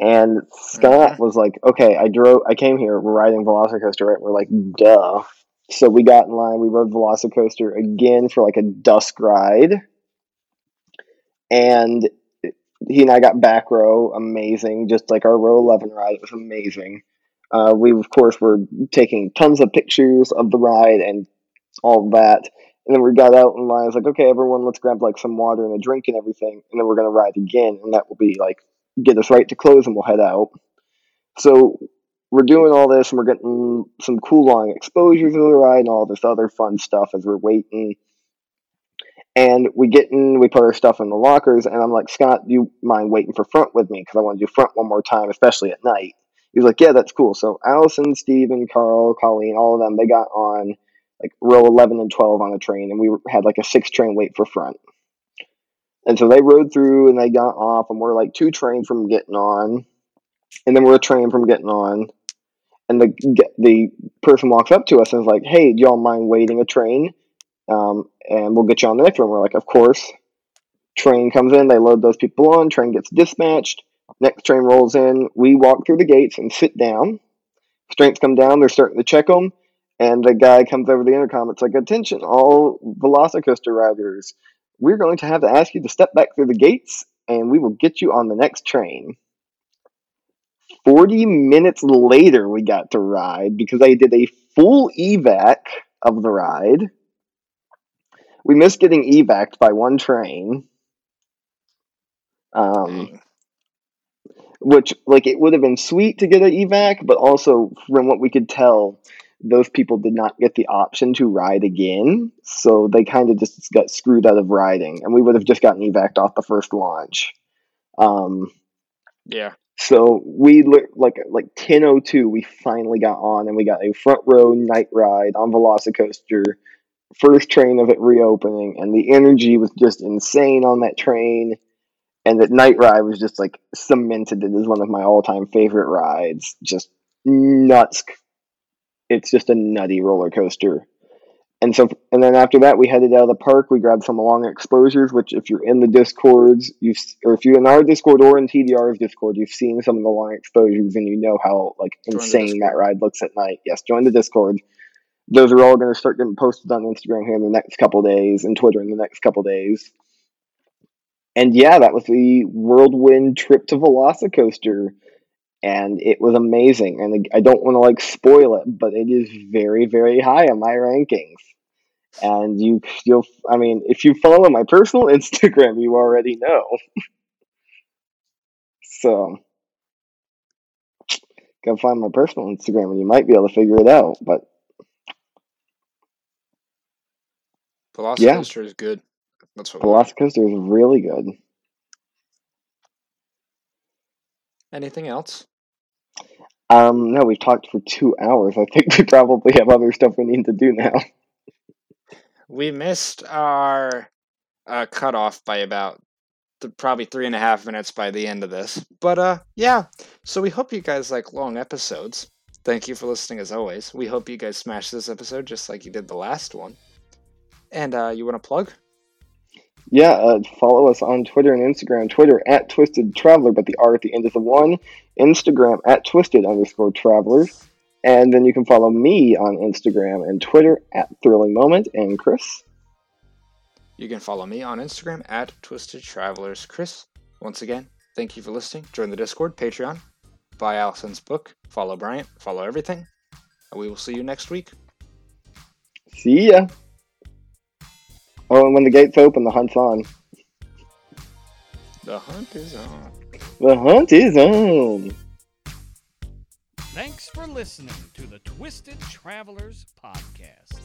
and Scott was like, "Okay, I drove. I came here. We're riding Velocicoaster, right?" We're like, "Duh." So we got in line. We rode Velocicoaster again for like a dusk ride, and he and I got back row, amazing, just like our row eleven ride. It was amazing. Uh, we of course were taking tons of pictures of the ride and all that, And then we got out and I was like, okay, everyone, let's grab like some water and a drink and everything, and then we're gonna ride again, and that will be like get us right to close, and we'll head out. So we're doing all this, and we're getting some cool long exposures of the ride and all this other fun stuff as we're waiting. And we get in, we put our stuff in the lockers, and I'm like, Scott, do you mind waiting for front with me? Because I want to do front one more time, especially at night. He's like, yeah, that's cool. So Allison, Steven, Carl, Colleen, all of them, they got on like row 11 and 12 on the train, and we had like a six train wait for front. And so they rode through and they got off, and we're like two trains from getting on, and then we're a train from getting on. And the the person walks up to us and is like, "Hey, do y'all mind waiting a train? Um, and we'll get you on the next one." We're like, "Of course." Train comes in, they load those people on. Train gets dispatched. Next train rolls in. We walk through the gates and sit down. Strengths come down. They're starting to check them. And the guy comes over the intercom. It's like, attention, all Velocicoaster riders. We're going to have to ask you to step back through the gates, and we will get you on the next train. 40 minutes later, we got to ride because I did a full evac of the ride. We missed getting evac'd by one train. Um, which like it would have been sweet to get an evac, but also from what we could tell, those people did not get the option to ride again, so they kind of just got screwed out of riding, and we would have just gotten evac'd off the first launch. Um, yeah. So we like like ten oh two, we finally got on, and we got a front row night ride on Velocicoaster, first train of it reopening, and the energy was just insane on that train and that night ride was just like cemented it as one of my all-time favorite rides. Just nuts. It's just a nutty roller coaster. And so and then after that we headed out of the park. We grabbed some long exposures which if you're in the discords you've or if you're in our discord or in tdr's discord you've seen some of the long exposures and you know how like insane that ride looks at night. Yes join the discord. Those are all going to start getting posted on instagram here in the next couple days and twitter in the next couple days and yeah, that was the whirlwind trip to Velocicoaster, and it was amazing. And I don't want to like spoil it, but it is very, very high on my rankings. And you, you'll, I mean, if you follow my personal Instagram, you already know. so, go find my personal Instagram, and you might be able to figure it out. But Velocicoaster yeah. is good. That's what coaster is really good. Anything else? Um, no, we've talked for two hours. I think we probably have other stuff we need to do now. We missed our uh, cutoff by about th- probably three and a half minutes by the end of this. But uh, yeah. So we hope you guys like long episodes. Thank you for listening as always. We hope you guys smash this episode just like you did the last one. And uh, you want to plug? Yeah, uh, follow us on Twitter and Instagram. Twitter at Twisted Traveler, but the R at the end is the one. Instagram at Twisted underscore Travelers. And then you can follow me on Instagram and Twitter at Thrilling Moment. And Chris? You can follow me on Instagram at Twisted Travelers. Chris, once again, thank you for listening. Join the Discord, Patreon, buy Allison's book, follow Bryant, follow everything. And we will see you next week. See ya. Oh, and when the gates open, the hunt's on. The hunt is on. The hunt is on. Thanks for listening to the Twisted Travelers Podcast.